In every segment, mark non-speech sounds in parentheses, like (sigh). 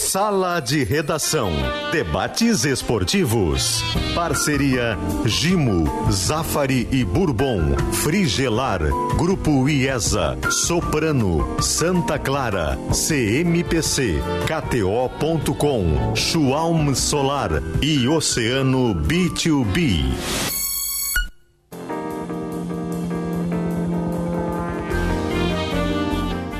Sala de Redação. Debates esportivos. Parceria Gimo, Zafari e Bourbon. Frigelar. Grupo IESA. Soprano. Santa Clara. CMPC. KTO.com. Schwalm Solar. E Oceano B2B.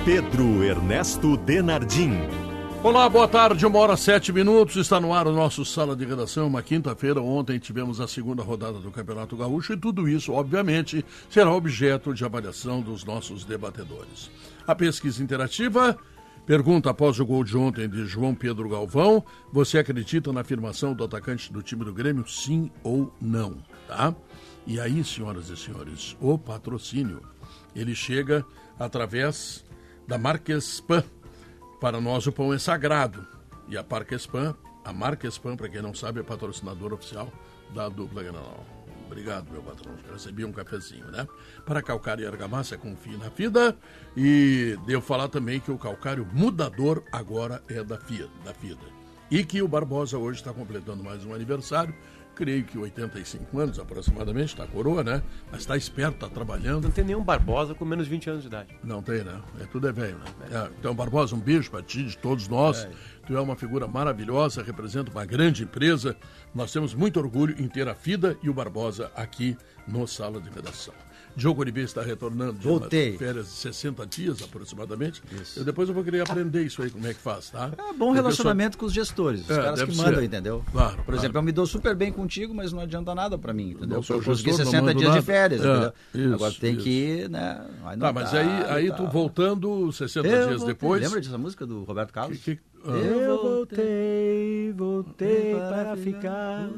Pedro Ernesto Denardim. Olá, boa tarde, uma hora sete minutos. Está no ar o nosso Sala de Redação, uma quinta-feira. Ontem tivemos a segunda rodada do Campeonato Gaúcho e tudo isso, obviamente, será objeto de avaliação dos nossos debatedores. A pesquisa interativa pergunta após o gol de ontem de João Pedro Galvão: você acredita na afirmação do atacante do time do Grêmio, sim ou não? Tá? E aí, senhoras e senhores, o patrocínio ele chega através da Marques Pan para nós o pão é sagrado. E a Parquespan, a Marquespan, para quem não sabe, é patrocinadora oficial da dupla Granal. Obrigado, meu patrão. Recebi um cafezinho, né? Para calcário e argamassa, confie na FIDA. E devo falar também que o calcário mudador agora é da FIDA. Da FIDA. E que o Barbosa hoje está completando mais um aniversário creio que 85 anos aproximadamente, está coroa, né? Mas está esperto, está trabalhando. Não tem nenhum Barbosa com menos de 20 anos de idade. Não tem, né? É, tudo é velho, né? É. então, Barbosa, um beijo para ti, de todos nós. É. Tu é uma figura maravilhosa, representa uma grande empresa. Nós temos muito orgulho em ter a FIDA e o Barbosa aqui no Sala de Redação. Diogo Oliveira está retornando de Voltei. férias de 60 dias aproximadamente. Isso. Eu depois eu vou querer aprender isso aí, como é que faz, tá? É bom relacionamento com os gestores, os é, caras que mandam, ser. entendeu? Claro, Por claro. exemplo, eu me dou super bem contigo, mas não adianta nada para mim, entendeu? eu consegui 60 dias nada. de férias, é, isso, Agora tem isso. que ir, né? Aí tá, mas aí, aí tu voltando 60 eu dias voltei. depois. Lembra dessa música do Roberto Carlos? Que, que... Ah. Eu voltei, voltei para ficar.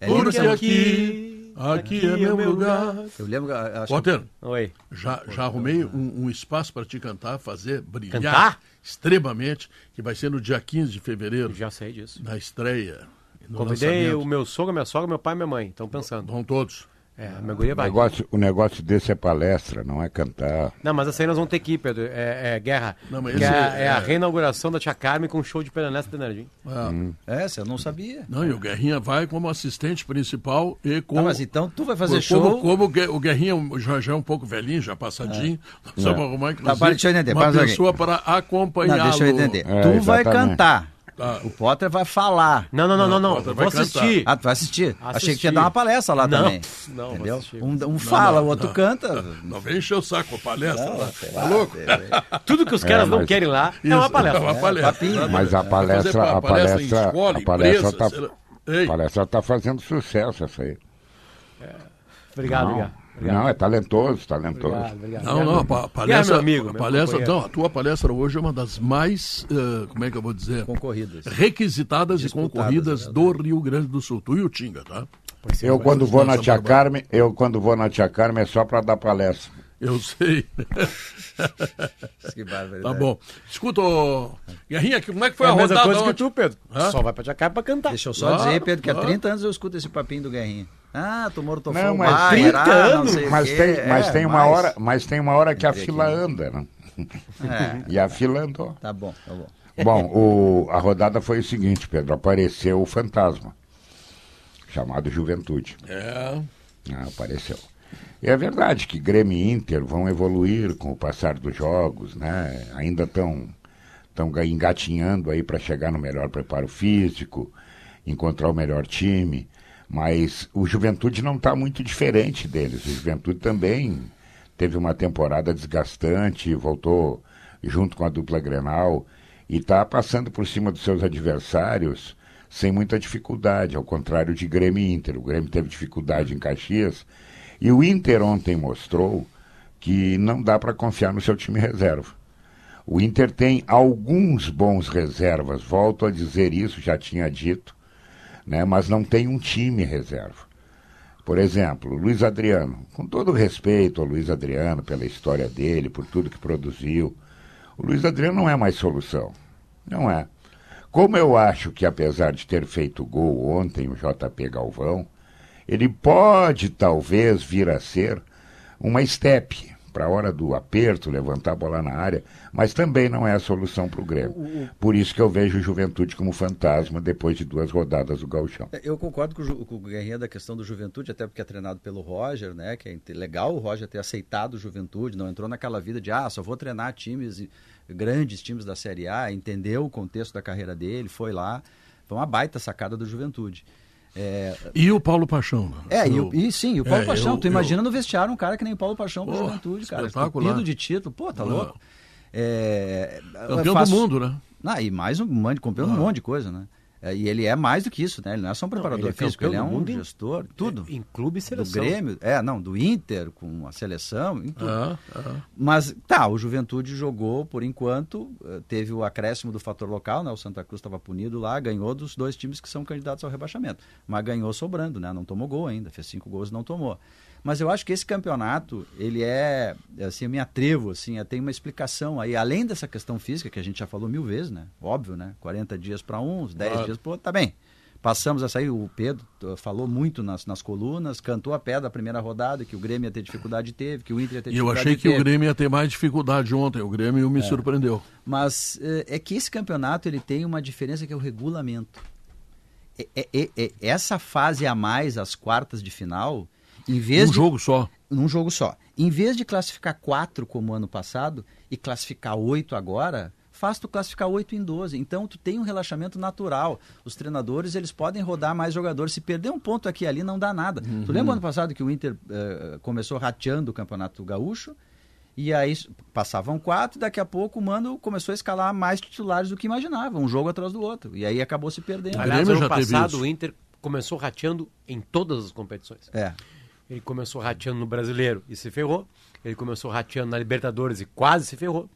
É Porque aqui Aqui, Aqui é, é meu lugar. lugar. Eu lembro. Acho Walter, Oi. Já, já arrumei um, um espaço para te cantar, fazer brilhar cantar? extremamente, que vai ser no dia 15 de fevereiro. Já sei disso. Na estreia. Convidei lançamento. o meu sogro, minha sogra, meu pai e minha mãe. Estão pensando. Vão todos. É, a minha guria vai. O negócio, o negócio desse é palestra, não é cantar. Não, mas essa aí nós vamos ter que ir, Pedro. É, é guerra. Não, mas que é, é, é, a reinauguração da Tia Carmen com um show de Pedro Ernesto Denardim. É. Hum. Essa eu não sabia. Não, e o Guerrinha vai como assistente principal e com. Não, mas então tu vai fazer como, show. Como o Guerrinha já, já é um pouco velhinho, já passadinho, é. nós vamos arrumar inclusive tá, deixa eu entender, uma pessoa para acompanhá-lo. Deixa eu entender. tu vai cantar. Ah. O Potter vai falar. Não, não, não, não, não. Vou assistir. Ah, tu vai assistir. assistir. Achei que ia dar uma palestra lá não, também. Não, entendeu? Um, um fala, o outro não, canta. Não, vem encher o saco, a palestra. Não, lá. Tá louco? (laughs) Tudo que os caras é, mas... não querem lá é uma palestra. É uma palestra. É, mas a palestra, a palestra, escola, a palestra está a palestra tá fazendo sucesso essa aí. É. Obrigado, obrigado. Obrigado. Não, é talentoso, talentoso. Obrigado, obrigado. Não, não, a palestra, meu amigo, a palestra, não, a tua palestra hoje é uma das mais, uh, como é que eu vou dizer? Concorridas. Requisitadas e concorridas é do Rio Grande do Sul. Tu e o Tinga, tá? Eu quando vou na Tia Carmen, eu quando vou na Tia Carmen é só para dar palestra. Eu sei. que Tá bom. Escuta, Guerrinha, como é que foi é a, a rodada coisa ontem? que tu, Pedro. Hã? Só vai pra Jacaré pra cantar. Deixa eu só claro, dizer, Pedro, que claro. há 30 anos eu escuto esse papinho do Guerrinha. Ah, tu mortofou não, mas 30 anos? Mas tem, mas, é, tem uma mais... hora, mas tem uma hora que a fila aqui. anda, né? É. E a fila andou. Tá bom, tá bom. Bom, o, a rodada foi o seguinte, Pedro. Apareceu o fantasma, chamado Juventude. É. Ah, apareceu. É verdade que Grêmio e Inter vão evoluir com o passar dos jogos, né? Ainda estão estão engatinhando aí para chegar no melhor preparo físico, encontrar o melhor time, mas o Juventude não está muito diferente deles. O Juventude também teve uma temporada desgastante, voltou junto com a dupla Grenal e está passando por cima dos seus adversários sem muita dificuldade, ao contrário de Grêmio e Inter. O Grêmio teve dificuldade em Caxias e o Inter ontem mostrou que não dá para confiar no seu time reserva. O Inter tem alguns bons reservas, volto a dizer isso, já tinha dito, né, mas não tem um time reserva. Por exemplo, Luiz Adriano, com todo respeito ao Luiz Adriano pela história dele, por tudo que produziu, o Luiz Adriano não é mais solução. Não é. Como eu acho que, apesar de ter feito gol ontem, o JP Galvão, ele pode talvez vir a ser uma estepe para a hora do aperto, levantar a bola na área, mas também não é a solução para o Grêmio. Por isso que eu vejo o Juventude como fantasma depois de duas rodadas do Gauchão. É, eu concordo com o, com o Guerrinha da questão do Juventude, até porque é treinado pelo Roger, né? Que é legal o Roger ter aceitado o Juventude, não entrou naquela vida de ah, só vou treinar times grandes times da Série A, entendeu o contexto da carreira dele, foi lá. Foi uma baita sacada do Juventude. É... E o Paulo Paixão. Né? É, eu... e, e, sim, o Paulo é, Paixão. Eu, tu imagina eu... no vestiário um cara que nem o Paulo Paixão com Juventude, cara. Esculpido de título. Pô, tá louco. É... Campeão é do mundo, né? Ah, e mais um monte, campeão ah. um monte de coisa, né? É, e ele é mais do que isso, né? Ele não é só um preparador não, ele é físico, ele é um gestor, tudo. Em, em clube e seleção. Do Grêmio, é, não, do Inter, com a seleção, em tudo. Ah, ah. Mas, tá, o Juventude jogou, por enquanto, eh, teve o acréscimo do fator local, né? O Santa Cruz estava punido lá, ganhou dos dois times que são candidatos ao rebaixamento. Mas ganhou sobrando, né? Não tomou gol ainda, fez cinco gols e não tomou. Mas eu acho que esse campeonato, ele é, assim, eu me atrevo, assim, tem uma explicação aí, além dessa questão física, que a gente já falou mil vezes, né? Óbvio, né? 40 dias para uns, 10 claro. dias para outro, tá bem. Passamos a sair, o Pedro falou muito nas, nas colunas, cantou a pedra da primeira rodada, que o Grêmio ia ter dificuldade teve, que o Inter ia ter dificuldade E eu achei que teve. o Grêmio ia ter mais dificuldade ontem, o Grêmio me é. surpreendeu. Mas é, é, que esse campeonato ele tem uma diferença que é o regulamento. É, é, é, é essa fase a mais, as quartas de final, em vez um de, jogo só. Num jogo só. Em vez de classificar quatro como ano passado e classificar oito agora, faz tu classificar oito em 12. Então tu tem um relaxamento natural. Os treinadores eles podem rodar mais jogadores. Se perder um ponto aqui e ali não dá nada. Uhum. Tu lembra ano passado que o Inter uh, começou rateando o Campeonato Gaúcho? E aí passavam quatro, daqui a pouco o Mano começou a escalar mais titulares do que imaginava, um jogo atrás do outro. E aí acabou se perdendo. Aliás, ano passado o Inter começou rateando em todas as competições. É. Ele começou rateando no Brasileiro e se ferrou. Ele começou rateando na Libertadores e quase se ferrou.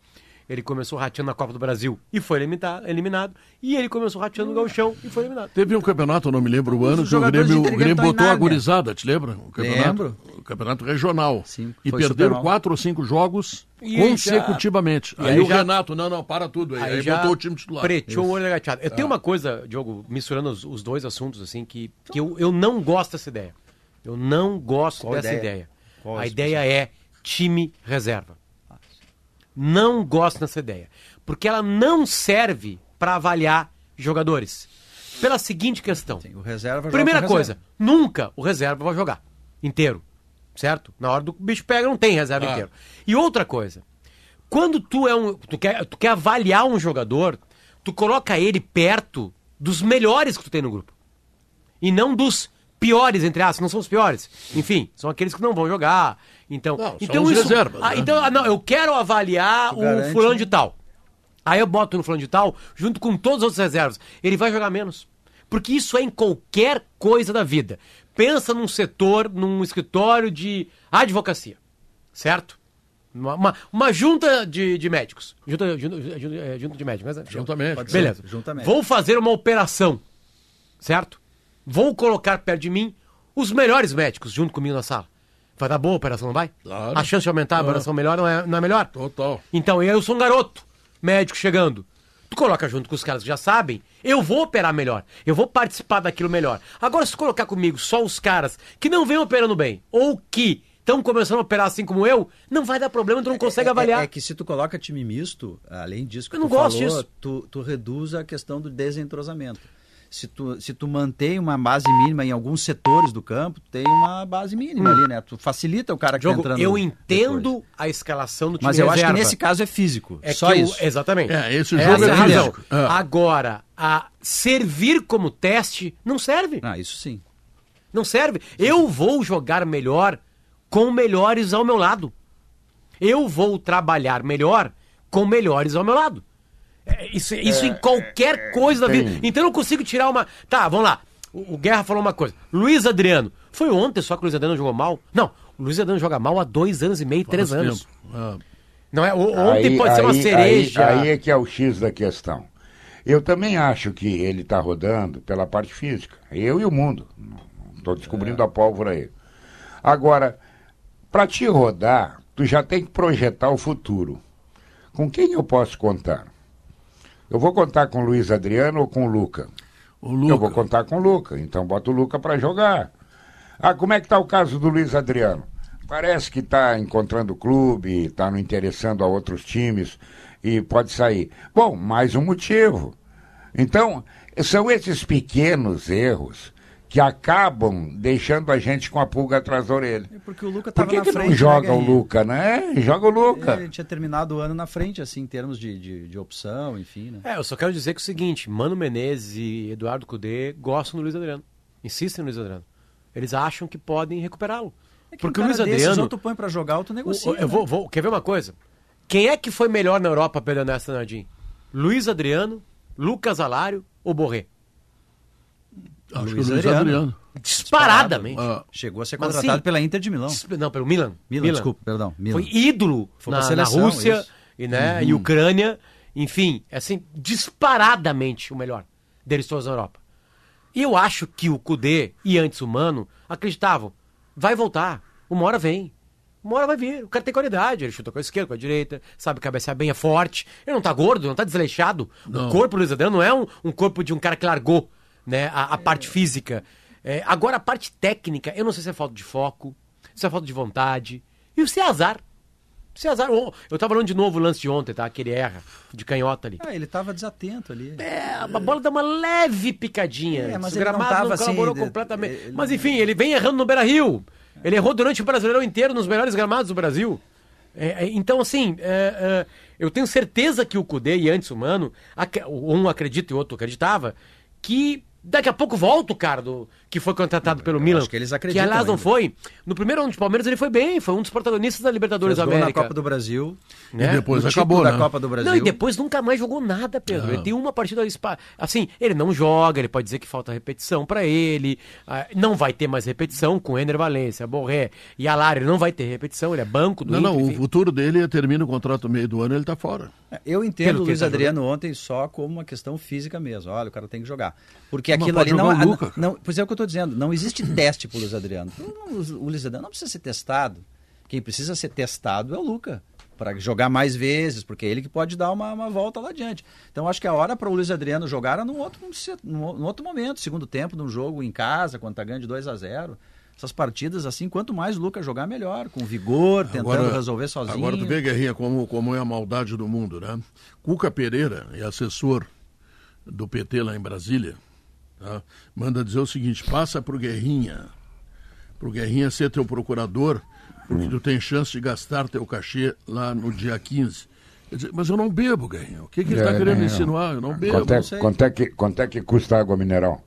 Ele começou rateando na Copa do Brasil e foi eliminado. eliminado e ele começou rateando no Galchão e foi eliminado. Teve um campeonato, não me lembro o ano, que o Grêmio, o Grêmio botou a gurizada, te lembra? O campeonato, Lembro. O campeonato regional. Sim, e perderam quatro ou cinco jogos e consecutivamente. Já... Aí, aí, o já... Renato, não, não, para tudo. Aí, aí, aí botou o time titular. Preteou o olho agateado. Eu ah. tenho uma coisa, Diogo, misturando os, os dois assuntos, assim, que, que eu, eu não gosto dessa ideia. Eu não gosto Qual dessa ideia. ideia. a ideia é time reserva. Não gosto dessa ideia. Porque ela não serve para avaliar jogadores. Pela seguinte questão. Sim, Primeira coisa, reserva. nunca o reserva vai jogar inteiro. Certo? Na hora do bicho pega, não tem reserva ah. inteiro. E outra coisa. Quando tu é um. Tu quer, tu quer avaliar um jogador, tu coloca ele perto dos melhores que tu tem no grupo. E não dos piores, entre aspas, não são os piores. Enfim, são aqueles que não vão jogar. Então, não, então isso. Reservas, ah, né? Então, ah, não, eu quero avaliar tu o garante. fulano de tal. Aí eu boto no fulano de tal, junto com todos os outros reservas. Ele vai jogar menos. Porque isso é em qualquer coisa da vida. Pensa num setor, num escritório de advocacia. Certo? Uma, uma, uma, junta de, de médicos. Junta, junta, junta, é, junta de médicos. Mas, Juntamente. Beleza. Juntamente. Vou fazer uma operação. Certo? Vou colocar perto de mim os melhores médicos junto comigo na sala. Vai dar boa a operação, não vai? Claro. A chance de aumentar a operação melhor não é, não é melhor? Total. Então, eu sou um garoto, médico chegando. Tu coloca junto com os caras que já sabem, eu vou operar melhor. Eu vou participar daquilo melhor. Agora, se colocar comigo só os caras que não vêm operando bem, ou que estão começando a operar assim como eu, não vai dar problema, tu não consegue é, avaliar. É, é, que se tu coloca time misto, além disso que eu tu não gosto falou, disso. Tu, tu reduz a questão do desentrosamento se tu, se tu mantém uma base mínima em alguns setores do campo, tem uma base mínima hum. ali, né? Tu facilita o cara que Jogo, tá entrando. Eu entendo depois. a escalação do time Mas eu reserva. acho que nesse caso é físico. É só isso. exatamente. É, esse jogo é, é físico. É. Agora, a servir como teste não serve. Ah, isso sim. Não serve. Eu vou jogar melhor com melhores ao meu lado. Eu vou trabalhar melhor com melhores ao meu lado. É, isso, isso é, em qualquer é, coisa da vida. Então eu não consigo tirar uma. Tá, vamos lá. O, o, Guerra falou uma coisa. Luiz Adriano. Foi ontem só que o Luiz Adriano jogou mal? Não. O Luiz Adriano joga mal há dois anos e meio, três anos. Ah. Não é? O, ontem aí, pode ser uma cereja. Aí, aí é que é o X da questão. Eu também acho que ele está rodando pela parte física. Eu e o mundo. Estou descobrindo é. a pólvora aí. Agora, para te rodar, tu já tem que projetar o futuro. Com quem eu posso contar? Eu vou contar com o Luiz Adriano ou com o Luca? O Luca. Eu vou contar com o Luca, então bota o Luca para jogar. Ah, como é que tá o caso do Luiz Adriano? Parece que está encontrando clube, está não interessando a outros times e pode sair. Bom, mais um motivo. Então, são esses pequenos erros que acabam deixando a gente com a pulga atrás da orelha. É porque o Luca Por estava que, na que frente. não né, joga o Guerrinha? Luca, né? Joga o Luca. Ele tinha terminado o ano na frente, assim, em termos de, de, de opção, enfim, né? É, eu só quero dizer que é o seguinte, Mano Menezes e Eduardo Cudê gostam do Luiz Adriano. Insistem no Luiz Adriano. Eles acham que podem recuperá-lo. É que Porque um o Luiz desses, Adriano... ou tu põe pra jogar, tu o- negocia. o- eu vou, né? vou- quer ver uma coisa? Quem é que foi melhor na Europa, Pedro Ernesto Nardim? Luiz Adriano, Lucas Alário ou Borré? Acho Luiz que o Luiz Adriano. Adriano. Disparadamente. Ah, Chegou a ser contratado assim, pela Inter de Milão. Não, pelo Milan. Milan, desculpa, perdão. Milan. Foi ídolo Foi na, seleção, na Rússia isso. e, né, e Ucrânia. Enfim, assim, disparadamente o melhor deles todos na Europa. E eu acho que o Kudê e antes o Mano acreditavam. Vai voltar. Uma hora vem. Uma hora vai vir. O cara tem qualidade. Ele chuta com a esquerda, com a direita, sabe cabecear bem, é forte. Ele não tá gordo, não tá desleixado. Não. O corpo do Luiz Adriano não é um, um corpo de um cara que largou né, a, a parte física. É, agora, a parte técnica, eu não sei se é falta de foco, se é falta de vontade. E se é azar. Se é azar. Eu tava falando de novo o lance de ontem, tá? Que ele erra, de canhota ali. Ah, ele tava desatento ali. É, a bola dá uma leve picadinha. É, mas o ele não gramado tava assim, colaborou de- completamente. ele- Mas enfim, ele vem errando no Beira Rio. Ele errou durante o Brasileirão inteiro nos melhores gramados do Brasil. É, é, então, assim, é, é, eu tenho certeza que o Cudê e antes o Mano, ac- um acredita e o outro acreditava, que daqui a pouco volta o cara do, que foi contratado pelo Milan. acho que eles acreditam Que aliás não ainda. foi. No primeiro ano de Palmeiras ele foi bem, foi um dos protagonistas da Libertadores Fez da gol na América. Copa do Brasil. né? E depois no acabou, né? da Copa do Brasil. Não, e depois nunca mais jogou nada, Pedro. Ele tem uma partida assim, ele não joga, ele pode dizer que falta repetição pra ele, ah, não vai ter mais repetição com Ener Valência, Borré e Alário, ele não vai ter repetição, ele é banco do Não, não, Inter, o enfim. futuro dele termina o contrato no meio do ano ele tá fora. Eu Pelo entendo que o Luiz tá Adriano ontem só como uma questão física mesmo. Olha, o cara tem que jogar. Porque aquilo ali não, o cara. não. Pois é o que eu tô dizendo. Não existe teste pro Luiz Adriano. O o Luiz Adriano não precisa ser testado. Quem precisa ser testado é o Luca. Para jogar mais vezes, porque é ele que pode dar uma, uma volta lá adiante. Então acho que a hora para o Luiz Adriano jogar era num outro, num, num outro momento, segundo tempo, num jogo em casa, quando tá ganhando de 2 a 0 Essas partidas assim, quanto mais o Luca jogar, melhor. Com vigor, tentando resolver sozinho. Agora tu vê, Guerrinha, como, como é a maldade do mundo, né? Cuca Pereira é assessor do PT lá em Brasília, tá? manda dizer o seguinte, passa pro Guerrinha, pro Guerrinha ser teu procurador, porque tu tem chance de gastar teu cachê lá no dia 15. Quer dizer, mas eu não bebo, Guerrinha. O que, que ele está É, querendo não. insinuar? Eu não bebo. Quanto é, sei. quanto, é que, quanto é que custa água mineral?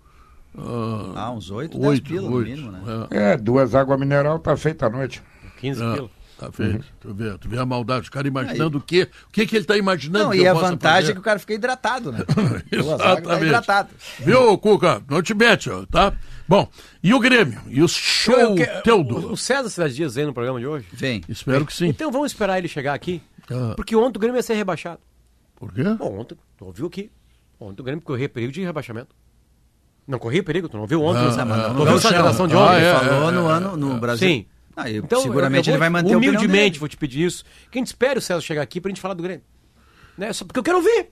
Ah, uns 8, 10 Oito, pila no oito. mínimo, né? É. É, duas águas mineral tá feita à noite. 15 Ah, quilos. Tá feito. Tu, vê, tu vê a maldade. O cara imaginando o quê? O que, que ele está imaginando Não, que e eu a vantagem fazer? é que o cara fica hidratado, né? (laughs) Tá Exatamente. hidratado. Viu, Cuca? Não te mete, tá? Bom, e o Grêmio? E o show Eu que- Teudo? o, o César Cidade Dias veio no programa de hoje. Vem. Espero que sim. Então vamos esperar ele chegar aqui, Ah. porque ontem o Grêmio ia ser rebaixado. Por quê? Bom, ontem, tu ouviu aqui. Ontem o Grêmio corria perigo de rebaixamento. Não corria perigo, tu não viu ontem? Ah, Não, ah, não viu essa gravação de Ah, ontem? Ele é, falou é, no é, ano no Brasil. Sim. Ah, eu- Então, seguramente eu- eu ele vai vou- manter a opinião Humildemente dele. vou te pedir isso. Que a gente espere o César chegar aqui pra gente falar do Grêmio. Né? Só porque eu quero ouvir.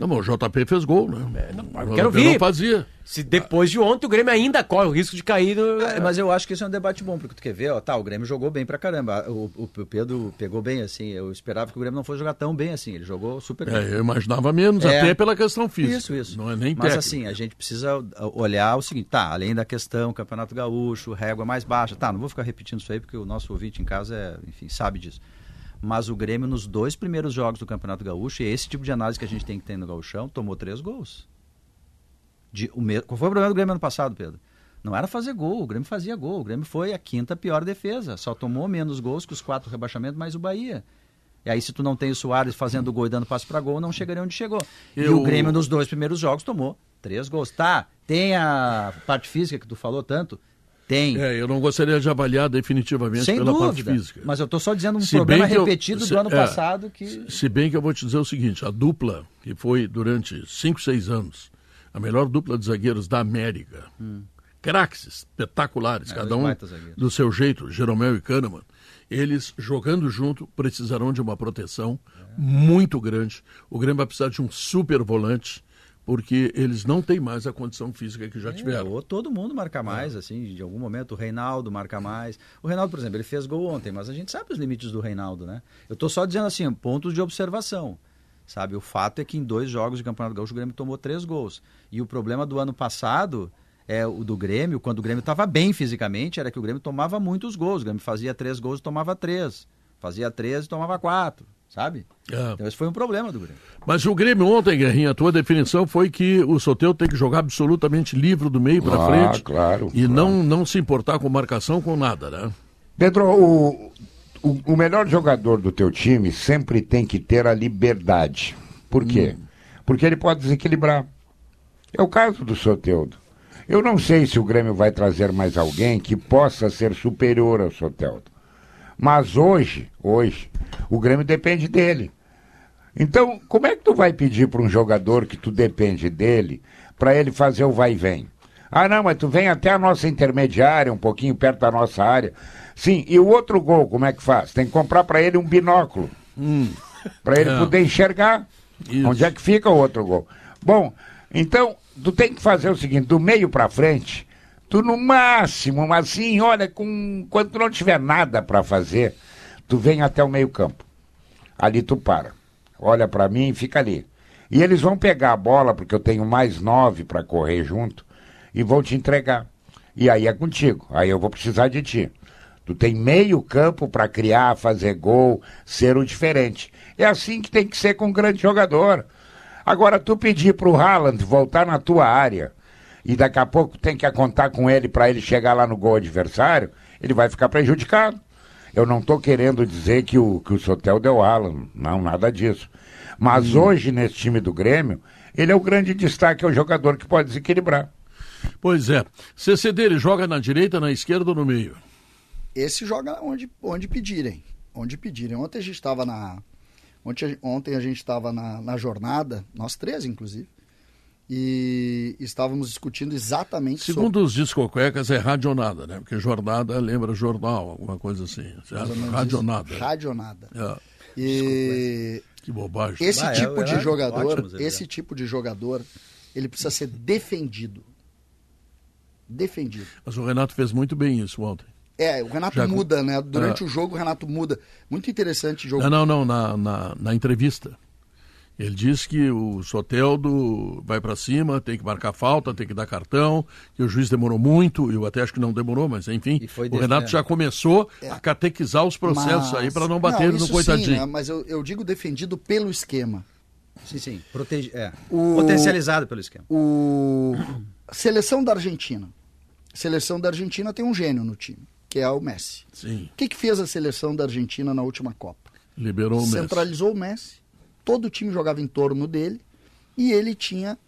Não, mas o JP fez gol, né? não, o eu JP quero ver. não fazia. Se depois de ontem o Grêmio ainda corre o risco de cair no... É, mas eu acho que isso é um debate bom, porque tu quer ver, ó, tá, o Grêmio jogou bem pra caramba. O, o- o Pedro pegou bem assim. Eu esperava que o Grêmio não fosse jogar tão bem assim. Ele jogou super bem. É, eu imaginava menos, É. até pela questão física. Isso, isso. Não é nem Mas técnica. assim, a gente precisa olhar o seguinte, tá, além da questão Campeonato Gaúcho, régua mais baixa, tá, não vou ficar repetindo isso aí porque o nosso ouvinte em casa, é, enfim, sabe disso. Mas o Grêmio nos dois primeiros jogos do Campeonato Gaúcho, e esse tipo de análise que a gente tem que ter no Gauchão, tomou três gols. De, o me... Qual foi o problema do Grêmio ano passado, Pedro? Não era fazer gol, o Grêmio fazia gol. O Grêmio foi a quinta pior defesa. Só tomou menos gols que os quatro rebaixamentos, mais o Bahia. E aí, se tu não tem o Soares fazendo gol e dando passo para gol, não chegaria onde chegou. E Eu- o Grêmio, nos dois primeiros jogos, tomou três gols. Tá, tem a parte física que tu falou tanto? Tem. É, eu não gostaria de avaliar definitivamente Sem pela dúvida. parte física. Mas eu tô só dizendo um Se problema eu- repetido se- do ano é, passado que. Se bem que eu vou te dizer o seguinte, a dupla, que foi durante 5, 6 anos, a melhor dupla de zagueiros da América, craques espetaculares, É, cada um do seu jeito, Jeromel e Kahneman, eles jogando junto precisarão de uma proteção muito grande. O Grêmio vai precisar de um super volante porque eles não têm mais a condição física que já É, tiveram. todo mundo marca mais, assim, de algum momento. O Reinaldo marca mais. O Reinaldo, por exemplo, ele fez gol ontem, mas a gente sabe os limites do Reinaldo, né? Eu tô só dizendo assim, pontos de observação. Sabe, o fato é que em dois jogos de Campeonato Gaúcho o Grêmio tomou três gols. E o problema do ano passado é o do Grêmio, quando o Grêmio estava bem fisicamente, era que o Grêmio tomava muitos gols. O Grêmio fazia três gols e tomava três. Fazia três e tomava quatro, sabe? É. Então esse foi um problema do Grêmio. Mas o Grêmio ontem, Guerrinha, a tua definição foi que o Soteu tem que jogar absolutamente livre do meio para Ah, frente claro, e claro. não, não se importar com marcação, com nada, né? Pedro, o, o, o melhor jogador do teu time sempre tem que ter a liberdade. Por quê? Porque ele pode desequilibrar. É o caso do Soteudo. Eu não sei se o Grêmio vai trazer mais alguém que possa ser superior ao Soteudo. Mas hoje, hoje, o Grêmio depende dele. Então, como é que tu vai pedir para um jogador que tu depende dele para ele fazer o vai e vem? Ah, não, mas tu vem até a nossa intermediária, um pouquinho perto da nossa área. Sim, e o outro gol, como é que faz? Tem que comprar para ele um binóculo. Para ele É. poder enxergar Isso. onde é que fica o outro gol. Bom, então, tu tem que fazer o seguinte, do meio para frente, tu no máximo, mas assim, olha, com, quando tu não tiver nada para fazer, tu vem até o meio campo. Ali tu para. Olha para mim e fica ali. E eles vão pegar a bola, porque eu tenho mais nove para correr junto, e vão te entregar. E aí é contigo. Aí eu vou precisar de ti. Tu tem meio campo para criar, fazer gol, ser o diferente. É assim que tem que ser com um grande jogador. Agora, tu pedir pro Haaland voltar na tua área e daqui a pouco tem que contar com ele para ele chegar lá no gol adversário, ele vai ficar prejudicado. Eu não estou querendo dizer que o, que o Sotel deu Haaland, não, nada disso. Mas hoje, nesse time do Grêmio, ele é o grande destaque, é o jogador que pode desequilibrar. Pois é. CCD, ele joga na direita, na esquerda ou no meio? Esse joga onde, onde pedirem. Onde pedirem. Ontem a gente estava na. Ontem, a- ontem a gente estava na, na jornada, nós três, inclusive, e estávamos discutindo exatamente Segundo os discocuecas, é radionada, né? Porque jornada lembra jornal, alguma coisa assim. Radionada. Radionada. É. E Que bobagem. esse Ah, é, tipo de é, jogador, exemplos. esse tipo de jogador, ele precisa ser defendido. Defendido. Mas o Renato fez muito bem isso ontem. É, o Renato Já- muda, né? Durante É. o jogo o Renato muda. Muito interessante o jogo. Não, não, não, na, na, na entrevista. Ele disse que o Soteldo vai para cima, tem que marcar falta, tem que dar cartão, que o juiz demorou muito, eu até acho que não demorou, mas enfim, foi o Renato já começou a catequizar os processos Mas- aí para não bater no isso coitadinho. Sim, né? Mas eu, eu digo defendido pelo esquema. Sim, sim. Protege... É. O- Potencializado pelo esquema. O (coughs) seleção da Argentina. Seleção da Argentina tem um gênio no time, que é o Messi. Sim, O que, que fez a seleção da Argentina na última Copa? liberou o Messi. Centralizou o Messi. Todo o time jogava em torno dele e ele tinha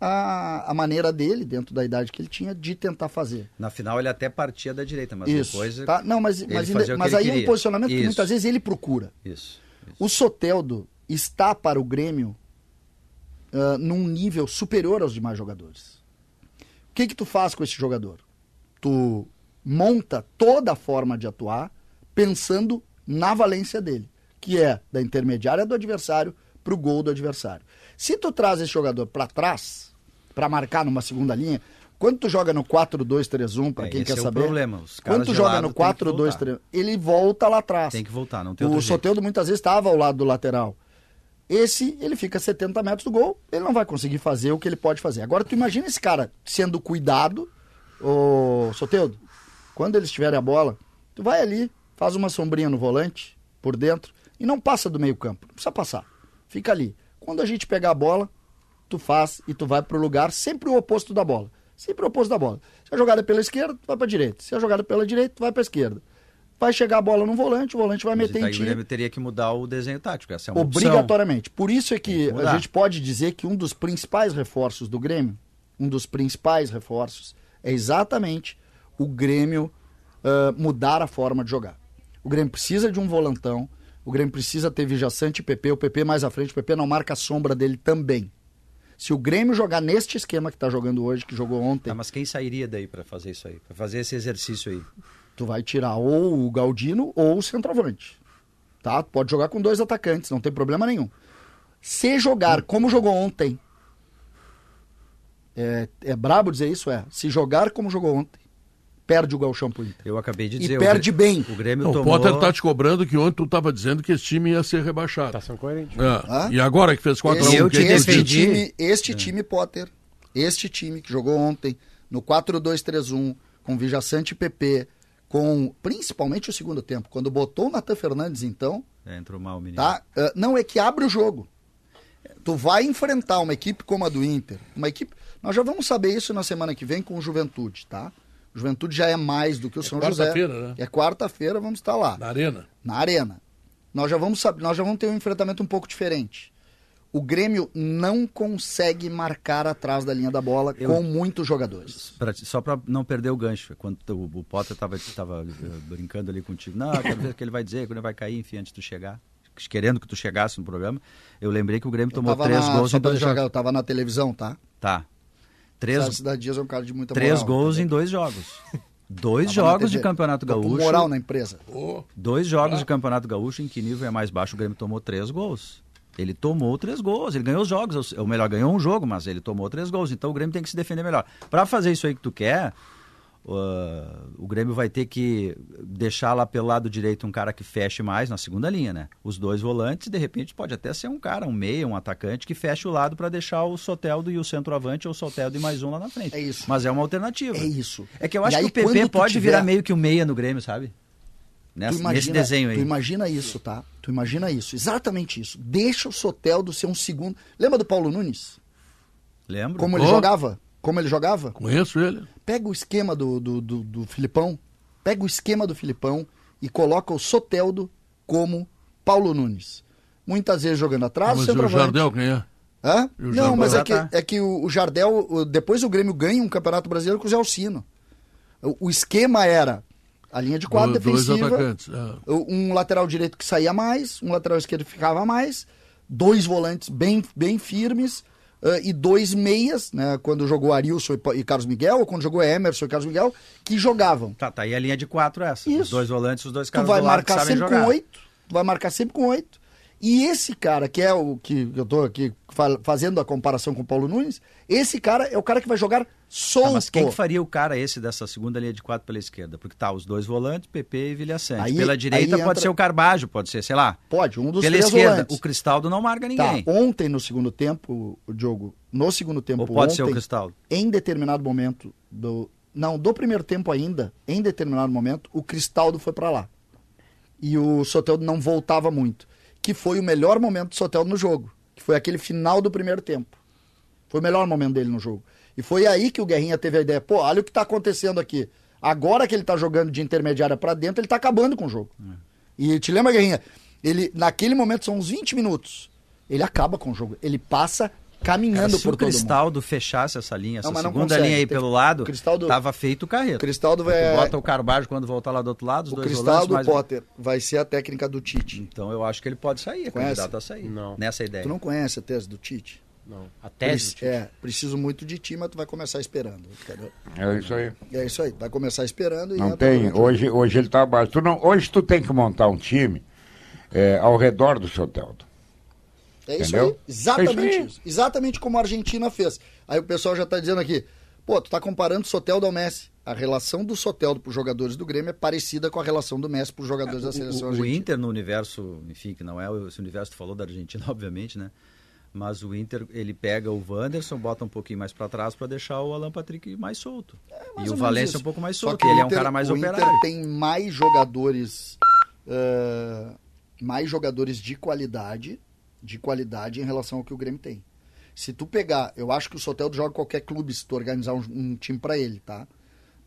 a, a maneira dele, dentro da idade que ele tinha, de tentar fazer. Na final ele até partia da direita, mas Isso. depois. tá? Não, mas, mas, ainda- que mas aí é um posicionamento que Isso. muitas vezes ele procura. Isso. isso. O Soteldo está para o Grêmio ah, num nível superior aos demais jogadores. O que que tu faz com esse jogador? Tu monta toda a forma de atuar pensando na valência dele, que é da intermediária do adversário para o gol do adversário. Se tu traz esse jogador para trás, para marcar numa segunda linha, quando tu joga no 4-2-3-1, para É, quem quer é o saber, problema, os caras quando tu joga no têm que 4-2-3, ele volta lá atrás. Tem que voltar, não tem O. Soteldo muitas vezes estava ao lado do lateral. Esse, ele fica a 70 metros do gol, ele não vai conseguir fazer o que ele pode fazer. Agora, tu imagina esse cara sendo cuidado, o Soteudo, quando eles tiverem a bola, tu vai ali, faz uma sombrinha no volante, por dentro, e não passa do meio campo, não precisa passar. Fica ali. Quando a gente pegar a bola, tu faz e tu vai pro lugar sempre o oposto da bola. Sempre o oposto da bola. Se a jogada é pela esquerda, tu vai pra direita. Se a jogada é pela direita, tu vai pra esquerda. Vai chegar a bola no volante, o volante vai Mas meter em o ti. Grêmio teria que mudar o desenho tático. Essa é uma opção. Obrigatoriamente. Por isso é que a gente pode dizer que um dos principais reforços do Grêmio, um dos principais reforços, é exatamente o Grêmio ah, mudar a forma de jogar. O Grêmio precisa de um volantão, o Grêmio precisa ter Vijaçante e PP, o PP mais à frente, o PP não marca a sombra dele também. Se o Grêmio jogar neste esquema que está jogando hoje, que jogou ontem, Tá, mas quem sairia daí para fazer isso aí? Para fazer esse exercício aí? tu vai tirar ou o Galdino ou o centroavante. Tá? Tu Pode jogar com dois atacantes, não tem problema nenhum. Se jogar como jogou ontem, é, é brabo dizer isso, é. Se jogar como jogou ontem, perde o Galchão pro Inter. Eu acabei de E dizer. perde o, bem. O Grêmio Não, o tomou... Potter tá te cobrando que ontem tu tava dizendo que esse time ia ser rebaixado. Tá sendo coerente. É. E agora que fez 4x1, Esse, eu te quem este defendi. time, este time Potter, este time que jogou ontem no 4-2-3-1, com Vijaçante e PP, com principalmente o segundo tempo, quando botou o Natan Fernandes, então, É, entrou mal o menino. tá? Ah, não é que abre o jogo. Tu vai enfrentar uma equipe como a do Inter, uma equipe. Nós já vamos saber isso na semana que vem com o Juventude, tá? Juventude já é mais do que o São José. quarta-feira, né? É quarta-feira, vamos estar lá Na arena. na arena. Nós já vamos saber, nós já vamos ter um enfrentamento um pouco diferente. O Grêmio não consegue marcar atrás da linha da bola Eu- com muitos jogadores. Pra só para não perder o gancho, quando o, o Potter tava, tava eh, brincando ali contigo, não, quero ver o que ele vai dizer, quando ele vai cair, enfim, antes de tu chegar, querendo que tu chegasse no programa, eu lembrei que o Grêmio tomou três na, gols só em dois jogos. eu tava na televisão, tá? Tá. Três, Três... Cidade Dias é um cara de muita três moral. gols em dois jogos. (laughs) Dois Tava jogos de. Campeonato Tô com Gaúcho. moral na empresa. Dois jogos de Campeonato Gaúcho em que nível é mais baixo, o Grêmio tomou três gols. Ele tomou três gols, ele ganhou os jogos, ou melhor, ganhou um jogo, mas ele tomou três gols. Então o Grêmio tem que se defender melhor. Para fazer isso aí que tu quer, uh, o Grêmio vai ter que deixar lá pelo lado direito um cara que feche mais na segunda linha, né? Os dois volantes, de repente pode até ser um cara, um meia, um atacante que feche o lado para deixar o Soteldo e o centroavante ou o Soteldo e mais um lá na frente. É isso. Mas é uma alternativa. É isso. É que eu acho aí, que o PP pode tiver- virar meio que o meia no Grêmio, sabe? Nessa, imagina, nesse desenho aí. Tu imagina isso, tá? Tu imagina isso, exatamente isso. Deixa o Soteldo ser um segundo. Lembra do Paulo Nunes? Lembro? Como ele Oh. jogava? Como ele jogava? conheço ele. Pega o esquema do, do, do, do Filipão, pega o esquema do Filipão e coloca o Soteldo como Paulo Nunes. Muitas vezes jogando atrás, Mas o. Jardel quem é? Hã? Não, Jardel? mas é Ah, que, tá. é que o, Jardel, depois o Grêmio ganha um campeonato brasileiro com o Zé Alcino. O, o esquema era a linha de quadro Do- dois defensiva, atacantes. é. um lateral direito que saía mais, um lateral esquerdo que ficava mais, dois volantes bem, bem firmes ah, e dois meias, né, quando jogou Arilson e, e Carlos Miguel, ou quando jogou Emerson e Carlos Miguel, que jogavam. Tá, tá aí a linha de quatro essa. Isso. Os dois volantes, os dois Tu caras vai do lado que marcar sempre com oito, tu vai marcar sempre com oito. E esse cara, que é o que eu tô aqui fa- fazendo a comparação com o Paulo Nunes, esse cara é o cara que vai jogar solto. Tá, mas quem que faria o cara esse dessa segunda linha de quatro pela esquerda? Porque tá os dois volantes, PP e Vilha Sante. Aí- Pela direita pode entra- ser o Carbajo, pode ser, sei lá. Pode, um dos Pela três esquerda, volantes. o Cristaldo não marca Tá, ninguém. ontem no segundo tempo, o Diogo, no segundo tempo Ou pode ontem, ser o Cristaldo. em determinado momento do não, do primeiro tempo ainda, em determinado momento, o Cristaldo foi pra lá. E o Soteldo não voltava muito, que foi o melhor momento do Soteldo no jogo, que foi aquele final do primeiro tempo. Foi o melhor momento dele no jogo. E foi aí que o Guerrinha teve a ideia, pô, olha o que tá acontecendo aqui. Agora que ele tá jogando de intermediária pra dentro, ele tá acabando com o jogo. E te lembra, Guerrinha? Ele, naquele momento, são uns 20 minutos. Ele acaba com o jogo. Ele passa caminhando se por o todo mundo. Cristaldo fechasse essa linha, essa Não, segunda linha aí Tem- pelo lado, Cristaldo- tava feito o carreto. Cristaldo vai. Bota o Carbajo quando voltar lá do outro lado, os O dois Cristaldo volantes, mais... Potter vai ser a técnica do Tite. Então eu acho que ele pode sair, é Conhece? candidato a sair. Não. Nessa ideia. Tu não conhece a tese do Tite? Não. A tese. É, preciso muito de ti, mas tu vai começar esperando. Entendeu? É isso aí. É isso aí, vai começar esperando e Não tem. Hoje, hoje ele tá abaixo. Tu não, hoje tu tem que montar um time é, ao redor do Soteldo. É isso Entendeu? aí, exatamente É isso. Exatamente como a Argentina fez. Aí o pessoal já tá dizendo aqui, pô, tu tá comparando o Soteldo ao Messi. A relação do Soteldo pros jogadores do Grêmio é parecida com a relação do Messi pros jogadores da seleção O, o argentina. Inter no universo, enfim, que não é esse universo que tu falou da Argentina, (laughs) obviamente, né? Mas o Inter, ele pega o Wanderson, bota um pouquinho mais pra trás pra deixar o Alan Patrick mais solto. É e o isso. um pouco mais Só solto. que e o ele é um Inter- cara mais o operário. Inter tem mais jogadores, eh, mais jogadores de qualidade, de qualidade em relação ao que o Grêmio tem. Se tu pegar, eu acho que o Soteldo joga qualquer clube se tu organizar um, um time pra ele, tá?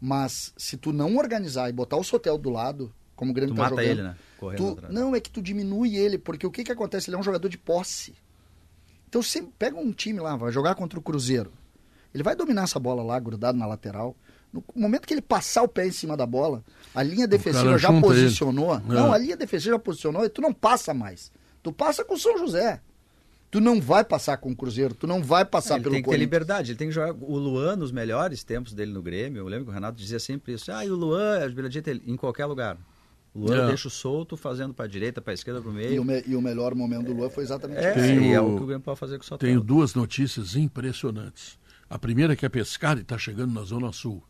Mas se tu não organizar e botar o Soteldo do lado, como o Grêmio Tu tá mata jogando, ele, né? Correndo tu- atrás. não é que tu diminui ele, porque o que que acontece? Ele é um jogador de posse. Então você pega um time lá, vai jogar contra o Cruzeiro. Ele vai dominar essa bola lá, grudado na lateral. No momento que ele passar o pé em cima da bola, a linha defensiva já junta ele. posicionou. Não, É. a linha defensiva já posicionou e tu não passa mais. Tu passa com o São José. Tu não vai passar com o Cruzeiro, tu não vai passar ele pelo tem que ter Corinthians. liberdade, ele tem que jogar. O Luan, nos melhores tempos dele no Grêmio, eu lembro que o Renato dizia sempre isso. Ah, e o Luan, a dele, em qualquer lugar. O Luan É. deixa o solto, fazendo pra direita, pra esquerda, E o, meio. me- e o melhor momento do Lua foi exatamente É. Tem e é o- o que o Grêmio pode fazer com o Tenho duas notícias impressionantes. A primeira é que é pescar e está chegando na Zona Sul.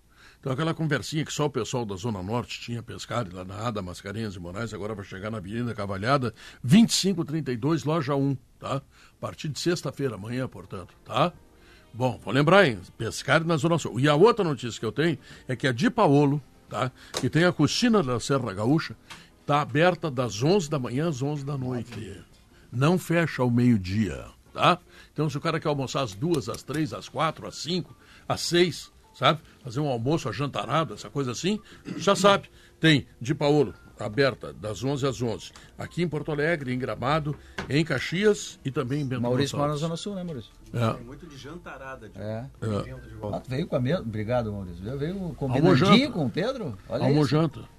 Então aquela conversinha que só o pessoal da Zona Norte tinha pescar lá na Ada Mascarenhas e Moraes, agora vai chegar na Avenida Cavalhada, 2532, loja 1, tá? A partir de sexta-feira, amanhã, portanto, tá? Bom, vou lembrar, hein? Pescar na Zona Sul. E a outra notícia que eu tenho é que a Di Paolo, tá? Que tem a Cocina da Serra Gaúcha, está aberta das 11 da manhã às 11 da noite. Não fecha ao meio-dia, tá? Então, se o cara quer almoçar às duas, às três, às quatro, às cinco, às seis, sabe? Fazer um almoço ajantarado, essa coisa assim, já sabe. Tem de Paolo, aberta das 11 às 11. Aqui em Porto Alegre, em Gramado, em Caxias e também em Bento Maurício mora na. Zona Sul, né, Maurício? É. Tem muito de jantarada. De... É. É. Ah, tu veio com a mesma. Obrigado, Maurício. Veio Almojanta. combinandinho com o Pedro? Olha isso.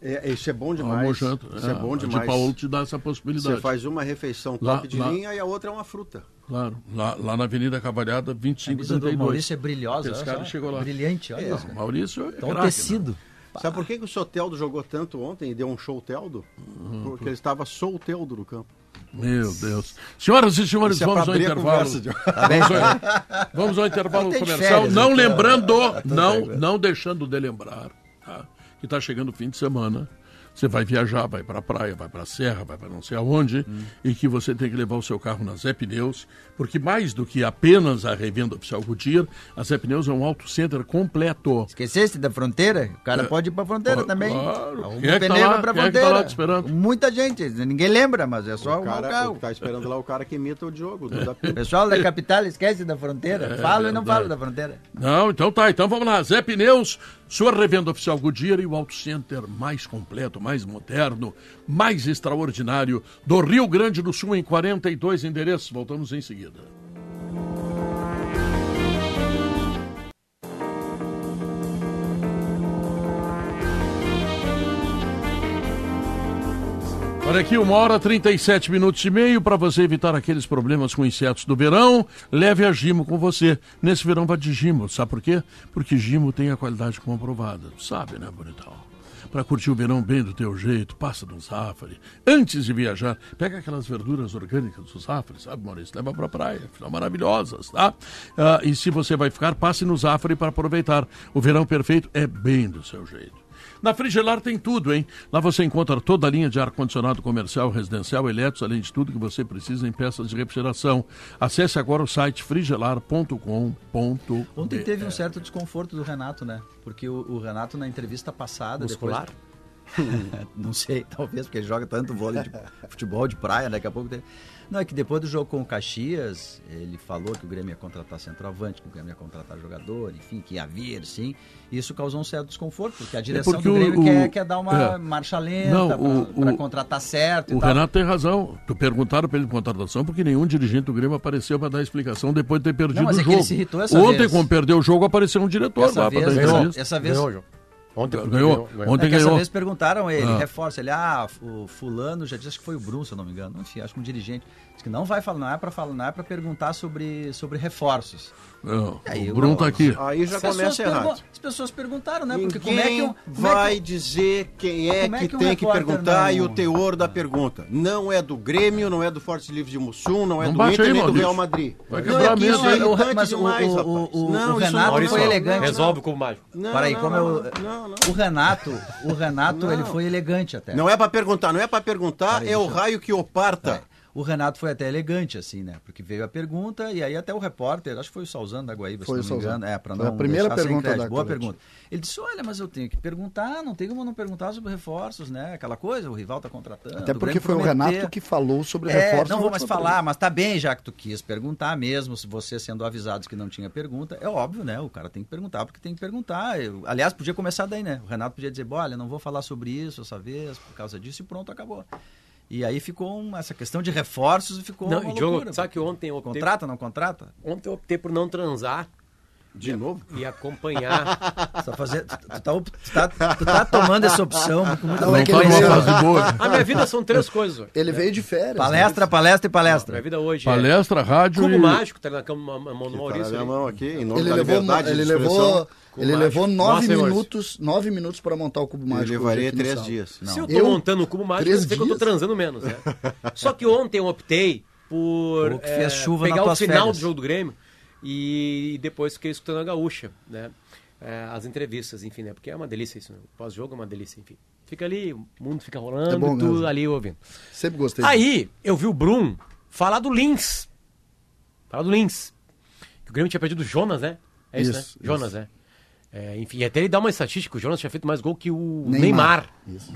É, isso é bom demais. Isso é, bom A de demais. Paolo te dá essa possibilidade. Você faz uma refeição top Lá- de lá- linha e a outra é uma fruta. Claro. Lá, lá na Avenida Cavalhada, A camisa do 2532. Maurício é brilhosa. Esse cara chegou lá. Brilhante, olha É. Maurício é Então, craque, né? tecido. Sabe por que, que o Soteldo jogou tanto ontem e deu um show Teldo? Uhum. Porque ele estava solteldo no campo. Meu Deus. Senhoras e senhores, é vamos ao intervalo. de- Vamos ao, vamos ao intervalo comercial. férias, não então. lembrando, não, tá, não deixando de lembrar tá? Que está chegando o fim de semana. Você vai viajar, vai para a praia, vai para a serra, vai para não sei aonde, Hum. e que você tem que levar o seu carro na Zé Pneus, porque mais do que apenas a revenda oficial Goodyear, a Zé Pneus é um auto center completo. Esqueceste da fronteira? O cara É. pode ir pra fronteira Claro. também. Quem Arruma é um que tá pneu lá? vai pra Quem é que tá fronteira. lá te esperando? Muita gente. Ninguém lembra, mas é só O o cara carro. o que tá esperando lá é o cara que imita o Diogo. o Duda O Pinto. pessoal da capital esquece da fronteira. fala e não É fala da fronteira. Não, então tá. Então vamos lá. Zé Pneus, sua revenda oficial Goodyear e o Auto Center mais completo, mais moderno, mais extraordinário do Rio Grande do Sul em 42 endereços. Voltamos em seguida. Olha aqui, uma hora 37 minutos e meio para você evitar aqueles problemas com insetos do verão. Leve a Gimo com você. Nesse verão vá de Gimo. Sabe por quê? Porque Gimo tem a qualidade comprovada. Sabe, né, bonitão? Para curtir o verão bem do teu jeito, passa no Zafari. Antes de viajar, pega aquelas verduras orgânicas do Zafari, sabe, Maurício? Leva para a praia, são maravilhosas, tá? Ah, e se você vai ficar, passe no Zafari para aproveitar. O verão perfeito é bem do seu jeito. Na Frigelar tem tudo, hein? Lá você encontra toda a linha de ar-condicionado comercial, residencial, elétricos, além de tudo que você precisa em peças de refrigeração. Acesse agora o site frigelar.com.br. Ontem teve um certo desconforto do Renato, né? Porque o, o Renato, na entrevista passada. Muscular? Depois... (laughs) não sei, talvez, porque ele joga tanto vôlei de (laughs) futebol de praia, daqui a pouco. Teve... Não, é que depois do jogo com o Caxias, ele falou que o Grêmio ia contratar centroavante, que o Grêmio ia contratar jogador, enfim, que ia vir, sim. E isso causou um certo desconforto, porque a direção porque do Grêmio o- quer, quer dar uma é. marcha lenta Não, para contratar certo e O tal. Renato tem razão. Tu perguntaram para ele de contratação porque nenhum dirigente do Grêmio apareceu para dar explicação depois de ter perdido Não, mas o é que jogo. ele se irritou essa Ontem, vez. quando perdeu o jogo, apareceu um diretor Essa lá para vez, dar entrevista. Essa vez, João. Ontem Ganhou. Ontem é que essa ganhou. vez perguntaram ele, Ah. reforça, ele, ah, o fulano já disse, acho que foi o Bruno, se eu não me engano, enfim, acho que um dirigente, disse que não vai falar, não é para falar, não é para perguntar sobre, sobre reforços. Não, E aí, o Bruno tá aqui. Aí já começa errado. As pessoas perguntaram, né? Porque Ninguém como é que um, como é vai que um- dizer quem é é que, que um tem que perguntar não- e o teor da pergunta. Não é do Grêmio, não é do Forte Livre de Mussum, não é Não do Inter aí, nem do. Real Madrid. Vai não, é que isso é o- irritante mas o- demais, o- rapaz. o- o não, isso Renato não, foi elegante. não, Resolve com o mágico. Não, Peraí, não, como não, eu- não, o Renato, o Renato, Não. ele foi elegante até. Não é pra perguntar, não é pra perguntar, Peraí, é o deixa eu- raio que o parta. É. O Renato foi até elegante, assim, né? Porque veio a pergunta e aí até o repórter, acho que foi o Salzano da Guaíba, Foi se o não me engano. É, Foi não a primeira pergunta da Boa pergunta. Ele disse, olha, mas eu tenho que perguntar, não tem como não perguntar sobre reforços, né? Aquela coisa, o rival tá contratando. Até o porque foi o prometeu. Renato que falou sobre É, reforços. não vou mais falar, mas tá bem já que tu quis perguntar mesmo, se você sendo avisados que não tinha pergunta, é óbvio, né? O cara tem que perguntar porque tem que perguntar. Eu- aliás, podia começar daí, né? O Renato podia dizer, "Bom, olha, não vou falar sobre isso essa vez, por causa disso, e pronto, acabou. E aí ficou um- essa questão de reforços e ficou Não, uma Diogo, loucura. sabe que ontem eu optei, Contrata, não contrata? ontem eu optei por não transar De novo? e acompanhar. (laughs) Só fazer, tu, tu tá, tu, tá, tu tá tomando essa opção com muita Não, Não é tá numa fase boa. A minha vida são três coisas. velho. Ele veio de férias. Palestra, palestra e Minha palestra. vida hoje é Palestra, rádio cubo e... mágico, tá na cama, a mão do Tá na Maurício. minha ali. mão aqui, em Né? nome Ele da levou, liberdade ele de ele mágico. levou nove Nossa, minutos, nove minutos para montar o cubo Eu mágico. levaria aqui no três dias. Se eu tô Eu? montando o cubo mágico, Três eu sei que eu tô transando menos, né? (laughs) Só que ontem eu optei por Ou que fez chuva pegar o final férias. do jogo do Grêmio E depois fiquei escutando a gaúcha, né? É, as entrevistas, enfim, né? Porque é uma delícia isso, né? Pós-jogo é uma delícia, enfim. Fica ali, o mundo fica rolando, É bom tu mesmo. ali ouvindo. Sempre gostei. Aí, eu vi o Brum falar do Lins. Falar do Lins. Que o Grêmio tinha perdido o Jonas, né? É isso, Isso, né? Jonas, né? É, enfim, até ele dá uma estatística, o Jonas tinha feito mais gol que o Neymar. Neymar. Isso.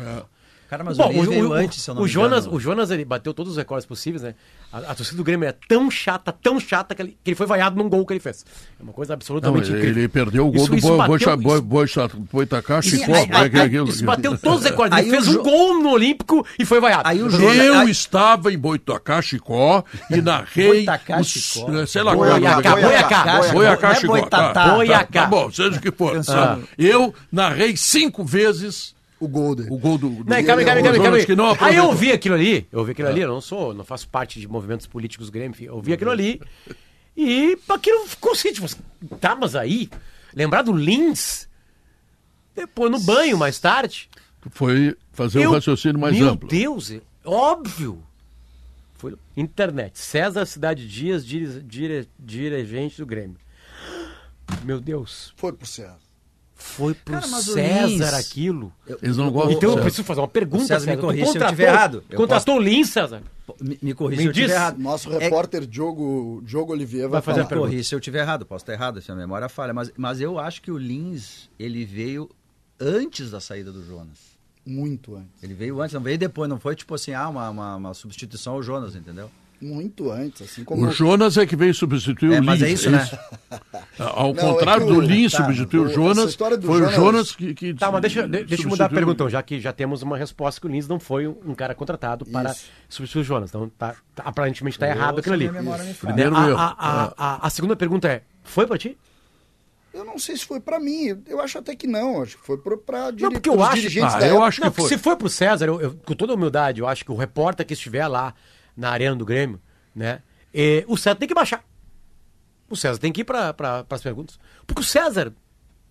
Cara, mas Bom, o veio antes, se eu não o me Jonas, engano. o Jonas ele bateu todos os recordes possíveis, né? A, a torcida do Grêmio é tão chata, tão chata que ele, que ele foi vaiado num gol que ele fez. É uma coisa Não, absolutamente ele, incrível. ele perdeu o gol Isso- do isso Boi- bateu- Boi- Boi- isso- Boi- Boi- Boitacá, Chicó. Isso, é é bateu todos os recordes. Aí Ele fez o um gol no Olímpico e foi vaiado. Aí o Jonas- Eu Aí- estava em Boitacá, Chicó, e narrei. Boitacá, Chicó. Sei lá Boiacá, qual é o nome. Boiacá. Boiacá, Não é Chicó. Tá, Boiacá. Tá, tá bom, seja o que for. Eu narrei cinco vezes O gol dele. o gol do. do Não, calma, calma, calma, calma. Aí eu vi aquilo ali, eu vi aquilo ali, eu não sou, não faço parte de movimentos políticos do Grêmio, enfim, eu vi aquilo ali e aquilo ficou assim, tipo, tá, mas aí, lembrar do Lins, depois no banho mais tarde, Foi fazer um eu- raciocínio mais meu amplo. Deus, é óbvio. Foi internet, César Cidade Dias, dire, dire- dirigente do Grêmio. Meu Deus, Foi pro César. Foi pro Cara, César Lins- aquilo. Eles não gostam Então eu preciso fazer uma pergunta, O César me Tu corrige se eu contratou- tiver errado. Eu Contratou o Lins, César? Me, me corrija Me se eu estiver errado. Nosso É- repórter Diogo, Diogo Oliveira vai, Vai fazer a falar. pergunta. Corrija se eu estiver errado, posso estar errado, se a memória falha, mas, mas eu acho que o Lins, ele veio antes da saída do Jonas. Muito antes. Ele veio antes, não veio depois, não foi tipo assim, ah, uma, uma, uma substituição ao Jonas, entendeu? Muito antes. Assim como O Jonas é que veio substituir É, o mas Lins. é isso, né? Ao Não, contrário é do o- Lins tá, substituir o o- Jonas, foi o Jonas- Jonas que, que Tá, mas deixa, de- deixa eu mudar a substituiu- pergunta, então, já que já temos uma resposta que o Lins não foi um cara contratado para Isso. substituir o Jonas. Então, tá, tá- aparentemente está errado aquilo ali. Primeiro a, erro. a, a, a- a segunda pergunta é: foi para ti? Eu não sei se foi pra mim. Eu acho até que não. Acho que foi pro, pra dire... Não, porque eu acho- dirigentes Ah, eu época. acho que Não, foi. se foi pro César, eu, eu- com toda a humildade, eu acho que o repórter que estiver lá na arena do Grêmio, né? eh, o César tem que baixar. O César tem que ir para pra, as perguntas. Porque o César,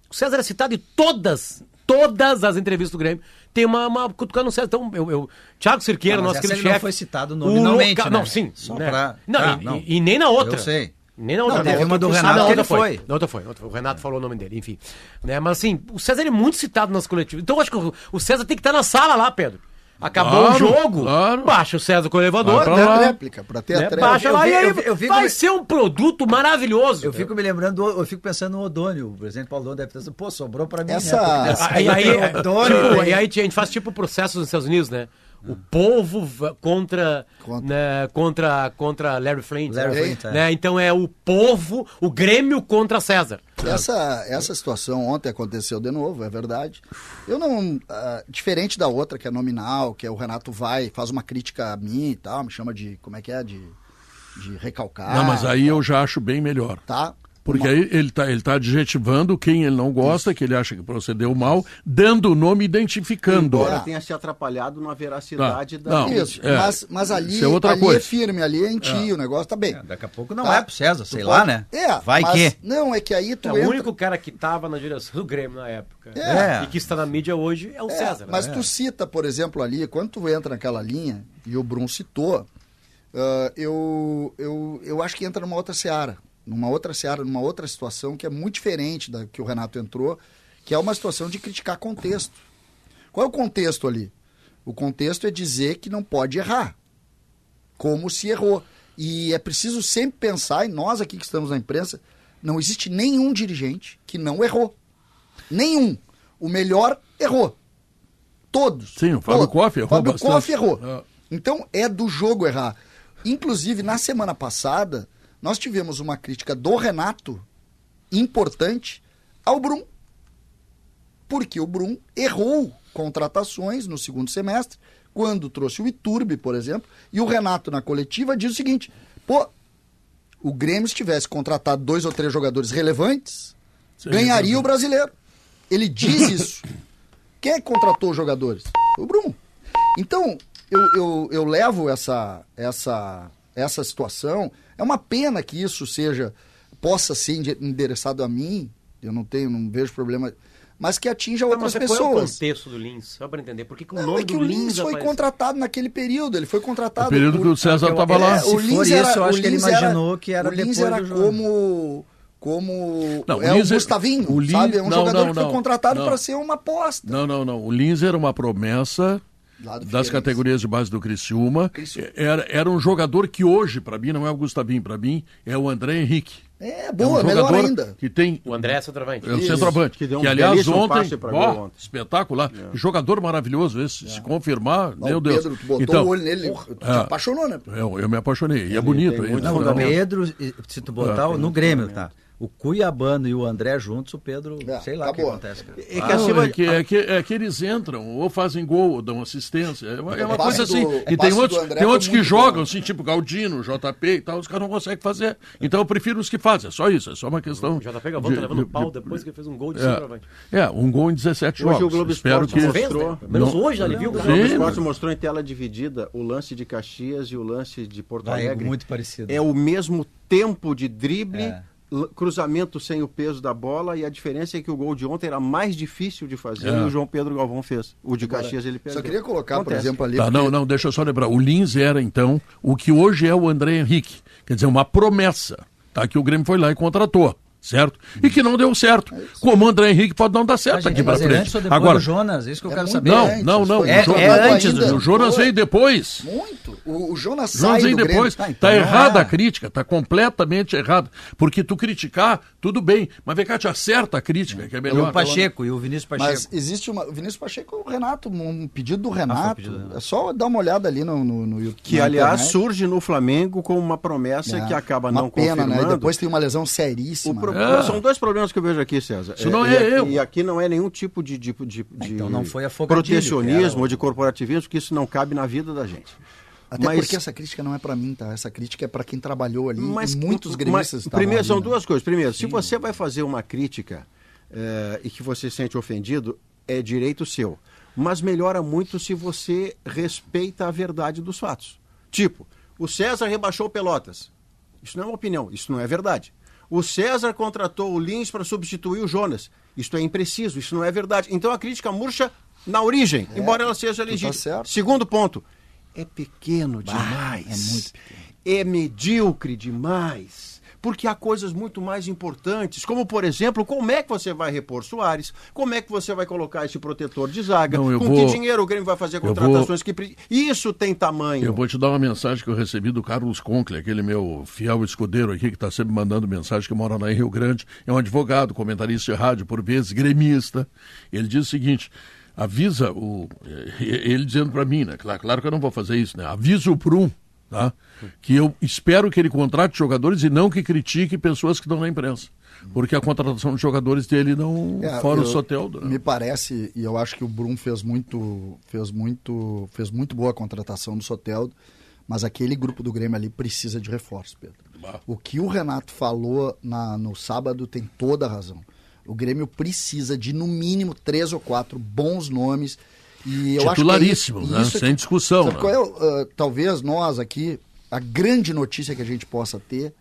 o César é citado em todas, todas as entrevistas do Grêmio. Tem uma, uma cutucada no César. Então, eu, eu, Thiago Cirqueira, Ah, nosso querido ele não chefe. foi citado nominalmente, loca- né? Não, sim. Só né? pra- Não, Tá, e, não. e- e nem na outra. Eu sei. Nem na outra. Não, teve uma do Renato Ah, ele outra foi. Foi. na outra foi. O Renato falou o nome dele, enfim. Né? Mas assim, o César é muito citado nas coletivas. Então eu acho que o César tem que estar na sala lá, Pedro. Acabou Claro, o jogo, claro. baixa o César com o elevador, Vai pra né? Réplica, pra ter né? a tréplica. Baixa Eu lá vi- e aí eu eu vi vai ser um produto maravilhoso. Eu fico me lembrando, do- eu fico pensando no Odônio, o presidente Paulo Odônio deve ter pensado, pô, sobrou pra mim, Essa- né? Porque Aí, aí, Odônio, tipo, tem- e aí a gente faz tipo processos nos Estados Unidos, né? O povo contra, Contra. Né, contra, contra Larry Flint. Larry né? Flynt, é. né? Então é o povo, o Grêmio contra César. Essa, essa situação ontem aconteceu de novo, é verdade. Eu não. ah, diferente da outra, que é nominal, que é o Renato vai, faz uma crítica a mim e tal, me chama de. Como é que é? De, de recalcar. Não, mas aí eu já acho bem melhor. Tá? Porque aí ele está ele tá adjetivando quem ele não gosta, que ele acha que procedeu mal, dando o nome e identificando. Embora É. tenha se atrapalhado na veracidade Tá. da. Não, Isso, É. mas, mas ali, Isso é outra ali coisa. é firme, ali é em ti, o negócio tá bem. É, daqui a pouco não Tá? é pro César, sei Tu lá, pode- né? É, Vai mas- que. Não, é que aí tu É, entra... o único cara que estava na direção do Grêmio na época É. e que está na mídia hoje é o É, César. mas né? tu cita, por exemplo, ali, quando tu entra naquela linha, e o Brum citou, ah, eu, eu, eu acho que entra numa outra seara. Numa outra seara, numa outra situação que é muito diferente da que o Renato entrou, que é uma situação de criticar contexto. Qual é o contexto ali? O contexto é dizer que não pode errar. Como se errou. E é preciso sempre pensar, e nós aqui que estamos na imprensa, não existe nenhum dirigente que não errou. Nenhum. O melhor errou. Todos. Sim, o Fábio. Koff errou Fábio. Koff errou. É. Então é do jogo errar. Inclusive, na semana passada, nós tivemos uma crítica do Renato importante ao Brum. Porque o Brum errou contratações no segundo semestre, quando trouxe o Iturbe, por exemplo, e o Renato na coletiva diz o seguinte: pô, o Grêmio se tivesse contratado dois ou três jogadores relevantes, Seria ganharia o brasileiro. Ele diz (laughs) isso. Quem é contratou os jogadores? O Brum. Então, eu, eu, eu levo essa, essa, essa situação. É uma pena que isso seja possa ser ende- endereçado a mim. Eu não tenho, não vejo problema. Mas que atinja Não, outras mas qual é o pessoas. contexto do Lins? Só para entender. Por que, que o Não, nome é que do o Lins Lins foi aparece? contratado naquele período. Ele foi contratado. O período que o César estava lá. É, Se for isso, eu acho que ele Lins imaginou que era o Lins depois era como como Não, o é Lins o é- Gustavinho, o Lins- sabe? É um não, jogador não, que foi contratado para ser uma aposta. Não, não, não. O Lins era uma promessa das categorias de base do Criciúma. Criciúma. Era, era um jogador que hoje, para mim, não é o Gustavinho, para mim é o André Henrique. É, É boa, um melhor jogador ainda. que tem O André é centroavante. É o centroavante. que Que, deu um aliás, belíssimo ontem, ó, ontem. espetacular. Jogador maravilhoso esse. Se confirmar, Ó, meu o Deus. Pedro, tu botou então, o olho nele, tu te é. apaixonou, né? eu, eu me apaixonei. E é bonito. ele, né? Não, o Então, Pedro, se tu botar o- no Grêmio, tá? O Cuiabano e o André juntos, o Pedro, É, sei lá o que acabou. acontece. cara. É que Ah, acima é, que, é, que, é que eles entram, ou fazem gol, ou dão assistência. É uma, é uma coisa assim. do- e tem outros, tem outros que jogam, bom. assim, tipo Galdino, JP e tal, os caras não conseguem fazer. Então eu prefiro os que fazem, é só isso, é só uma questão. O JP Galvão tá levando de- pau de- depois que ele fez um gol de. É, é, um gol em 17 Hoje jogos. o Globo Espero Esporte que. Mostrou- né? Menos Não. hoje, ali viu? O Sim, Globo Esporte mas- mostrou em tela dividida o lance de Caxias e o lance de Porto Vai, Alegre. muito parecido. É o mesmo tempo de drible, É. cruzamento sem o peso da bola e a diferença é que o gol de ontem era mais difícil de fazer É. e o João Pedro Galvão fez. O de Agora, Caxias ele perdeu. Só queria colocar, por Acontece. exemplo, ali. Tá, porque- não, não, deixa eu só lembrar. O Lins era, então, o que hoje é o André Henrique. Quer dizer, uma promessa. Tá? Que o Grêmio foi lá e contratou. Certo? E que não deu certo. Como o André Henrique pode não dar certo Ah, gente, aqui é frente. antes ou depois Agora, do Jonas? Isso que eu É quero saber. não, antes, não, não. foi o É- Jonas, é antes ainda. o Jonas veio depois. Muito. O, o Jonas O Jonas sai veio do depois. Grêmio. Tá, então não errada é. a crítica, tá completamente errada. Porque tu criticar, tudo bem. Mas vem cá, te acerta a crítica, que é E melhor. o Pacheco e o Vinícius Pacheco. Mas existe uma. O Vinícius Pacheco, o Renato, um pedido do Renato. pedido. É só dar uma olhada ali no, no, no YouTube. Que, aliás, internet. surge no Flamengo com uma promessa É, que acaba uma não pena, né? confirmando. E depois tem uma lesão O seríssima. Pro- É. São dois problemas que eu vejo aqui, César. Isso não e, é eu. E aqui não é nenhum tipo de, de, de, de Então não foi protecionismo ou de corporativismo, que isso não cabe na vida da gente. Até Mas- porque essa crítica não é pra mim, tá? Essa crítica é pra quem trabalhou ali. Mas muitos mas, gremistas Primeiro, ali, são né? duas coisas. Primeiro, se você vai fazer uma crítica eh, e que você se sente ofendido, é direito seu. Mas melhora muito se você respeita a verdade dos fatos. Tipo, o César rebaixou o Pelotas. Isso não é uma opinião, isso não é verdade. O César contratou o Lins para substituir o Jonas. Isso é impreciso, isso não é verdade. Então a crítica murcha na origem, embora ela seja legítima. tá certo. Segundo ponto, é pequeno demais. é muito É medíocre demais. Porque há coisas muito mais importantes, como, por exemplo, como é que você vai repor Soares? Como é que você vai colocar esse protetor de zaga? Não, Com vou- que dinheiro o Grêmio vai fazer contratações que... pre- Isso tem tamanho. Eu vou te dar uma mensagem que eu recebi do Carlos Conkle, aquele meu fiel escudeiro aqui, que está sempre mandando mensagem, que mora lá em Rio Grande. É um advogado, comentarista de rádio, por vezes gremista. Ele diz o seguinte: avisa o. Ele dizendo para mim, né? Claro, claro que eu não vou fazer isso, né? Avisa o Prum, tá? Que eu espero que ele contrate jogadores e não que critique pessoas que estão na imprensa. Porque a contratação de jogadores dele não. É, fora eu- o Soteldo. Né? Me parece, e eu acho que o Brum fez muito, fez muito, fez muito boa a contratação do Soteldo, mas aquele grupo do Grêmio ali precisa de reforço, Pedro. O que o Renato falou na, no sábado tem toda a razão. O Grêmio precisa de no mínimo três ou quatro bons nomes. E eu acho que é isso- né? isso Sem discussão, né? qual é, ah, talvez nós aqui, a grande notícia que a gente possa ter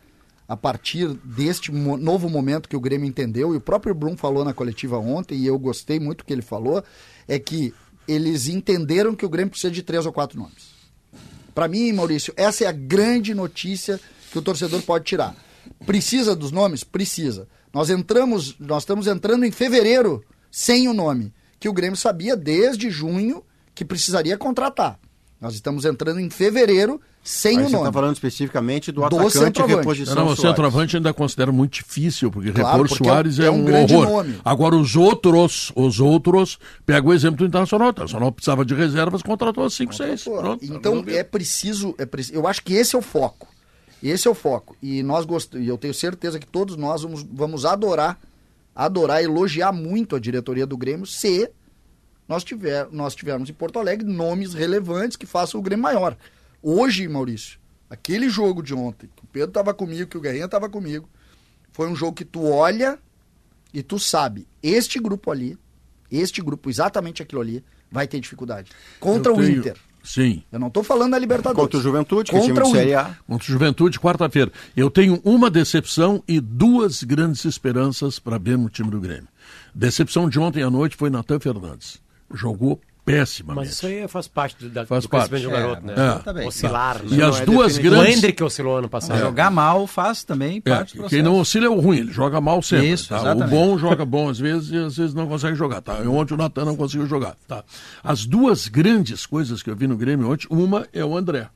a partir deste mo- novo momento que o Grêmio entendeu, e o próprio Brum falou na coletiva ontem, e eu gostei muito do que ele falou, é que eles entenderam que o Grêmio precisa de três ou quatro nomes. Para mim, Maurício, essa é a grande notícia que o torcedor pode tirar. Precisa dos nomes? Precisa. Nós entramos, nós estamos entrando em fevereiro sem o nome, que o Grêmio sabia desde junho que precisaria contratar. Nós estamos entrando em fevereiro sem Aí o você nome. está falando especificamente do, Do atacante centroavante. reposição Não, não, o centroavante ainda considero muito difícil, porque Claro, repor porque Soares é é, um- é um grande horror. nome. Agora, os outros, os outros, pega o exemplo do Internacional. O Internacional precisava de reservas, contratou 5, 6. Pô, Pronto. então é preciso, é preciso. Eu acho que esse é o foco. Esse é o foco. E nós gostamos, e eu tenho certeza que todos nós vamos, vamos adorar, adorar, elogiar muito a diretoria do Grêmio se nós, tiver, nós tivermos em Porto Alegre nomes relevantes que façam o Grêmio maior. Hoje, Maurício, aquele jogo de ontem, que o Pedro estava comigo, que o Guerrinha estava comigo, foi um jogo que tu olha e tu sabe, este grupo ali, este grupo, exatamente aquilo ali, vai ter dificuldade. Contra Eu o tenho- Inter. Sim. Eu não estou falando da Libertadores. Contra o Juventude, que é time Contra de o Série. A. Contra o Juventude, quarta-feira. Eu tenho uma decepção e duas grandes esperanças para ver no time do Grêmio. Decepção de ontem à noite foi Natan Fernandes. Jogou pessimamente. Mas isso aí faz parte do, da, Faz do parte. crescimento do É, garoto, né? né? Exatamente. Oscilar, E né? as é duas. O grandes. Hendrick oscilou ano passado. Jogar mal faz também É, parte do quem processo. não oscila é o ruim, ele joga mal sempre. Isso, tá? O bom joga bom às vezes e às vezes não consegue jogar. Tá? Ontem o Natan não conseguiu jogar. Tá? As duas grandes coisas que eu vi no Grêmio ontem, uma é o André.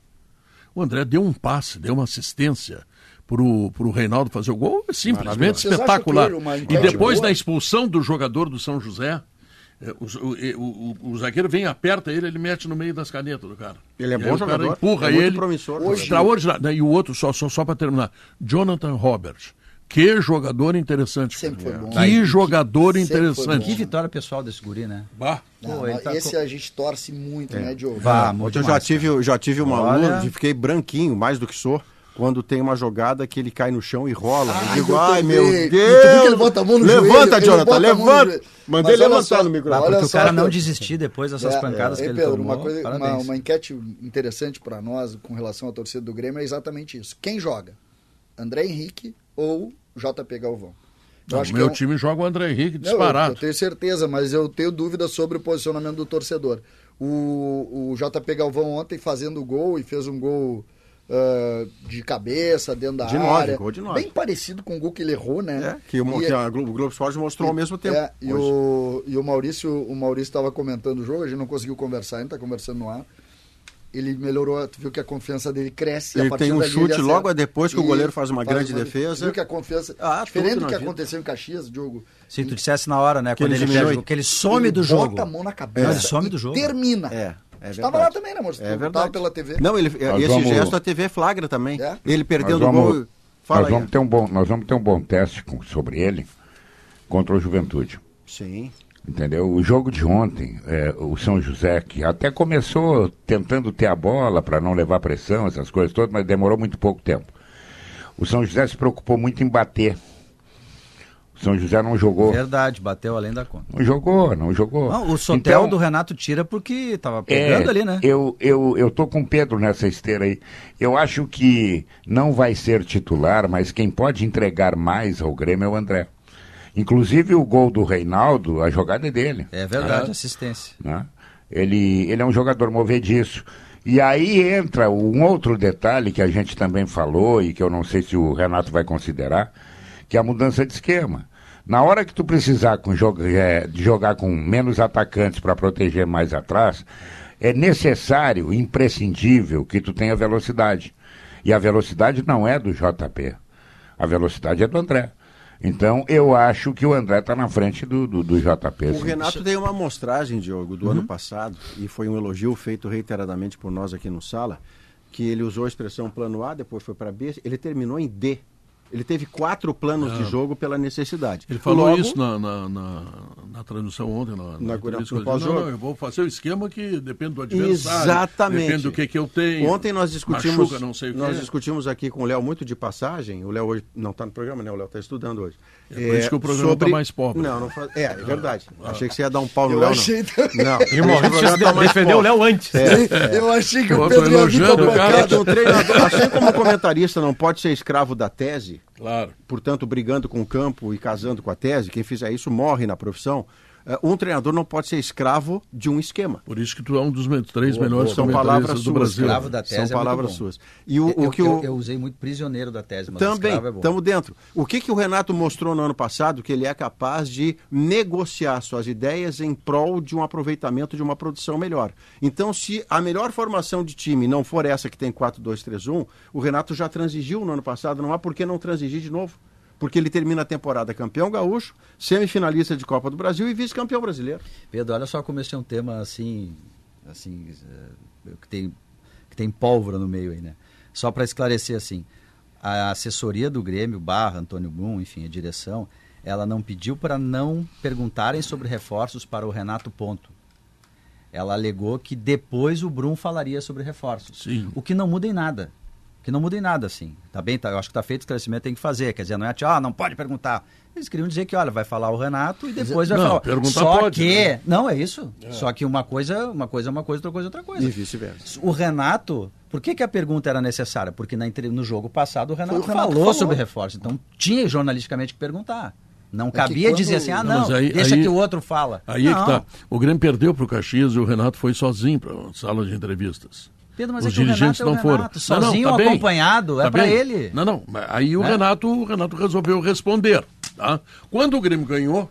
O André deu um passe, deu uma assistência pro, pro Reinaldo fazer o gol, é simplesmente espetacular. E depois boa? da expulsão do jogador do São José, é, o, o, o- o zagueiro vem, aperta ele, ele mete no meio das canetas do cara. Ele é E bom jogador, empurra é muito ele. promissor. Hoje- Extraordinário. E o outro, só, só, só para terminar, Jonathan Roberts. Que jogador interessante. Sempre foi bom. Que Aí, jogador foi interessante. Que vitória pessoal desse guri, né? Bah. Não, Pô, tá esse com- a gente torce muito, né, Diogo? Vá, muito eu já mais, tive, já tive uma Olha- aluna, fiquei branquinho, mais do que sou, quando tem uma jogada que ele cai no chão e rola. Ai, eu digo, eu ai meu Deus! ele bota a mão no levanta, joelho, Jonathan, no levanta! Mandei levantar só, no microfone. porque o só, cara não desistir depois dessas É, pancadas é, que ele Pedro, tomou. uma, coisa, uma, uma enquete interessante para nós com relação à torcida do Grêmio é exatamente isso. Quem joga? André Henrique ou JP Galvão? Eu Não, meu que é um- time joga o André Henrique Não, eu- disparado. Eu, tenho certeza, mas eu tenho dúvidas sobre o posicionamento do torcedor. O, o JP Galvão ontem fazendo gol e fez um gol ah, de cabeça dentro da De nove, área. gol de nove. Bem parecido com o gol que ele errou, né? É, que, o, E- que a Globo, o Globo Esporte mostrou ao mesmo tempo. é, e, o, e o Maurício o Maurício estava comentando o jogo, a gente não conseguiu conversar ainda, está conversando no ar. Ele melhorou, tu viu que a confiança dele cresce. Ele a partir tem um chute logo depois que o E goleiro faz uma grande defesa. Viu que a confiança. Ah, diferente do que vida. aconteceu em Caxias, Diogo. Se tu dissesse na hora, né? Que quando ele ele, perde, que ele some ele do jogo. Bota a mão na cabeça. Não, ele some e do jogo. Termina. É, é Estava verdade. lá também, né, moço? É verdade. Pela TV. Não, ele, Nós esse vamos- gesto a TV flagra também. É? Ele perdendo Nós o vamos- gol. Fala nós, aí. vamos ter um bom, nós vamos ter um bom teste com- sobre ele contra o Juventude. Sim. Entendeu? O jogo de ontem, é, o São José, que até começou tentando ter a bola para não levar pressão, essas coisas todas, mas demorou muito pouco tempo. O São José se preocupou muito em bater. São José não jogou. Verdade, bateu além da conta. Não jogou, não jogou. Não, o Sotel Então, do Renato tira porque tava é, pegando ali, né? Eu, eu, eu tô com o Pedro nessa esteira aí. Eu acho que não vai ser titular, mas quem pode entregar mais ao Grêmio é o André. Inclusive o gol do Reinaldo, a jogada é dele. É verdade, É. assistência. né? Ele, ele é um jogador movediço. E aí entra um outro detalhe que a gente também falou e que eu não sei se o Renato vai considerar, que é a mudança de esquema. Na hora que tu precisar com joga- eh, de jogar com menos atacantes para proteger mais atrás, é necessário, imprescindível, que tu tenha velocidade. E a velocidade não é do JP. A velocidade é do André. Então, eu acho que o André está na frente do, do, do JP. O sim. Renato tem uma amostragem, Diogo, do Uhum. ano passado, e foi um elogio feito reiteradamente por nós aqui no Sala, que ele usou a expressão plano A, depois foi para B, ele terminou em D. Ele teve quatro planos Ah. de jogo pela necessidade. Ele falou Logo, isso na, na, na, na transmissão ontem. Na, Na- entrevista, não, não, eu vou fazer o esquema que depende do adversário. Exatamente. Depende do que, que eu tenho. Ontem nós discutimos, Machuca, não sei o nós quê. discutimos aqui com o Léo muito de passagem. O Léo hoje não está no programa, né? O Léo está estudando hoje. É por isso que o programa tá mais pobre. Não, não faz... é, é verdade. Achei que você ia dar um pau no Eu Léo. achei não. também. Não. E o Esse Maurício programa tá mais defendeu o. Léo antes. Eu achei que Eu o tô Pedro ia vir com o. É que treinador, assim como o comentarista não pode ser escravo da tese, Claro. portanto, brigando com o campo e casando com a tese, quem fizer isso morre na profissão. Eh, Um treinador não pode ser escravo de um esquema. Por isso que tu é um dos três melhores São comentaristas palavras do suas, Brasil. Escravo da tese São é muito palavras bom. suas. E o, o eu, que eu- o... eu usei muito prisioneiro da tese, mas Também, escravo é bom. estamos dentro. O que, que o Renato mostrou no ano passado? Que ele é capaz de negociar suas ideias em prol de um aproveitamento de uma produção melhor. Então, se a melhor formação de time não for essa que tem 4-2-3-1, o Renato já transigiu no ano passado, não há por que não transigir de novo. Porque ele termina a temporada campeão gaúcho, semifinalista de Copa do Brasil e vice-campeão brasileiro. Pedro, olha só como esse é um tema assim, assim eh, que, tem, que tem pólvora no meio aí, né? Só para esclarecer assim, a assessoria do Grêmio, barra Antônio Brum, enfim, a direção, ela não pediu para não perguntarem sobre reforços para o Renato Ponto. Ela alegou que depois o Brum falaria sobre reforços. Sim. O que não muda em nada. O que não muda em nada, assim. Tá bem, tá, eu acho que tá feito o esclarecimento, tem que fazer. Quer dizer, não é, ah, não pode perguntar. Eles queriam dizer que, olha, vai falar o Renato e depois vai falar. perguntar Só pode, que. né? Não, é isso. Só que uma coisa, uma coisa é uma coisa, outra coisa é outra coisa. E vice-versa. O Renato, por que, que a pergunta era necessária? Porque na, no jogo passado o Renato, o Renato falou, falou. sobre reforço. Então tinha jornalisticamente que perguntar. Não É cabia quando- dizer assim, ah, Não, não, aí- deixa aí- que o outro fala. Aí é não. que tá. O Grêmio perdeu pro Caxias e o Renato foi sozinho para a sala de entrevistas. Pedro, mas Os é que o dirigentes Renato é o não foram. Renato, Não, não, sozinho tá acompanhado, é Tá pra bem. ele. Não, não. mas Aí o, É. Renato, o Renato resolveu responder. Tá? Quando o Grêmio ganhou,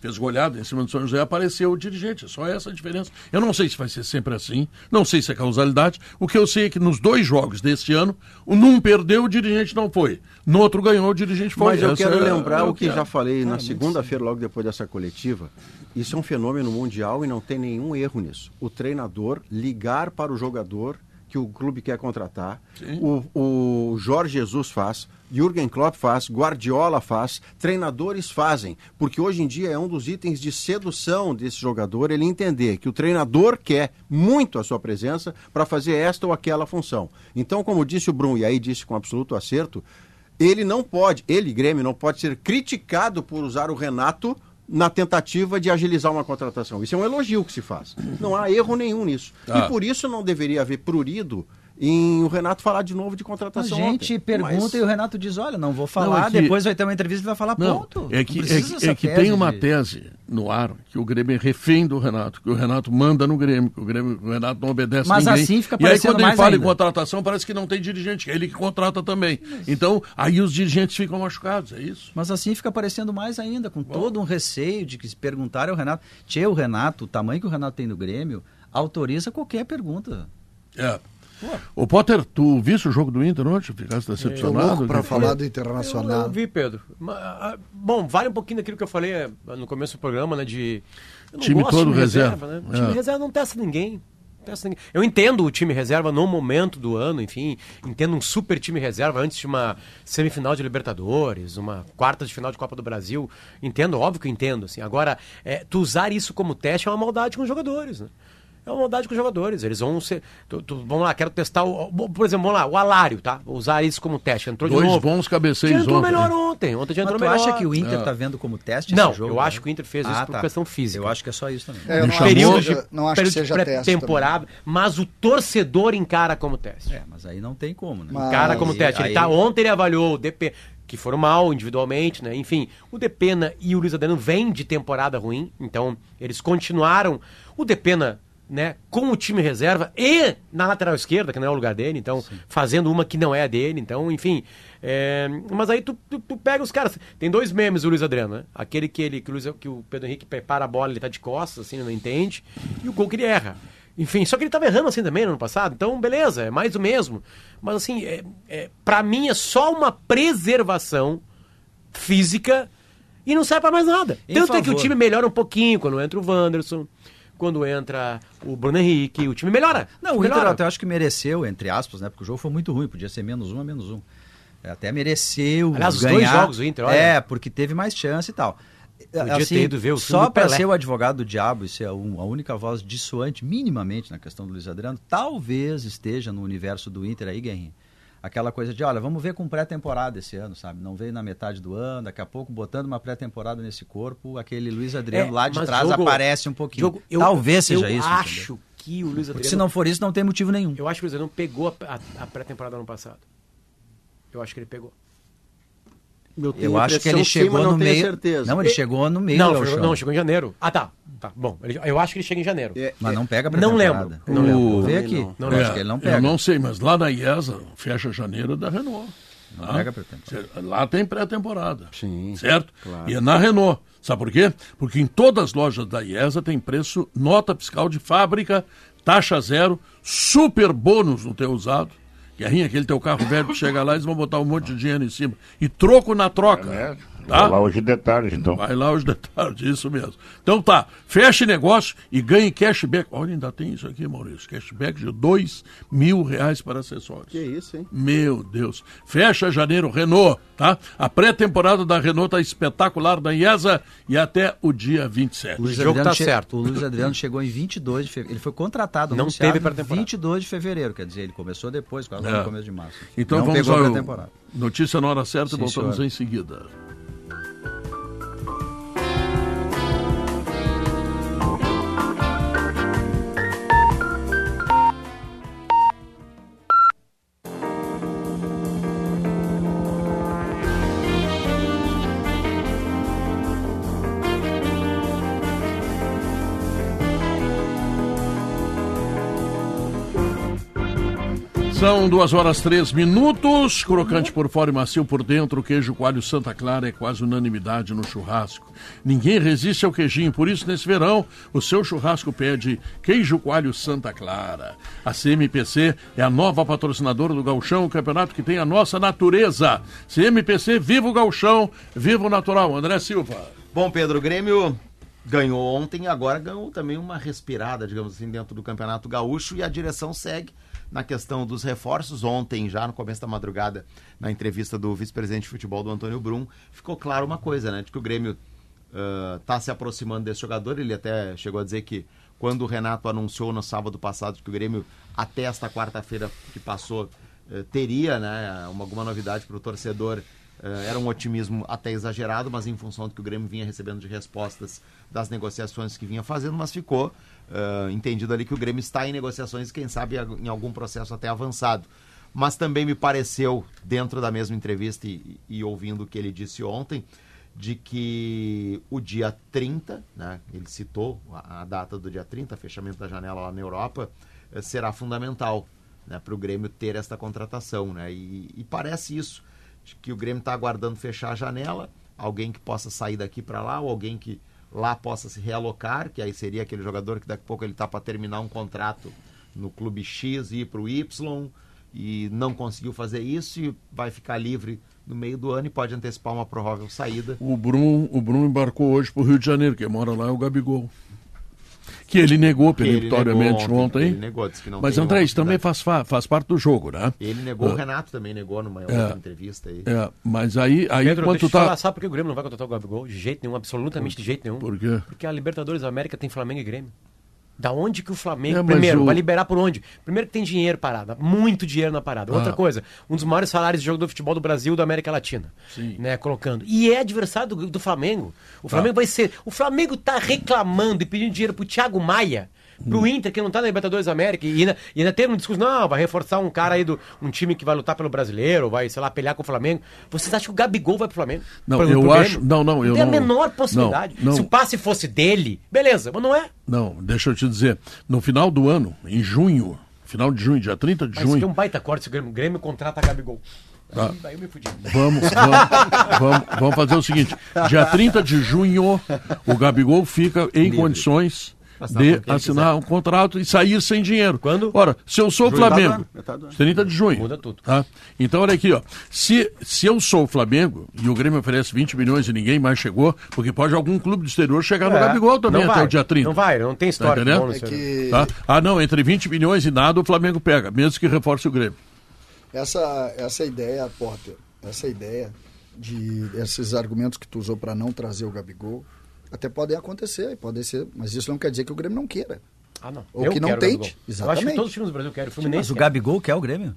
fez goleada em cima do São José, apareceu o dirigente. É Só essa a diferença. Eu não sei se vai ser sempre assim, não sei se é causalidade. O que eu sei é que nos dois jogos deste ano, o num perdeu, o dirigente não foi. No outro ganhou, o dirigente foi. Mas eu Essa quero é- lembrar é o que é. já falei na segunda-feira, logo depois dessa coletiva. Isso é um fenômeno mundial e não tem nenhum erro nisso. O treinador ligar para o jogador que o clube quer contratar. O, o Jorge Jesus faz, Jürgen Klopp faz, Guardiola faz, treinadores fazem. Porque hoje em dia é um dos itens de sedução desse jogador ele entender que o treinador quer muito a sua presença para fazer esta ou aquela função. Então, como disse o Brum, e aí disse com absoluto acerto, ele não pode, ele, Grêmio, não pode ser criticado por usar o Renato na tentativa de agilizar uma contratação. Isso é um elogio que se faz. Não há erro nenhum nisso. Tá. E por isso não deveria haver prurido em o Renato falar de novo de A contratação. gente ontem. pergunta Mas- e o Renato diz, olha, não vou falar, Não, é que- depois vai ter uma entrevista e vai falar, Não, ponto. é que, Não é que, é que tese tem uma tese no ar que o Grêmio é refém do Renato, que o Renato manda no Grêmio, que o, Grêmio, o Renato não obedece Mas ninguém. assim fica e aí quando ele fala em ainda. contratação, parece que não tem dirigente, que é ele que contrata também. Então, aí os dirigentes ficam machucados, é isso. Mas assim fica parecendo mais ainda, com todo um receio de que se perguntarem ao Renato. Tchê, o Renato, o tamanho que o Renato tem no Grêmio, autoriza qualquer pergunta. É. Ô Potter, tu viste o jogo do Inter ontem? Ficaste decepcionado? foi? falar do Eu, Internacional. eu vi, Pedro. Bom, vale um pouquinho daquilo que eu falei eh, no começo do programa, né? De. não Time gosto de todo reserva. né? O É. time reserva não testa ninguém. não testa ninguém. Eu entendo o time reserva no momento do ano, enfim. Entendo um super time reserva antes de uma semifinal de Libertadores, uma quarta de final de Copa do Brasil. Entendo, óbvio que entendo. Assim. Agora, é, tu usar isso como teste é uma maldade com os jogadores, né? É uma maldade com os jogadores. Eles vão ser. tu- tu- vamos lá, quero testar o. Por exemplo, vamos lá, o Alário, tá? Vou usar isso como teste. Entrou de Dois novo. bons cabeceios Já entrou ontem. melhor ontem. Ontem já Mas entrou tu melhor. acha que o Inter Ah. está vendo como teste Não, esse jogo? eu acho que o Inter fez isso Ah, por tá. questão física. Eu acho que é só isso também. É, eu não período que de, seja- não acho que período seja de teste. pré-temporada, mas o torcedor encara como teste. É, mas aí não tem como, né? Mas- Encara como Aí- teste. Ele aí- tá, ontem ele avaliou o DP, que foram mal individualmente, né? Enfim, o Depena e o Luiz Adriano vêm de temporada ruim, então eles continuaram. O Depena, né, com o time reserva e na lateral esquerda, que não é o lugar dele, então fazendo uma que não é a dele, então, enfim. é, mas aí tu, tu, tu pega os caras. Tem dois memes do Luiz Adriano, né? Aquele que, ele, que, o, Luiz, que o Pedro Henrique prepara a bola, ele tá de costas, assim, não entende, e o gol que ele erra. Enfim, só que ele tava errando assim também no ano passado, então beleza, é mais o mesmo. Mas assim, é, é, para mim é só uma preservação física e não serve pra mais nada. Em Tanto é que o favor. time melhora um pouquinho quando entra o Wanderson, quando entra o Bruno Henrique, o time melhora. Não, o Inter até acho que mereceu, entre aspas, né? Porque o jogo foi muito ruim, podia ser menos um a menos um. É, Até mereceu Aliás, os ganhar. dois jogos do Inter, olha. É, porque teve mais chance e tal. Podia ter ido ver o só para ser o advogado do diabo e ser a, um- a única voz dissuante minimamente na questão do Luiz Adriano, talvez esteja no universo do Inter aí, Guerrinho. Aquela coisa de, olha, vamos ver com pré-temporada esse ano, sabe? Não veio na metade do ano, daqui a pouco botando uma pré-temporada nesse corpo, aquele Luiz Adriano É, lá de trás jogo- aparece um pouquinho. Jogo- eu- talvez seja eu isso. acho entendeu? que o Luiz Porque Adriano. se não for isso, não tem motivo nenhum. Eu acho que o Luiz Adriano pegou a, a- a pré-temporada ano passado. Eu acho que ele pegou. Eu, tenho Eu acho que ele chegou não no meio. certeza. Não, ele chegou no meio não, chegou, não, chegou em janeiro. Ah, tá. Tá, bom. Ele- eu acho que ele chega em janeiro. É, Mas não pega Não pré-temporada. lembro, não lembro. Também aqui. não. Não eu lembro. acho que ele não Eu pega. não sei, mas lá na IESA, fecha janeiro da Renault. Não tá? pega pré-temporada. Lá tem pré-temporada. Sim, Certo? claro. E é na Renault. Sabe por quê? Porque em todas as lojas da IESA tem preço, nota fiscal de fábrica, taxa zero, super bônus no teu usado. Guerrinha, aquele teu carro velho que chega lá, eles vão botar um monte de dinheiro em cima. E troco na troca. É, Tá? Vou lá hoje de tarde, então. Vai lá os detalhes, isso mesmo. Então tá, feche negócio e ganhe cashback. Olha, ainda tem isso aqui, Maurício. Cashback de dois mil reais para acessórios. Que isso, hein? Meu Deus. Fecha janeiro, Renault, tá? A pré-temporada da Renault tá espetacular da IESA e até o dia 27. O Luiz O jogo Adriano tá che- certo. O Luiz Adriano chegou em 22 de fevereiro. Ele foi contratado, Não teve em pré-temporada. 22 de fevereiro. Quer dizer, ele começou depois, quase É. no começo de março. Então não vamos pegou a ao pré-temporada. notícia na hora certa e voltamos senhor. em seguida. São duas horas três minutos, crocante por fora e macio por dentro, queijo coalho Santa Clara é quase unanimidade no churrasco. Ninguém resiste ao queijinho, por isso nesse verão o seu churrasco pede queijo coalho Santa Clara. A CMPC é a nova patrocinadora do Gauchão, o campeonato que tem a nossa natureza. CMPC, viva o Gauchão, viva o natural. André Silva. Bom, Pedro, o Grêmio ganhou ontem e agora ganhou também uma respirada, digamos assim, dentro do Campeonato Gaúcho e a direção segue na questão dos reforços. Ontem, já no começo da madrugada, na entrevista do vice-presidente de futebol do Antônio Brum, ficou claro uma coisa, né? De que o Grêmio está uh, se aproximando desse jogador. Ele até chegou a dizer que quando o Renato anunciou no sábado passado que o Grêmio, até esta quarta-feira que passou, uh, teria né, uma, alguma novidade para o torcedor. Uh, era um otimismo até exagerado, mas em função do que o Grêmio vinha recebendo de respostas das negociações que vinha fazendo, mas ficou uh, entendido ali que o Grêmio está em negociações, quem sabe em algum processo até avançado. Mas também me pareceu, dentro da mesma entrevista e, e ouvindo o que ele disse ontem, de que o dia 30, né, ele citou a, a, data do dia 30, fechamento da janela lá na Europa, eh, será fundamental né, para o Grêmio ter esta contratação. Né, e, e parece isso, que o Grêmio está aguardando fechar a janela, alguém que possa sair daqui para lá, ou alguém que lá possa se realocar, que aí seria aquele jogador que daqui a pouco ele está para terminar um contrato no clube X e ir para o Y e não conseguiu fazer isso e vai ficar livre no meio do ano e pode antecipar uma provável saída. O Bruno, o Bruno embarcou hoje para o Rio de Janeiro, quem mora lá é o Gabigol. Que ele negou peremptoriamente ontem, ontem. Ele negou, disse que não Mas André, isso também faz, faz parte do jogo, né? Ele negou, uh, o Renato também negou numa outra entrevista aí. É, mas aí, aí Pedro, quando tá... falar, sabe por que o Grêmio não vai contratar o Gabigol? De jeito nenhum, absolutamente de jeito nenhum. Por quê? Porque a Libertadores da América tem Flamengo e Grêmio. Da onde que o Flamengo. Primeiro, o... vai liberar por onde? Primeiro que tem dinheiro parado, muito dinheiro na parada. Outra ah. coisa, um dos maiores salários de jogo do futebol do Brasil da América Latina. Sim. Né, colocando. E é adversário do, do Flamengo. O Flamengo ah. vai ser. O Flamengo tá reclamando e pedindo dinheiro pro Thiago Maia pro Inter, que não tá na Libertadores da América, e ainda, e ainda teve um discurso, não, vai reforçar um cara aí do um time que vai lutar pelo brasileiro, vai, sei lá, pelear com o Flamengo. Vocês acham que o Gabigol vai pro Flamengo? Não, pro, eu pro acho. Não, não, eu não. Tem a menor possibilidade. Não, não. Se o passe fosse dele, beleza, mas não é. Não, deixa eu te dizer. No final do ano, em junho, final de junho, dia 30 de mas junho. Tem um baita corte se o Grêmio, Grêmio contrata Gabigol. Tá. Daí eu me fudi. Vamos, vamos, vamos, vamos, fazer o seguinte: dia 30 de junho, o Gabigol fica em Livre. condições de assinar um contrato e sair sem dinheiro. Quando? Ora, se eu sou o Flamengo, metade, metade 30 de junho. Muda tudo. Tá? Então, olha aqui, ó. Se, se eu sou o Flamengo e o Grêmio oferece 20 milhões e ninguém mais chegou, porque pode algum clube do exterior chegar é, no Gabigol também até vai, o dia 30. Não vai, não tem história. Tá é que... tá? Ah, não, entre 20 milhões e nada o Flamengo pega, mesmo que reforce o Grêmio. Essa, essa ideia, Porter, essa ideia de esses argumentos que tu usou para não trazer o Gabigol, até podem acontecer, podem ser, mas isso não quer dizer que o Grêmio não queira. Ah, não. Ou Eu que não tente. Exatamente. Eu acho que todos os times do Brasil querem. O Fluminense mas o Gabigol quer o Grêmio?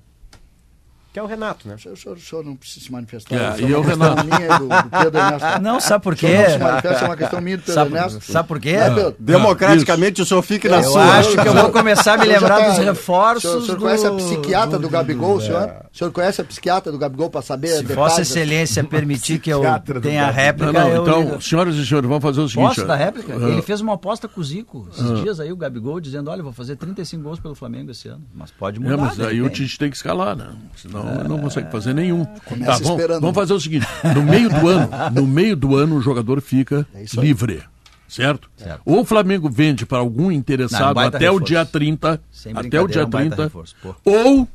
Que é o Renato, né? O senhor, o senhor, o senhor não precisa se manifestar. É, e o Renato. Minha, do, do Pedro Ernesto. (laughs) Não, sabe por quê? Não se manifesta, é uma questão minha do Pedro sabe, Ernesto. Sabe por quê? É, Democraticamente, o senhor fique na eu sua. Eu acho que eu vou começar a me lembrar tá, dos reforços. O senhor, o senhor conhece a psiquiatra do, do Gabigol, senhor? O senhor conhece a psiquiatra do Gabigol para saber Se Vossa Excelência (laughs) permitir que eu tenha a réplica. Não, não, então, senhoras e senhores, vamos fazer o seguinte. Posso dar réplica? Uh, Ele fez uma aposta com o Zico esses uh, dias aí, o Gabigol, dizendo: olha, vou fazer 35 gols pelo Flamengo esse ano. Mas pode mudar. É, mas aí o Tite tem que escalar, né? Senão não consegue fazer nenhum. Tá, vamos, vamos, fazer o seguinte: no meio do ano, (laughs) no meio do ano, o jogador fica é livre. Certo? certo? Ou o Flamengo vende para algum interessado não, até reforço. o dia 30, até o dia 30, ou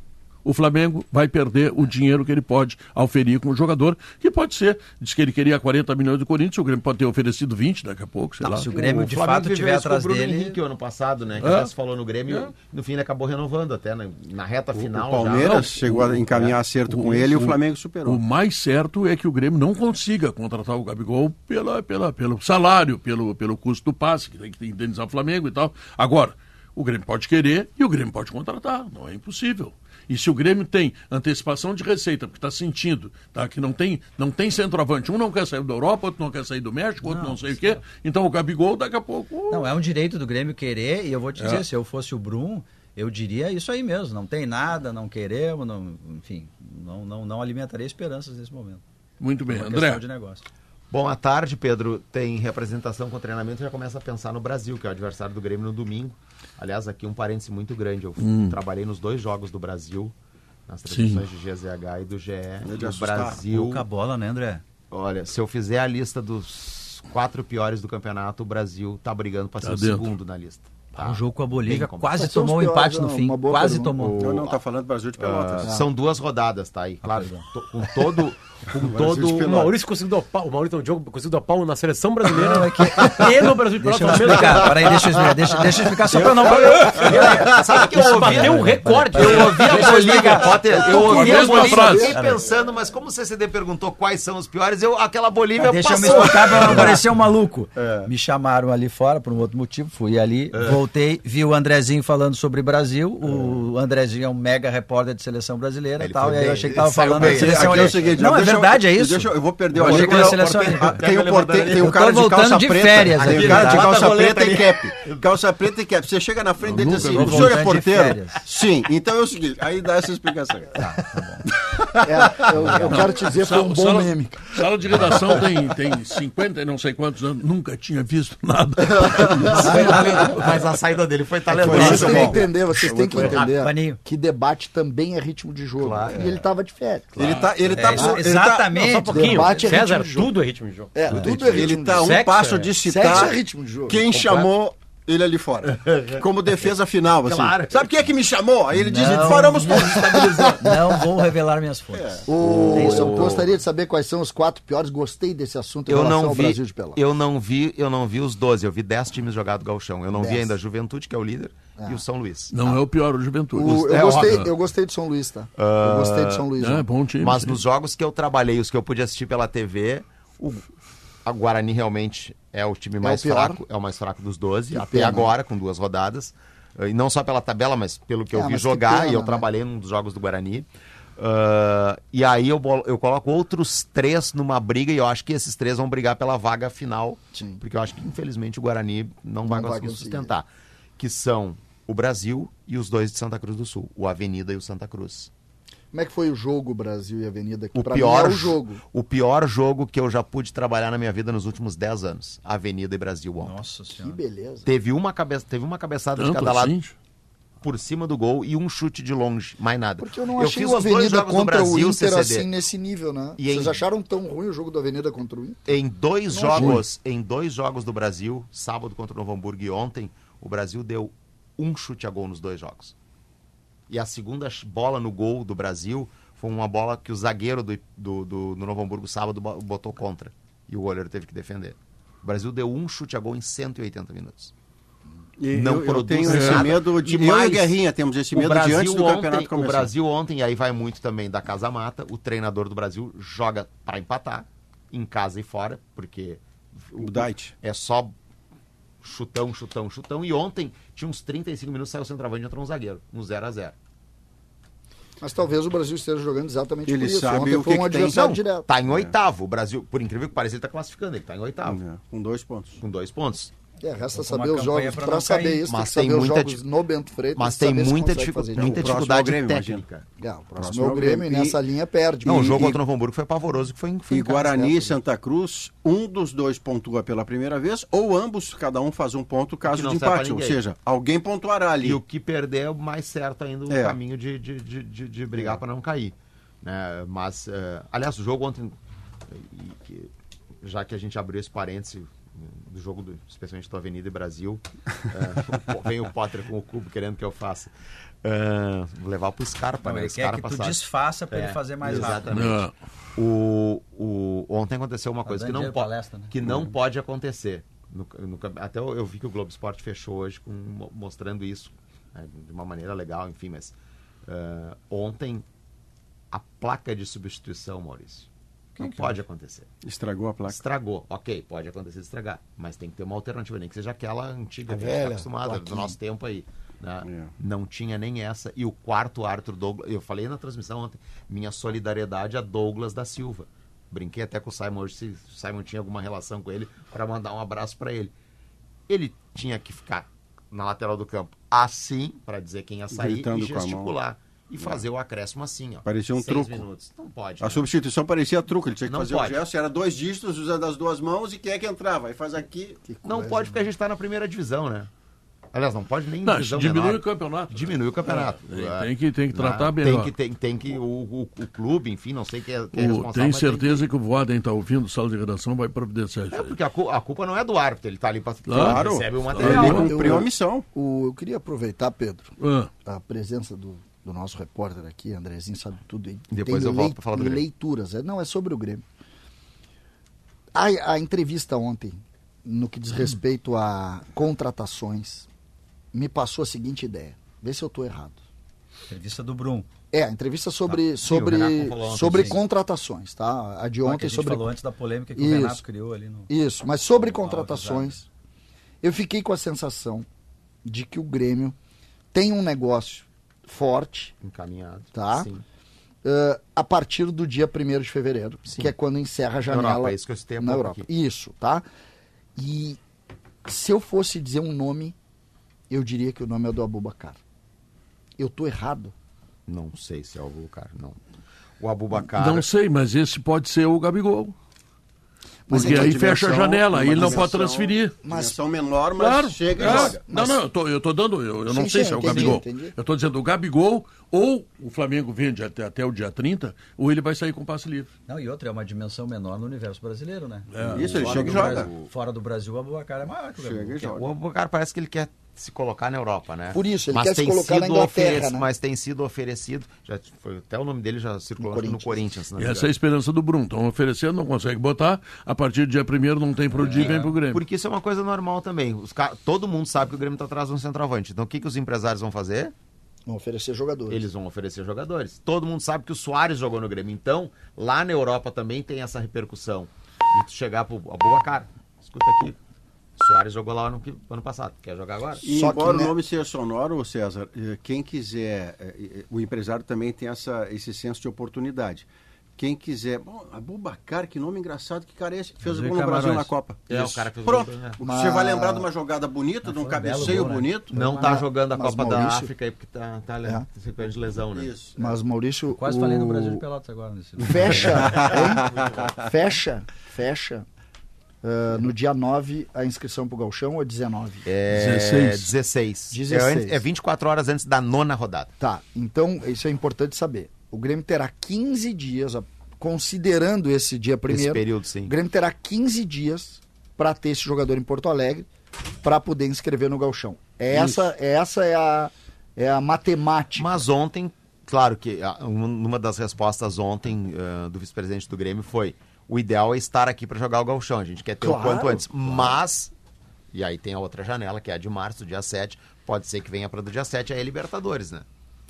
o Flamengo vai perder o dinheiro que ele pode auferir com o jogador, que pode ser, diz que ele queria 40 milhões do Corinthians, o Grêmio pode ter oferecido 20 daqui a pouco, sei não, lá. Se o Grêmio o de fato tiver atrás o Bruno dele... Henrique ano passado, né, que é. já se falou no Grêmio, é. no fim ele acabou renovando até, né, na reta final. O Palmeiras já. chegou a encaminhar acerto com ele e o Flamengo superou. O mais certo é que o Grêmio não consiga contratar o Gabigol pela, pela, pelo salário, pelo, pelo custo do passe, que tem que indenizar o Flamengo e tal. Agora, o Grêmio pode querer e o Grêmio pode contratar, não é impossível. E se o Grêmio tem antecipação de receita, porque está sentindo tá, que não tem, não tem centroavante, um não quer sair da Europa, outro não quer sair do México, outro não, não sei o quê, então o Gabigol daqui a pouco. Não, é um direito do Grêmio querer, e eu vou te dizer, é. se eu fosse o Brum, eu diria isso aí mesmo, não tem nada, não queremos, não, enfim, não, não, não alimentaria esperanças nesse momento. Muito bem, André. De negócio. Bom, à tarde, Pedro, tem representação com treinamento, já começa a pensar no Brasil, que é o adversário do Grêmio no domingo. Aliás, aqui um parêntese muito grande. Eu hum. trabalhei nos dois jogos do Brasil nas transmissões de GZH e do GE. E o. Brasil. Pouca bola, né, André? Olha, se eu fizer a lista dos quatro piores do campeonato, o Brasil tá brigando para ser Tá o dentro. segundo na lista. Tá? O jogo com a Bolívia Bem quase tomou um empate no não, fim. uma boa Quase pergunta. tomou. Não, não, tá falando do Brasil de Pelotas. Ah, são duas rodadas, tá aí. Claro, to- com todo. Com todo. O. Maurício conseguiu dar pau, o Maurício Diogo conseguiu dar pau na seleção brasileira (laughs) e no Brasil de Deixa eu Pelotas ao mesmo explicar. Peraí, deixa eu explicar. Deixa, deixa eu explicar só pra não. Sabe que eu ouvi? bateu um recorde. Eu ouvi a Bolívia, Potter, eu ouvi a Bolívia, frase. fiquei pensando, mas como o CCD perguntou quais são os piores, eu, aquela Bolívia Deixa eu me explicar pra não parecer um maluco. Me chamaram ali fora por um outro motivo, fui ali, voltei, vi o Andrezinho falando sobre Brasil. O Andrezinho é um mega repórter de seleção brasileira e tal. E aí eu achei que tava falando bem. da seleção Aqui é o ali. seguinte, Não, é verdade, é isso. Deixa eu, eu vou perder o Eu achei que seleção tem- o porteiro, tem cara de calça voltando de preta. férias Tem o cara de tá? calça preta e cap. Calça preta e cap. Você chega na frente dele e diz assim: o senhor é porteiro? Sim. Então é o seguinte, aí dá essa explicação. É, eu, eu quero te dizer, foi um bom sala, meme. sala de redação tem, tem 50 e não sei quantos anos, nunca tinha visto nada. Mas (laughs) a saída dele foi Vocês talentosa. têm que entender, vocês têm que entender que debate também é ritmo de jogo. E ele tava de férias. Ele tá, ele tá, É, ele tá, exatamente. Só um. Debate é César, ritmo de jogo. tudo é ritmo de jogo. É, tudo é ritmo ele de tá a jogo. um passo de citar é ritmo de jogo. quem chamou ele ali fora. (laughs) Como defesa final, assim. Claro. Sabe quem é que me chamou? Aí ele diz, Não. paramos todos. (laughs) Não vou revelar minhas fontes. O- É isso. eu gostaria de saber quais são os quatro piores. Gostei desse assunto em Eu relação não ao vi, Brasil de Pelotas. eu não vi, eu não vi os 12, eu vi 10 times jogados do Gauchão. Eu não vi Dez. ainda a Juventude, que é o líder, e o São Luís. Não é o pior o Juventude. O- eu, É gostei, eu gostei de São Luís, tá? eu gostei de São Luís. É, bom time. Mas sim. nos jogos que eu trabalhei, os que eu pude assistir pela TV, o a Guarani realmente é o time mais pior. fraco, é o mais fraco dos 12, Que até pena. agora, com duas rodadas. E não só pela tabela, mas pelo que É, eu vi jogar, pena, e eu né? trabalhei num dos jogos do Guarani. Ah, e aí eu, eu coloco outros três numa briga, e eu acho que esses três vão brigar pela vaga final. Sim. Porque eu acho que, infelizmente, o Guarani não, vai vai conseguir conseguir. sustentar. Que são o Brasil e os dois de Santa Cruz do Sul, o Avenida e o Santa Cruz. Como é que foi o jogo Brasil e Avenida? Que O pra pior, é o jogo. o pior jogo que eu já pude trabalhar na minha vida nos últimos 10 anos. Avenida e Brasil ontem. Nossa Que senhora. beleza. Teve uma, cabeça, teve uma cabeçada de Tanto cada lado assim? por cima do gol e um chute de longe, mais nada. Porque eu não achei fiz o Avenida contra o Brasil, Inter CCD. assim nesse nível, né? E Vocês em- acharam tão ruim o jogo do Avenida contra o Inter? Em dois Não jogos, em dois jogos do Brasil, sábado contra o Novo Hamburgo e ontem, o Brasil deu um chute a gol nos dois jogos. E a segunda bola no gol do Brasil foi uma bola que o zagueiro do, do, do- do Novo Hamburgo sábado bo- botou contra. E o goleiro teve que defender. O Brasil deu um chute a gol em 180 minutos. E Não eu, eu tenho esse nada. medo de. E Eu e mais, o Guerrinha temos esse O medo de Brasil, antes do ontem, campeonato o começar. Brasil ontem, e aí vai muito também da Casa Mata, o treinador do Brasil joga para empatar, em casa e fora, porque O Dait. é só chutão, chutão, chutão. E ontem, tinha uns 35 minutos, saiu o centroavante e entrou um zagueiro, um 0 a 0 Mas talvez o Brasil esteja jogando exatamente Ele por isso. sabe Ontem o foi que um que tem. adversário Não, direto. tá em oitavo. O Brasil, por incrível que pareça, ele tá classificando, ele tá em oitavo, É, Com dois pontos. com dois pontos. É, resta Uma saber os jogos. Para saber cair. isso, Mas tem tem muita no Bento Freitas. Mas e tem muita, dificu- muita é o dificuldade Grêmio, técnica. É, o próximo Próximo é é o Grêmio e nessa linha perde. Não, E- o jogo e- contra o Novo Hamburgo foi pavoroso, que foi, foi casa. Guarani né? e Santa Cruz, um dos dois pontua pela primeira vez, ou ambos, cada um faz um ponto caso não de empate. Ou seja, alguém pontuará ali. E o que perder é o mais certo ainda o É. caminho de, de, de, de, de brigar para não cair. Né? Mas, eh, aliás, o jogo ontem, e já que a gente abriu esse parêntese eh, do jogo, do, especialmente do Avenida e Brasil, o- (laughs) vem o Potter com o cubo querendo que eu faça. Vou levar pro Scarpa, Não, né? ele quer que tu desfaça pra É, ele fazer mais rápido. exatamente. Não. O, o, ontem aconteceu uma coisa que não, palestra, né? que não pode acontecer. No- no até eu, eu vi que o Globo Esporte fechou hoje com, mo- mostrando isso né, de uma maneira legal, enfim, mas eh, ontem a placa de substituição, Maurício, não pode acontecer. Estragou a placa. Estragou, ok, pode acontecer de estragar, mas tem que ter uma alternativa, nem que seja aquela antiga A que a gente está velha, acostumada, do plaquinha. nosso tempo aí. né? É. Não tinha nem essa. E o quarto Arthur Douglas, eu falei na transmissão ontem, minha solidariedade a Douglas da Silva. Brinquei até com o Simon hoje, se o Simon tinha alguma relação com ele, para mandar um abraço para ele. Ele tinha que ficar na lateral do campo assim, para dizer quem ia sair, Gritando e com a mão. gesticular. E fazer o acréscimo assim, ó. Parecia um Seis truco. minutos. Não pode. A né? substituição parecia truco, ele tinha que Não fazer pode. o gesto, era dois dígitos usando as duas mãos e quem é que entrava? Aí faz aqui. Não pode porque a gente está na primeira divisão, né? Aliás, não pode nem Não, divisão diminui menor. o campeonato. Diminui o campeonato. Tem- Ah, tem que- tem que tratar né? melhor. Tem que, tem, tem que o, o, o clube, enfim, não sei quem é, quem é O- responsável. tem mas certeza que... o Voaden está ouvindo, sala de redação vai providenciar isso É porque a, a culpa não é do árbitro, ele tá ali para Claro. recebe o material. Ele Eu- cumpriu eu- a missão. O, eu queria aproveitar, Pedro, Ah, a presença do, do nosso repórter aqui, Andrezinho sabe tudo. e Depois tem eu volto pra falar do Grêmio. Leituras, é, não, é sobre o Grêmio. A, a entrevista ontem, no que diz respeito a contratações, me passou a seguinte ideia. Vê se eu estou errado. Entrevista do Brum. É, a entrevista sobre, o sobre, ontem, sobre sim. contratações, tá? A de Ah, que ontem a gente sobre. falou antes da polêmica que Isso. o Renato criou ali no. Isso, mas sobre No contratações, eu fiquei com a sensação de que o Grêmio tem um negócio forte Encaminhado. Tá. Sim. eh, a partir do dia 1 de fevereiro, Sim. que é quando encerra a janela Europa, é isso que eu citei na Europa. aqui. Isso, tá? E se eu fosse dizer um nome, eu diria que o nome é do Abubacar. Eu tô errado. Não sei se é o cara, não. O Abubacar. Não sei, mas esse pode ser o Gabigol. Mas Porque é aí fecha a janela, aí ele não pode transferir. Mas- Dimensão menor, mas Claro. chega e é. joga. Não, não, eu tô, eu tô dando, eu, eu não Sim, sei sim, se é o entendi, Gabigol. entendi. Eu tô dizendo o Gabigol, ou o Flamengo vende até, até o dia 30, ou ele vai sair com passe livre. Não, e outra, é uma dimensão menor no universo brasileiro, né? É. Isso, ele Fora chega e joga. Brasil- Fora do Brasil, o Abubacar é maior que o Chega Gabigol. e joga. O Abubacar parece que ele quer se colocar na Europa, né? Por isso, ele Mas quer se tem colocar na sido Inglaterra, né? Mas tem sido oferecido, já foi, até o nome dele já circulou No que no Corinthians. Corinthians. não E essa é a esperança do Bruno. Estão oferecendo, não consegue botar. A partir do dia 1 não tem pro dia e vem pro Grêmio. Porque isso é uma coisa normal também. Os Todo mundo sabe que o Grêmio está atrás de um centroavante. Então o que, que os empresários vão fazer? Vão oferecer jogadores. Eles vão oferecer jogadores. Todo mundo sabe que o Soares jogou no Grêmio. Então, lá na Europa também tem essa repercussão. E tu chegar pro Abubacar, escuta aqui. Soares jogou lá no ano passado. Quer jogar agora? E Só que, embora né- o nome seja sonoro, César, eh, quem quiser, eh, eh, o empresário também tem essa, esse senso de oportunidade. Quem quiser, bom, Abubacar, que nome engraçado, que cara é esse que fez o gol no Brasil Camarões. na Copa? É, Isso. o cara fez o Pronto. gol, né? Você vai lembrar de uma jogada bonita, de um cabeceio gol, né? bonito. Não tá Mas- jogando a mas Copa da Maurício- África aí porque tá, tá É. é. sequência de lesão, né? Isso. Mas Maurício. Quase o... falei no Brasil de Pelotas agora. Nesse... (laughs) Fecha, fecha, fecha. Ah, no dia 9 a inscrição pro Galchão ou 19? É 16. 16. 16. É, é 24 horas antes da nona rodada. Tá, então isso é importante saber. O Grêmio terá 15 dias, considerando esse dia Esse primeiro, período, o sim. Grêmio terá 15 dias para ter esse jogador em Porto Alegre para poder inscrever no Galchão. É essa, essa é a, é a matemática. Mas ontem, claro que ah, uma das respostas ontem ah, do vice-presidente do Grêmio foi: o ideal é estar aqui para jogar o Galchão. A gente quer ter o Claro, quanto antes. claro. Mas, e aí tem a outra janela, que é a de março, dia 7. Pode ser que venha para do dia 7 aí Libertadores, né?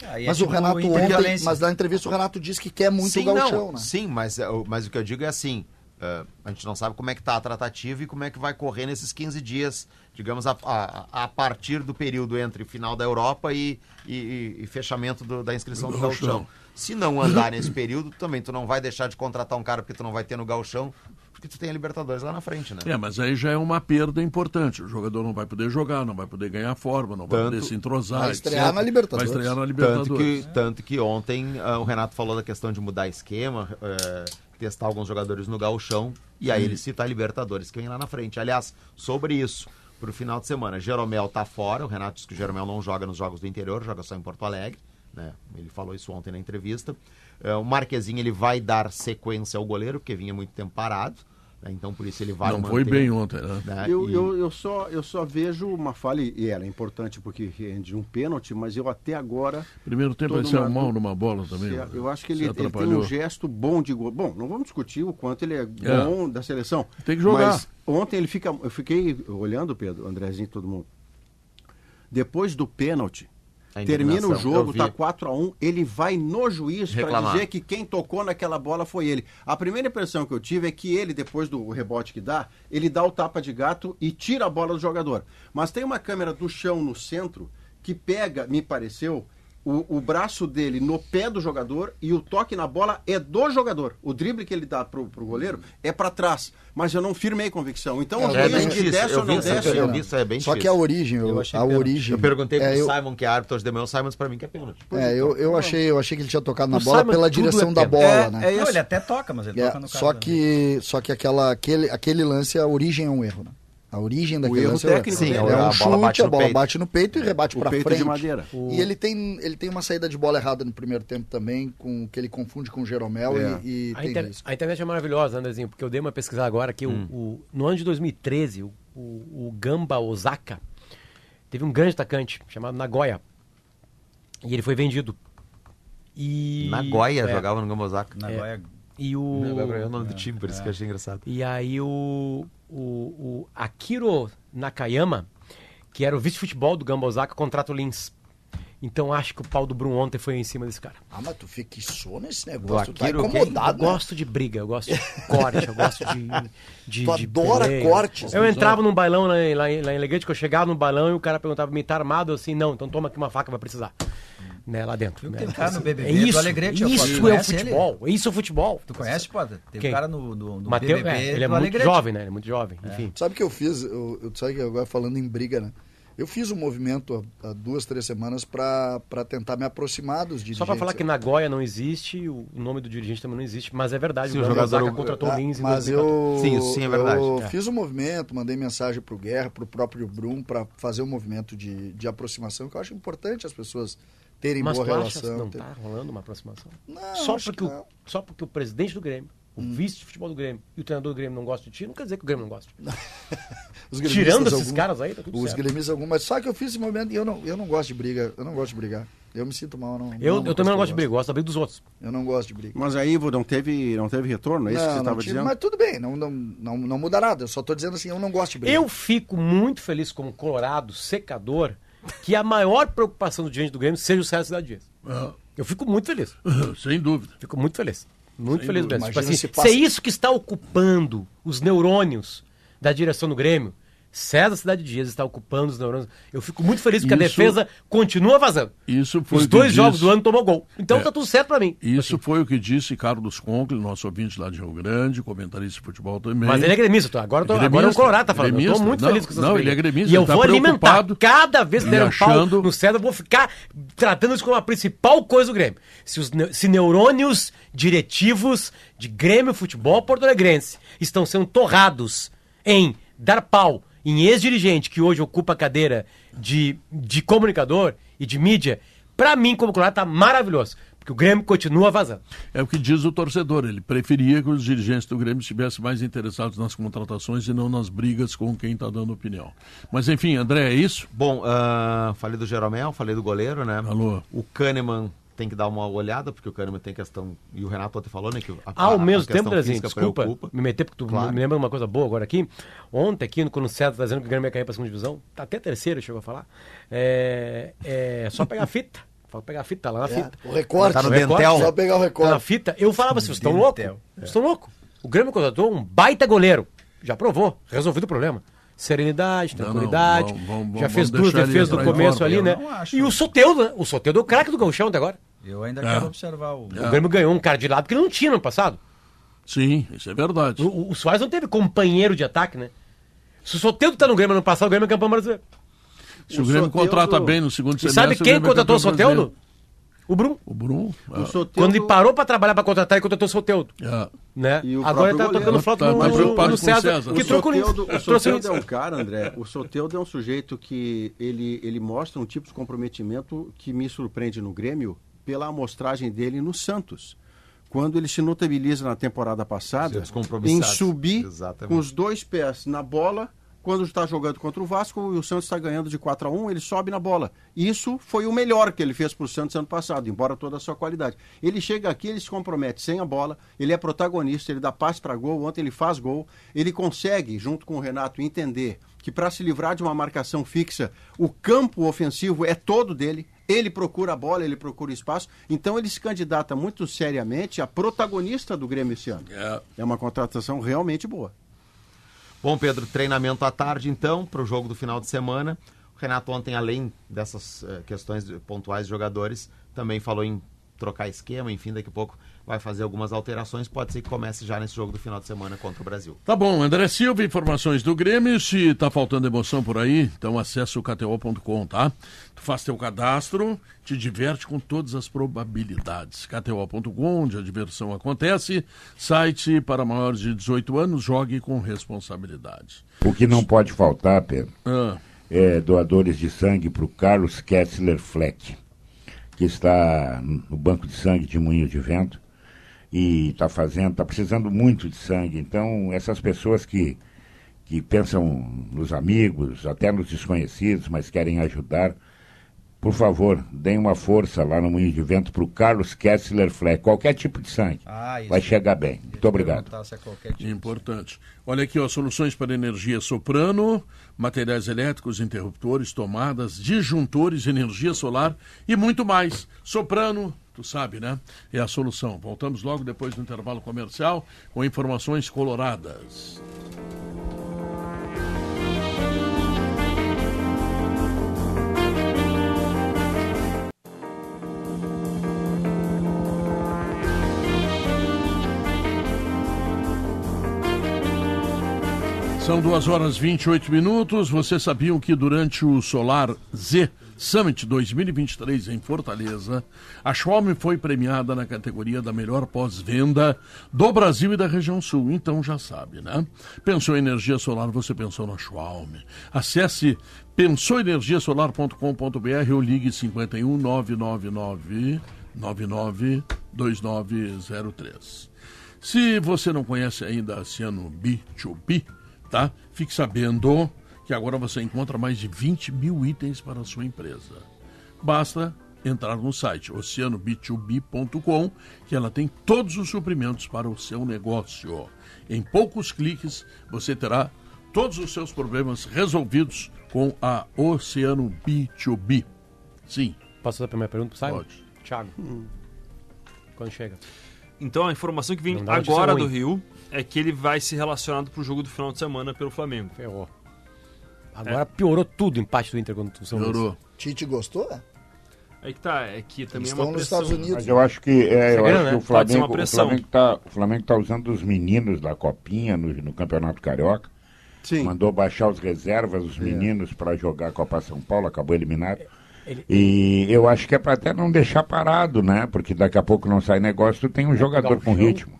Aí é Mas tipo o Renato Inter ontem, mas na entrevista o Renato disse que quer muito sim, o Galchão, não, né? Sim, mas, é, o- mas o que eu digo é assim: ah, a gente não sabe como é que tá a tratativa e como é que vai correr nesses 15 dias, digamos, a, a, a partir do período entre final da Europa e, e- e fechamento do- da inscrição do Gauchão. Gauchão. Se não andar nesse período, também tu não vai deixar de contratar um cara porque tu não vai ter no Gauchão, porque tu tem a Libertadores lá na frente, né? É, mas aí já é uma perda importante. O jogador não vai poder jogar, não vai poder ganhar forma, não vai Tanto- poder se entrosar. Vai estrear etc. na Libertadores. Vai estrear na Tanto Libertadores. que, tanto que ontem ah, o Renato falou da questão de mudar esquema, eh, testar alguns jogadores no gauchão, e aí ele cita a Libertadores, que vem lá na frente. Aliás, sobre isso, pro final de semana, Jeromel tá fora, o Renato disse que o Jeromel não joga nos jogos do interior, joga só em Porto Alegre, né? Ele falou isso ontem na entrevista. Eh, o Marquezinho, ele vai dar sequência ao goleiro, porque vinha muito tempo parado, né? então por isso ele vai não manter, foi bem ontem, né? né? Eu, E- eu, eu, só, eu só vejo uma falha, e ela é importante porque rende um pênalti, mas eu até agora. Primeiro tempo ele saiu mal numa bola também. se- né? eu acho que ele, ele tem um gesto bom de gol. Bom, não vamos discutir o quanto ele é bom da seleção. Tem que jogar. Mas ontem ele fica. Eu fiquei olhando, Pedro, Andrezinho, todo mundo. Depois do pênalti, termina o jogo, tá 4 a 1 ele vai no juiz para dizer que quem tocou naquela bola foi ele. A primeira impressão que eu tive é que ele, depois do rebote que dá, ele dá o tapa de gato e tira a bola do jogador. Mas tem uma câmera do chão no centro que pega, me pareceu, o, o braço dele no pé do jogador e o toque na bola é do jogador. O drible que ele dá pro, pro goleiro é para trás. Mas eu não firmei convicção. Então, É, o É bem difícil, desce eu ou vi não isso, desce. eu vi isso, é bem Só que a origem, Eu eu- achei a pênalti. origem. Eu perguntei é, pro eu, Simon, que é árbitro hoje de manhã, o Simon pra mim que é pênalti. é, eu, eu achei, eu achei que ele tinha tocado na O bola Simon, pela direção é da bola, É, né? é Não, ele até toca, mas ele É, toca no cara só também. que só que aquela aquele aquele lance a origem é um erro, né? A origem O daquele erro lance é- técnico Sim, é, a um bola chute, bate a bola peito. bate no peito e rebate O pra peito frente. de madeira. E ele tem, ele tem uma saída de bola errada no primeiro tempo também, com que ele confunde com o Jeromel É. e, e A, tem inter- a internet é maravilhosa, Andrezinho, porque eu dei uma pesquisada agora que o- Hum. o, no ano de 2013, o, o, o Gamba Osaka teve um grande atacante chamado Nagoya. E ele foi vendido. E... Nagoya é, jogava no Gambosaka. Nagoya. E o... Nagoya é o nome do time, por isso que eu achei engraçado. E aí o, o, o Akiro Nakayama, que era o vice-futebol do Gamba Osaka, contrata o Lins. Então acho que o pau do Bruno ontem foi em cima desse cara. Ah, mas tu fixou nesse negócio, tu tá Akiro, quem? Eu incomodado, né? gosto de briga, eu gosto de corte, eu gosto de. de Tu de adora cortes, Eu né? entrava num bailão lá em, lá, em, lá em Elegante, que eu chegava no bailão e o cara perguntava, me tá armado? Eu assim, não, então toma aqui uma faca, vai precisar. Né, lá dentro. Né? Tem um cara no BBB é isso, do Alegrete, isso é o conhece ele? futebol, isso é o futebol. Tu conhece, Potter? Tem Quem? um cara no, no, no Mateus, BBB é, ele é do muito Alegrete. jovem, né? Ele é muito jovem, enfim. Sabe o que eu fiz? Eu, eu sabe que agora falando em briga, né? Eu fiz um movimento há, há duas, três semanas para tentar me aproximar dos dirigentes. Só pra falar que Nagoya não existe, o nome do dirigente também não existe, mas é verdade. Sim, o o jogador- Osaka contratou o Ah, Lins em mas 2014. eu, Sim, isso sim é verdade. eu É. fiz um movimento, mandei mensagem pro Guerra, pro próprio Brum, para fazer um movimento de, de aproximação, que eu acho importante as pessoas terem Mas boa tu acha que relação. não ter- tá rolando uma aproximação? Não, só, porque que o, não. Hum. só porque o presidente do Grêmio, o vice de futebol do Grêmio e o treinador do Grêmio não gostam de ti, não quer dizer que o Grêmio não gosta. (laughs) Os Tirando esses algum- caras aí, tá tudo Os certo. gremistas algumas. Só que eu fiz esse movimento e eu não, eu não gosto de briga. Eu não gosto de brigar. Eu me sinto mal. Não, Eu, não é eu também não gosto de briga, eu gosto da briga dos outros. eu não gosto de briga. Mas aí não teve, não teve retorno, é isso que você não, estava não dizendo? mas tudo bem, não, não, não, não muda nada. Eu só tô dizendo assim, eu não gosto de briga. Eu fico muito feliz como colorado, secador, que a maior preocupação do dirigente do Grêmio seja o César Cidade Dias. Ah, Eu fico muito feliz. sem dúvida. Fico muito feliz. Muito Sem feliz dúvida. mesmo. Tipo assim, se se, passa- é isso que está ocupando os neurônios da direção do Grêmio, César Cidade Dias está ocupando os neurônios. Eu fico muito feliz porque a Isso- defesa continua vazando. Isso foi Os dois jogos disse- do ano tomou gol. Então É. tá tudo certo pra mim. Isso foi o que disse Carlos Conkle, nosso ouvinte lá de Rio Grande, comentarista de futebol também. Mas ele é gremista. Tô. Agora, tô, Gremista, agora o Colorado tá falando. Eu tô gremista. muito Não, feliz com essas não, brigas. ele é gremista, E eu tá vou alimentar. Cada vez que der um pau achando- no César, eu vou ficar tratando isso como a principal coisa do Grêmio. Se, os, se neurônios diretivos de Grêmio Futebol Porto Alegrense estão sendo torrados em dar pau em ex-dirigente que hoje ocupa a cadeira de, de comunicador e de mídia, pra mim, como Colorado, tá maravilhoso. Porque o Grêmio continua vazando. É o que diz o torcedor. Ele preferia que os dirigentes do Grêmio estivessem mais interessados nas contratações e não nas brigas com quem está dando opinião. Mas enfim, André, é isso? Bom, ah, falei do Jeromel, falei do goleiro, né? Alô. O Kahneman tem que dar uma olhada, porque o Kahneman tem questão. E o Renato ontem falou, né? Que a, Ao a- a mesmo questão tempo, física desculpa preocupa. me meter, porque tu Claro. me lembra de uma coisa boa agora aqui. Ontem, aqui, quando o César tá dizendo que o Grêmio ia cair pra segunda divisão, tá até terceiro, chegou a falar. É, é só pegar a fita. Fala pegar a fita, tá lá na É, fita. o recorte. Tá no o recorte, dentel. Só pegar o Tá na recorte. fita. Eu falava assim, vocês estão loucos? Dentel. Vocês estão loucos? O Grêmio contratou um baita goleiro. Já provou, resolvido o problema. Serenidade, Não, não, tranquilidade. vamos- vamos- já fez duas defesas no começo ali, né? não acho. E o Soteudo, né? O Soteudo é o craque do Gauchão até agora. Eu ainda É. quero observar o. O Grêmio ganhou um cara de lado que ele não tinha no passado. Sim, isso é verdade. O, o- o Soares não teve companheiro de ataque, né? Se o Soteldo tá no Grêmio ano passado, o Grêmio é campeão brasileiro. Se o, O Grêmio Soteldo- contrata bem no segundo E semestre... sabe o quem é contratou o campeão Soteldo? O Bruno. O Brum. O ah, Soteldo- Quando ele parou pra trabalhar pra contratar, ele contratou o Soteldo. ah. Né? E o Agora ele tá tocando flauta Tá- no, tá no- no o César, César. que O trocou o Soteldo, o o é um cara, André, o Soteldo é um sujeito que ele, ele mostra um tipo de comprometimento que me surpreende no Grêmio pela amostragem dele no Santos. Quando ele se notabiliza na temporada passada em subir Exatamente. com os dois pés na bola, quando está jogando contra o Vasco e o Santos está ganhando de 4 a 1 ele sobe na bola. Isso foi o melhor que ele fez para o Santos ano passado, embora toda a sua qualidade. Ele chega aqui, ele se compromete sem a bola, ele é protagonista, ele dá passe para gol, ontem ele faz gol, ele consegue, junto com o Renato, entender que para se livrar de uma marcação fixa, o campo ofensivo é todo dele, ele procura a bola, ele procura espaço, então ele se candidata muito seriamente a protagonista do Grêmio esse ano. É. É uma contratação realmente boa. Bom, Pedro, treinamento à tarde, então, para o jogo do final de semana. O Renato ontem, além dessas eh, questões pontuais de jogadores, também falou em trocar esquema, enfim, daqui a pouco vai fazer algumas alterações. Pode ser que comece já nesse jogo do final de semana contra o Brasil. Tá bom, André Silva, informações do Grêmio. Se tá faltando emoção por aí, então acesse o KTO.com, tá? Tu faz teu cadastro, te diverte com todas as probabilidades. KTO.com, onde a diversão acontece. Site para maiores de 18 anos, jogue com responsabilidade. O que não pode faltar, Pedro, Ah, é doadores de sangue para o Carlos Kessler Fleck, que está no banco de sangue de Moinho de Vento e está fazendo, está precisando muito de sangue. Então, essas pessoas que, que pensam nos amigos, até nos desconhecidos, mas querem ajudar, por favor, deem uma força lá no Moinho de Vento para o Carlos Kessler Fleck, qualquer tipo de sangue. Ah, isso. Vai chegar bem. Muito obrigado. É tipo. Importante. Olha aqui, ó, soluções para energia soprano, materiais elétricos, interruptores, tomadas, disjuntores, energia solar e muito mais. Soprano, tu sabe, né? É a solução. Voltamos logo depois do intervalo comercial com informações coloradas. São 2 horas e 28 minutos. Vocês sabiam que durante o Solar Z Summit 2023 em Fortaleza, a Xiaomi foi premiada na categoria da melhor pós-venda do Brasil e da região sul. Então já sabe, né? Pensou em energia solar, você pensou na Xiaomi. Acesse pensouenergiasolar.com.br ou ligue 51 999 992903. Se você não conhece ainda a Ciano B2B, tá? Fique sabendo que agora você encontra mais de 20 mil itens para a sua empresa. Basta entrar no site oceanob2b.com que ela tem todos os suprimentos para o seu negócio. Em poucos cliques você terá todos os seus problemas resolvidos com a Oceano B2B. Sim, Posso fazer a primeira pergunta pro Simon? pode. Thiago. Quando chega? Então a informação que vem agora do Rio é que ele vai ser relacionado pro jogo do final de semana pelo Flamengo. Ferrou. Agora piorou tudo o empate do Inter contra o São Luís. Melhorou. Tite gostou? Aí que tá, é que também Eles é uma nos pressão. Estados Unidos. Mas eu acho que, é, eu acho né? que o uma Flamengo, o. Flamengo tá, o Flamengo tá usando os meninos da Copinha no, no Campeonato Carioca. Sim. Mandou baixar os reservas, os meninos, para jogar a Copa São Paulo, acabou eliminado. Ele- E eu acho que é para até não deixar parado, né? Porque daqui a pouco não sai negócio, tu tem um jogador com ritmo.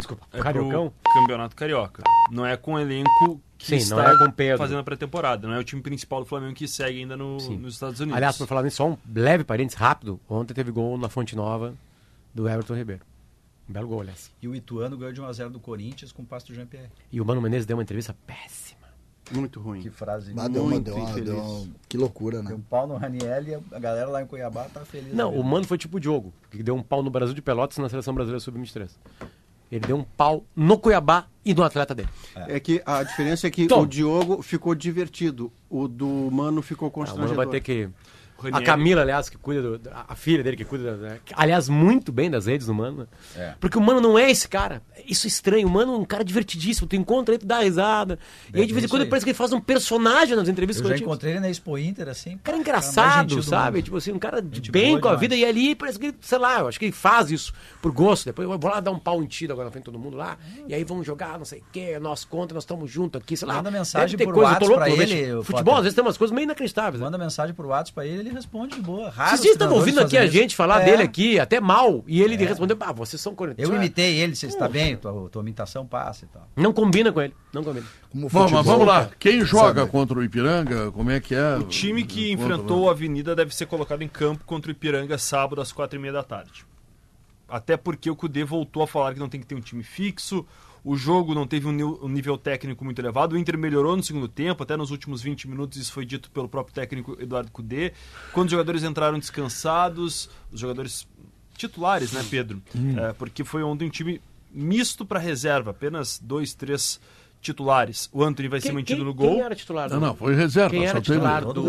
Desculpa, É Cariocão? Campeonato Carioca. Não é com o elenco que Sim, não está é com Pedro. fazendo a pré-temporada. Não é o time principal do Flamengo que segue ainda no- nos Estados Unidos. Aliás, por falar nisso, só um leve parênteses rápido. Ontem teve gol na Fonte Nova do Everton Ribeiro. Um belo gol, aliás. E o Ituano ganhou de 1x0 do Corinthians com o passo do Jean-Pierre. E o Mano Menezes deu uma entrevista péssima. Muito ruim. Que frase. Ah, deu uma, Muito deu uma, infeliz. deu uma- Que loucura, Deu né? um pau no Raniel e a galera lá em Cuiabá tá feliz. Não, o Mano foi tipo o Diogo, que deu um pau no Brasil de Pelotas e na Seleção Brasileira Sub-23. Ele deu um pau no Cuiabá e no atleta dele. É que a diferença é que Tom. o Diogo ficou divertido, o do Mano ficou Ah, o Mano constrangedor. vai ter que... O A Ranieri- Camila, aliás, que cuida do, a filha dele que cuida, da- que, aliás, muito bem das redes do Mano. né? É. Porque o Mano não é esse cara. Isso é estranho. O Mano é um cara divertidíssimo. Tu encontra ele, tu dá risada. E aí, de É, vez em quando, aí. parece que ele faz um personagem nas entrevistas Eu já coletivas. encontrei ele na Expo Inter, assim. Um cara mais engraçado, sabe? mundo. Tipo assim, um cara de Gente bem com a demais. vida. E ali parece que, ele, sei lá, eu acho que ele faz isso por gosto. Depois eu vou lá dar um pau em ti agora na frente de todo mundo lá. E aí vamos jogar, não sei o quê, nós contra, nós estamos juntos aqui, sei lá. Manda mensagem por coisa, WhatsApp pra ele, Futebol, às vezes tem umas coisas meio inacreditáveis. né? Manda mensagem pro WhatsApp pra ele, ele responde de boa. Raro Vocês treinadores ouvindo aqui a fazem gente isso. falar É. dele aqui, até mal, e ele respondeu, ah, vocês são corintianos. Eu imitei ele, você está bem, tua, tua imitação passa e tal. Não combina com ele, não combina. Como Bom, mas futebol, vamos lá. Quem joga Sabe? contra o Ipiranga? Como é que é? O time que enfrentou a Avenida deve ser colocado em campo contra o Ipiranga sábado às quatro e meia da tarde. Até porque o Cudê voltou a falar que não tem que ter um time fixo. O jogo não teve um nível técnico muito elevado. O Inter melhorou no segundo tempo, até nos últimos 20 minutos isso foi dito pelo próprio técnico Eduardo Cudê. Quando os jogadores entraram descansados, os jogadores titulares, né, Pedro? É, porque foi ontem um time misto para reserva, apenas dois, três titulares. O Anthony vai ser mantido no gol. Quem era titular? Não, do- não, foi reserva. Quem só era titular do...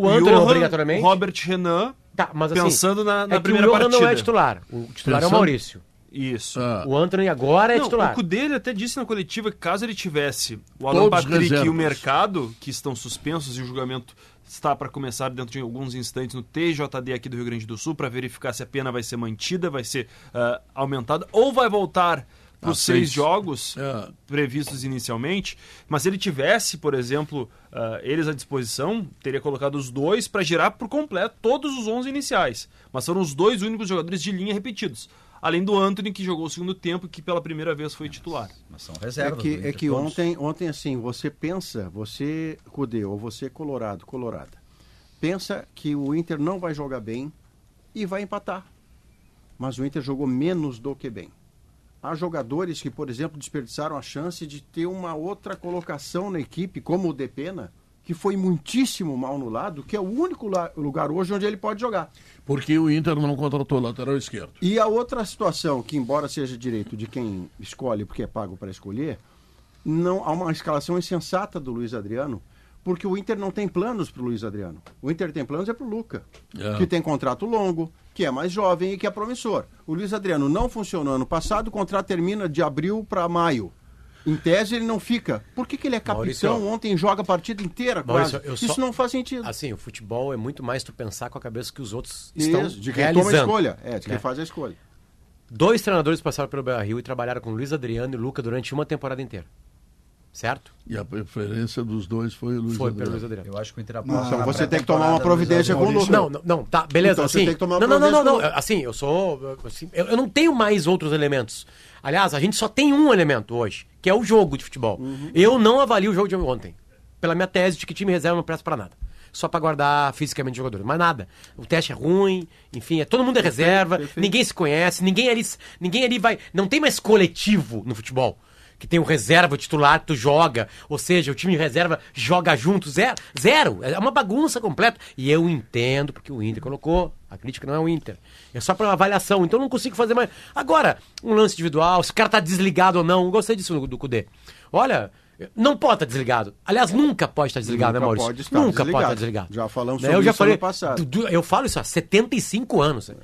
O Anthony, Johan, obrigatoriamente? Robert Renan, Tá, mas assim, pensando na, na é primeira o Johan partida. não é titular. O titular é o Pensando- Maurício. Isso. Ah. O Anthony agora é Não, titular. o Cudê ele até disse na coletiva que caso ele tivesse o Todos Alan Patrick reservas. e o mercado, que estão suspensos e o julgamento está para começar dentro de alguns instantes no TJD aqui do Rio Grande do Sul para verificar se a pena vai ser mantida, vai ser ah, aumentada ou vai voltar para os Ah, seis jogos É. previstos inicialmente. Mas se ele tivesse, por exemplo, ah, eles à disposição, teria colocado os dois para girar por completo todos os 11 iniciais. Mas foram os dois únicos jogadores de linha repetidos. Além do Anthony, que jogou o segundo tempo e que pela primeira vez foi titular. Mas são É reservas. que, do é que ontem, ontem, assim, você pensa, você, Cudê, ou você, Colorado, Colorada, pensa que o Inter não vai jogar bem e vai empatar. Mas o Inter jogou menos do que bem. Há jogadores que, por exemplo, desperdiçaram a chance de ter uma outra colocação na equipe, como o Depena, que foi muitíssimo mal no lado, que é o único lugar hoje onde ele pode jogar. Porque o Inter não contratou lateral esquerdo. E a outra situação, que embora seja direito de quem escolhe porque é pago para escolher, não há uma escalação insensata do Luiz Adriano, porque o Inter não tem planos para o Luiz Adriano. O Inter tem planos é para o Luca, É. que tem contrato longo, que é mais jovem e que é promissor. O Luiz Adriano não funcionou ano passado, o contrato termina de abril para maio. Em tese ele não fica. Por que, que ele é capitão? Maurício, Ontem joga a partida inteira quase. Maurício, eu Isso só- não faz sentido. Assim, o futebol é muito mais tu pensar com a cabeça que os outros estão Isso, de quem toma a realizando. escolha. É, de quem né? faz a escolha. Dois treinadores passaram pelo Beira Rio e trabalharam com Luiz Adriano e Luca durante uma temporada inteira. Certo? E a preferência dos dois foi o Luiz Foi Adriano. pelo Luiz Adriano. Eu acho que o Inter Não, aposta Então você tem que tomar uma providência com o. Luca. Não, não, não, tá, beleza, Então você assim. tem que tomar não, não, não, não, não, assim, eu sou, assim, eu, eu não tenho mais outros elementos. Aliás, a gente só tem um elemento hoje, que é o jogo de futebol. Uhum. Eu não avalio o jogo de ontem, pela minha tese de que time reserva não presta pra nada. Só pra guardar fisicamente jogadores, mas nada. O teste é ruim, enfim, é, todo mundo é reserva, perfeito. ninguém se conhece, ninguém ali, ninguém ali vai, não tem mais coletivo no futebol. Que tem o reserva, o titular, tu joga. Ou seja, o time reserva joga junto. Zero. Zero. É uma bagunça completa. E eu entendo, porque o Inter colocou. A crítica não é o Inter. É só para avaliação. Então eu não consigo fazer mais. Agora, um lance individual, se o cara tá desligado ou não. Eu gostei disso do, do Cudê. Olha, não pode estar desligado. Aliás, nunca pode estar desligado, Nunca né, Maurício? pode estar nunca desligado. pode estar desligado. Já falamos Né, sobre eu já isso falei, ano passado. Eu falo isso há 75 anos. né?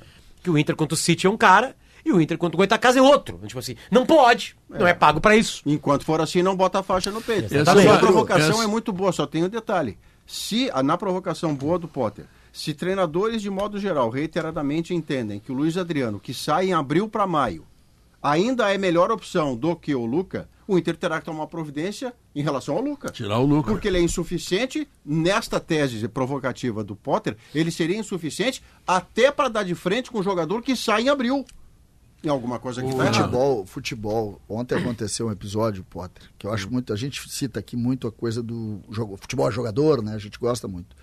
Que o Inter contra o City é um cara e o Inter contra o Goitacás é outro. Tipo assim, não pode. Não é pago para isso. Enquanto for assim, não bota a faixa no peito. Exatamente. a provocação Essa- é muito boa, só tem um detalhe. Se, a- na provocação boa do Potter, se treinadores de modo geral reiteradamente entendem que o Luiz Adriano, que sai em abril para maio, ainda é melhor opção do que o Luca, o Inter terá que tomar uma providência em relação ao Luca. Tirar o Luca. Porque ele é insuficiente, nesta tese provocativa do Potter, ele seria insuficiente até para dar de frente com um jogador que sai em abril. Em alguma coisa que está errada. Futebol, futebol. Ontem aconteceu um episódio, Potter, que eu acho muito. A gente cita aqui muito a coisa do jogo. Futebol é jogador, né? A gente gosta muito.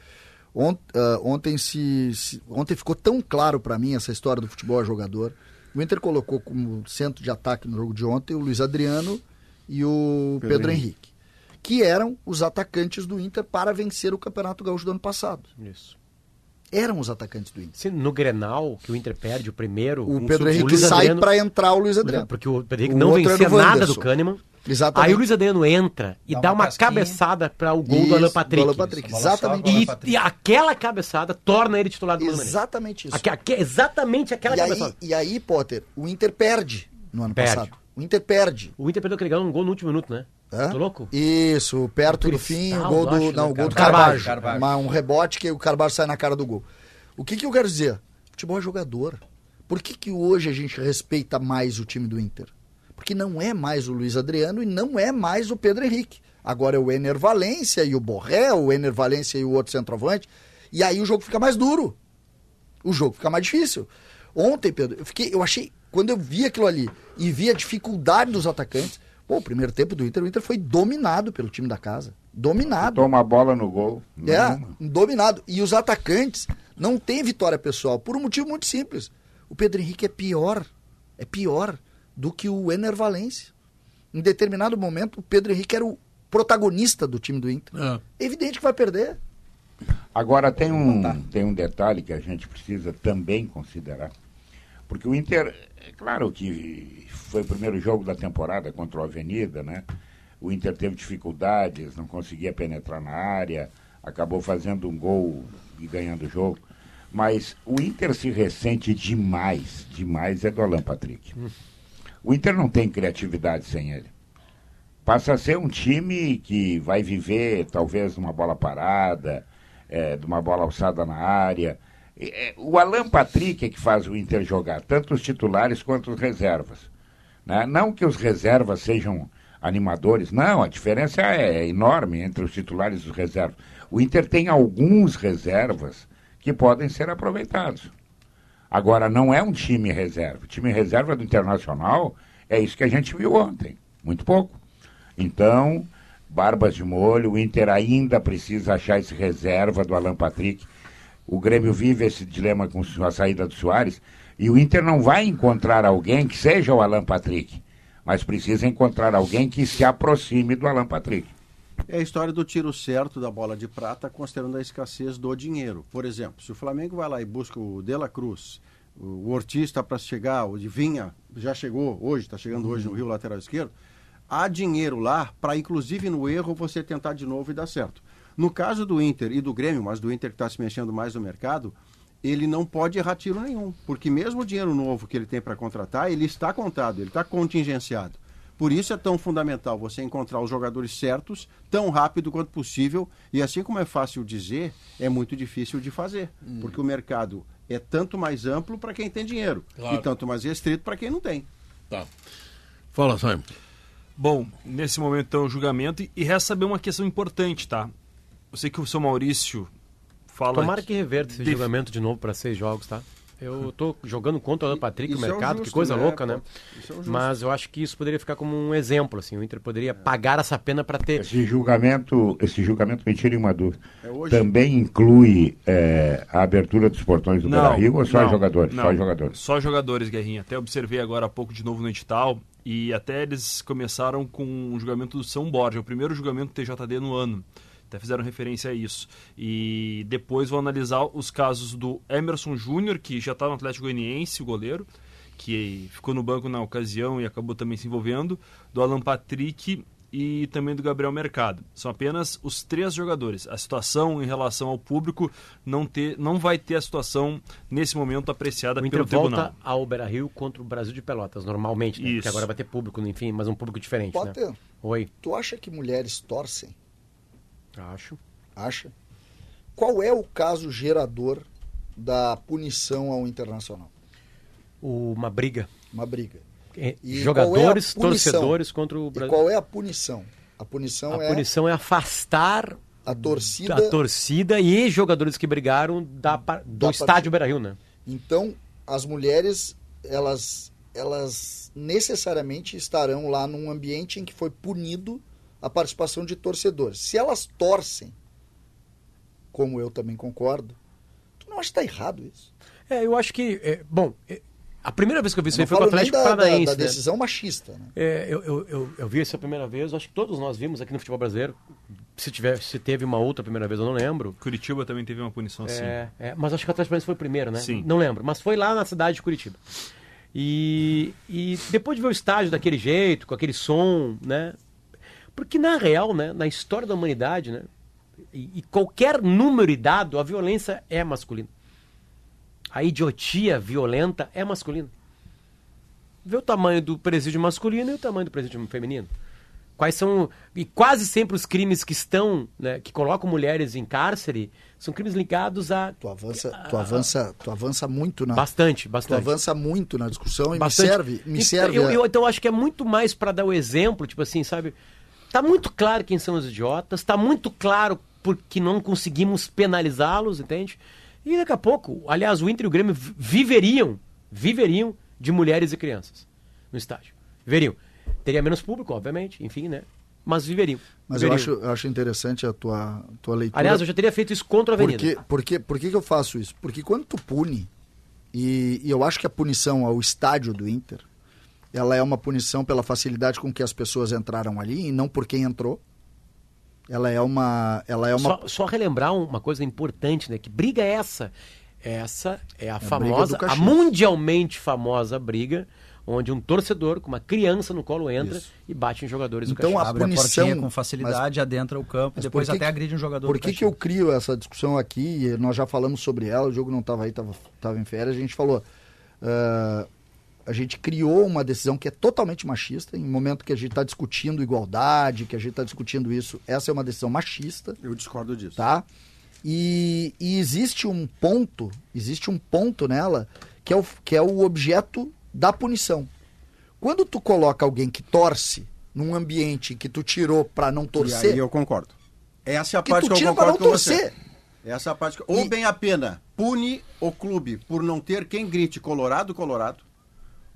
Ont, ah, ontem se, se- ontem ficou tão claro para mim essa história do futebol é jogador. O Inter colocou como centro de ataque no jogo de ontem o Luiz Adriano e o Pedro, Pedro Henrique, que eram os atacantes do Inter para vencer o Campeonato Gaúcho do ano passado. Isso. Eram os atacantes do Inter. Se no Grenal, que o Inter perde o primeiro. O um Pedro Henrique Luiz sai para entrar o Luiz Adriano. Porque o Pedro Henrique O não vencia o nada Wanderson. do Kahneman. Exatamente. Aí o Luiz Adriano entra e Dá dá uma uma, cabeçada para o gol Isso, do Alan Patrick. do Alan Patrick, exatamente. E, e aquela cabeçada torna ele titular do. Exatamente isso. Aque- aque- exatamente aquela E aí, cabeçada. e aí, Potter, o Inter perde no ano Perde. passado. O Inter perde. O Inter perdeu aquele um gol no último minuto, né? Hã? Tô louco? Isso, perto do fim, o gol do. não, né? o gol do Carvalho. Um rebote que o Carvalho sai na cara do gol. O que, que eu quero dizer? Futebol é jogador. Por que, que hoje a gente respeita mais o time do Inter? Porque não é mais o Luiz Adriano e não é mais o Pedro Henrique. Agora é o Ener Valência e o Borré, o Ener Valência e o outro centroavante. E aí o jogo fica mais duro. O jogo fica mais difícil. Ontem, Pedro, eu fiquei, eu achei, quando eu vi aquilo ali e vi a dificuldade dos atacantes, pô, o primeiro tempo do Inter, o Inter foi dominado pelo time da casa. Dominado. Toma a bola no gol. É, Nenhuma. dominado. E os atacantes não têm vitória pessoal, por um motivo muito simples. O Pedro Henrique é pior, é pior do que o Ener Valência. Em determinado momento, o Pedro Henrique era o protagonista do time do Inter. É. É evidente que vai perder. Agora tem um, tem um detalhe que a gente precisa também considerar. Porque o Inter, é claro que foi o primeiro jogo da temporada contra o Avenida, né? O Inter teve dificuldades, não conseguia penetrar na área, acabou fazendo um gol e ganhando o jogo. Mas o Inter se ressente demais, demais é do Alan Patrick. O Inter não tem criatividade sem ele. Passa a ser um time que vai viver, talvez, de uma bola parada, é, de uma bola alçada na área. É, o Alan Patrick é que faz o Inter jogar, tanto os titulares quanto os reservas. Né? Não que os reservas sejam animadores, não, a diferença é enorme entre os titulares e os reservas. O Inter tem alguns reservas que podem ser aproveitados. Agora, não é um time reserva. O time reserva do Internacional é isso que a gente viu ontem. Muito pouco. Então, barbas de molho, o Inter ainda precisa achar esse reserva do Alan Patrick. O Grêmio vive esse dilema com a saída do Soares. E o Inter não vai encontrar alguém que seja o Alan Patrick, mas precisa encontrar alguém que se aproxime do Alan Patrick. É a história do tiro certo da bola de prata, considerando a escassez do dinheiro. Por exemplo, se o Flamengo vai lá e busca o De La Cruz, o Ortiz está para chegar, o de Vinha já chegou hoje, está chegando hoje no Rio Lateral Esquerdo, há dinheiro lá para, inclusive no erro, você tentar de novo e dar certo. No caso do Inter e do Grêmio, mas do Inter que está se mexendo mais no mercado, ele não pode errar tiro nenhum, porque mesmo o dinheiro novo que ele tem para contratar, ele está contado, ele está contingenciado. Por isso é tão fundamental você encontrar os jogadores certos tão rápido quanto possível. E assim como é fácil dizer, é muito difícil de fazer. Hum. Porque o mercado é tanto mais amplo para quem tem dinheiro claro. e tanto mais restrito para quem não tem. Tá. Fala, Simon. Bom, nesse momento então o julgamento e resta saber uma questão importante, tá? Eu sei que o seu Maurício fala. Tomara que reverta esse de... julgamento de novo para seis jogos, tá? Eu tô jogando contra o Alan Patrick no mercado, é justo, que coisa né? louca, né? É Mas eu acho que isso poderia ficar como um exemplo, assim. O Inter poderia é. pagar essa pena para ter. Esse julgamento, esse julgamento me tira uma dúvida. É Também inclui é, a abertura dos portões do Beira Rio ou só não, jogadores? Não, só jogadores. Só jogadores, Guerrinha. Até observei agora há pouco de novo no edital. E até eles começaram com o julgamento do São Borja, o primeiro julgamento do TJD no ano. Até fizeram referência a isso. E depois vou analisar os casos do Emerson Júnior, que já está no Atlético Goianiense, o goleiro, que ficou no banco na ocasião e acabou também se envolvendo, do Alan Patrick e também do Gabriel Mercado. São apenas os três jogadores. A situação em relação ao público não, ter, não vai ter a situação nesse momento apreciada o Inter pelo volta tribunal. ao Beira-Rio contra o Brasil de Pelotas, normalmente, né? Porque agora vai ter público, enfim, mas um público diferente, Pode né? ter. Oi. Tu acha que mulheres torcem? Acho. Acha? Qual é o caso gerador da punição ao Internacional? Uma briga. Uma briga. É, jogadores, é torcedores contra o Brasil. E qual é a punição? A punição a é. Punição é afastar a torcida, a torcida e jogadores que brigaram da, do da estádio Beira Rio, né? Então, as mulheres, elas, elas necessariamente estarão lá num ambiente em que foi punido a participação de torcedores. Se elas torcem, como eu também concordo, tu não acha que está errado isso? É, eu acho que. É, bom, é, a primeira vez que eu vi isso aí foi com o Atlético da, Paranaense. Da, da né? decisão né? machista. Né? É, eu, eu, eu, eu, vi isso a primeira vez, acho que todos nós vimos aqui no futebol brasileiro. Se, tiver, se teve uma outra primeira vez, eu não lembro. Curitiba também teve uma punição assim. É, é, mas acho que o Atlético Paranaense foi o primeiro, né? Sim. Não lembro, mas foi lá na cidade de Curitiba. E, e depois de ver o estádio daquele jeito, com aquele som, né? Porque na real, né, na história da humanidade, né, e, e qualquer número e dado, a violência é masculina. A idiotia violenta é masculina. Vê o tamanho do presídio masculino e o tamanho do presídio feminino. Quais são. E quase sempre os crimes que estão, né, que colocam mulheres em cárcere, são crimes ligados a. Tu avança, tu avança, tu avança muito na. Bastante, bastante. Tu avança muito na discussão e bastante. me serve. Me serve eu, eu, então acho que é muito mais para dar o exemplo, tipo assim, sabe? Está muito claro quem são os idiotas, está muito claro porque não conseguimos penalizá-los, entende? E daqui a pouco, aliás, o Inter e o Grêmio viveriam, viveriam de mulheres e crianças no estádio. Viveriam. Teria menos público, obviamente, enfim, né? Mas viveriam. Mas viveriam. Eu, acho, eu acho interessante a tua, tua leitura. Aliás, eu já teria feito isso contra a Avenida. Por, que, por, que, por que, que eu faço isso? Porque quando tu pune, e, e eu acho que a punição ao estádio do Inter, ela é uma punição pela facilidade com que as pessoas entraram ali e não por quem entrou. Ela é uma. Ela é uma... Só, só relembrar uma coisa importante, né? Que briga é essa? Essa é a, a famosa, a mundialmente famosa briga onde um torcedor com uma criança no colo entra Isso. e bate em jogadores então, do Então a punição a com facilidade mas, adentra o campo e depois até agride um jogador. Por que, que eu crio essa discussão aqui? Nós já falamos sobre ela, o jogo não estava aí, estava em férias, a gente falou. Uh, a gente criou uma decisão que é totalmente machista. Em momento que a gente está discutindo igualdade, que a gente está discutindo isso, essa é uma decisão machista, Eu discordo disso. tá? E, e existe um ponto, existe um ponto nela que é, o, que é o objeto da punição. Quando tu coloca alguém que torce num ambiente que tu tirou para não E torcer, aí eu concordo. Essa é a que parte tu que eu tira pra concordo não com você. torcer. Essa é a parte que... Ou E- bem a pena pune o clube por não ter quem grite Colorado, Colorado,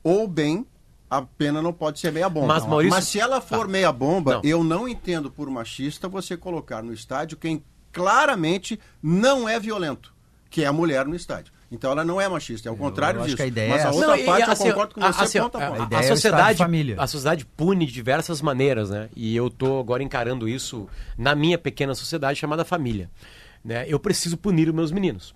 ou bem a pena não pode ser meia bomba. Mas, Maurício- Mas se ela for meia bomba, Não. eu não entendo por machista você colocar no estádio quem claramente não é violento, que é a mulher no estádio. Então ela não é machista, é o contrário acho disso. que a ideia Mas é a essa. outra e- parte e, assim, eu concordo com a- você assim, ponto a a- ponto. A ideia a é sociedade, de família. a sociedade pune de diversas maneiras, né? E eu tô agora encarando isso na minha pequena sociedade chamada família. Né? Eu preciso punir os meus meninos,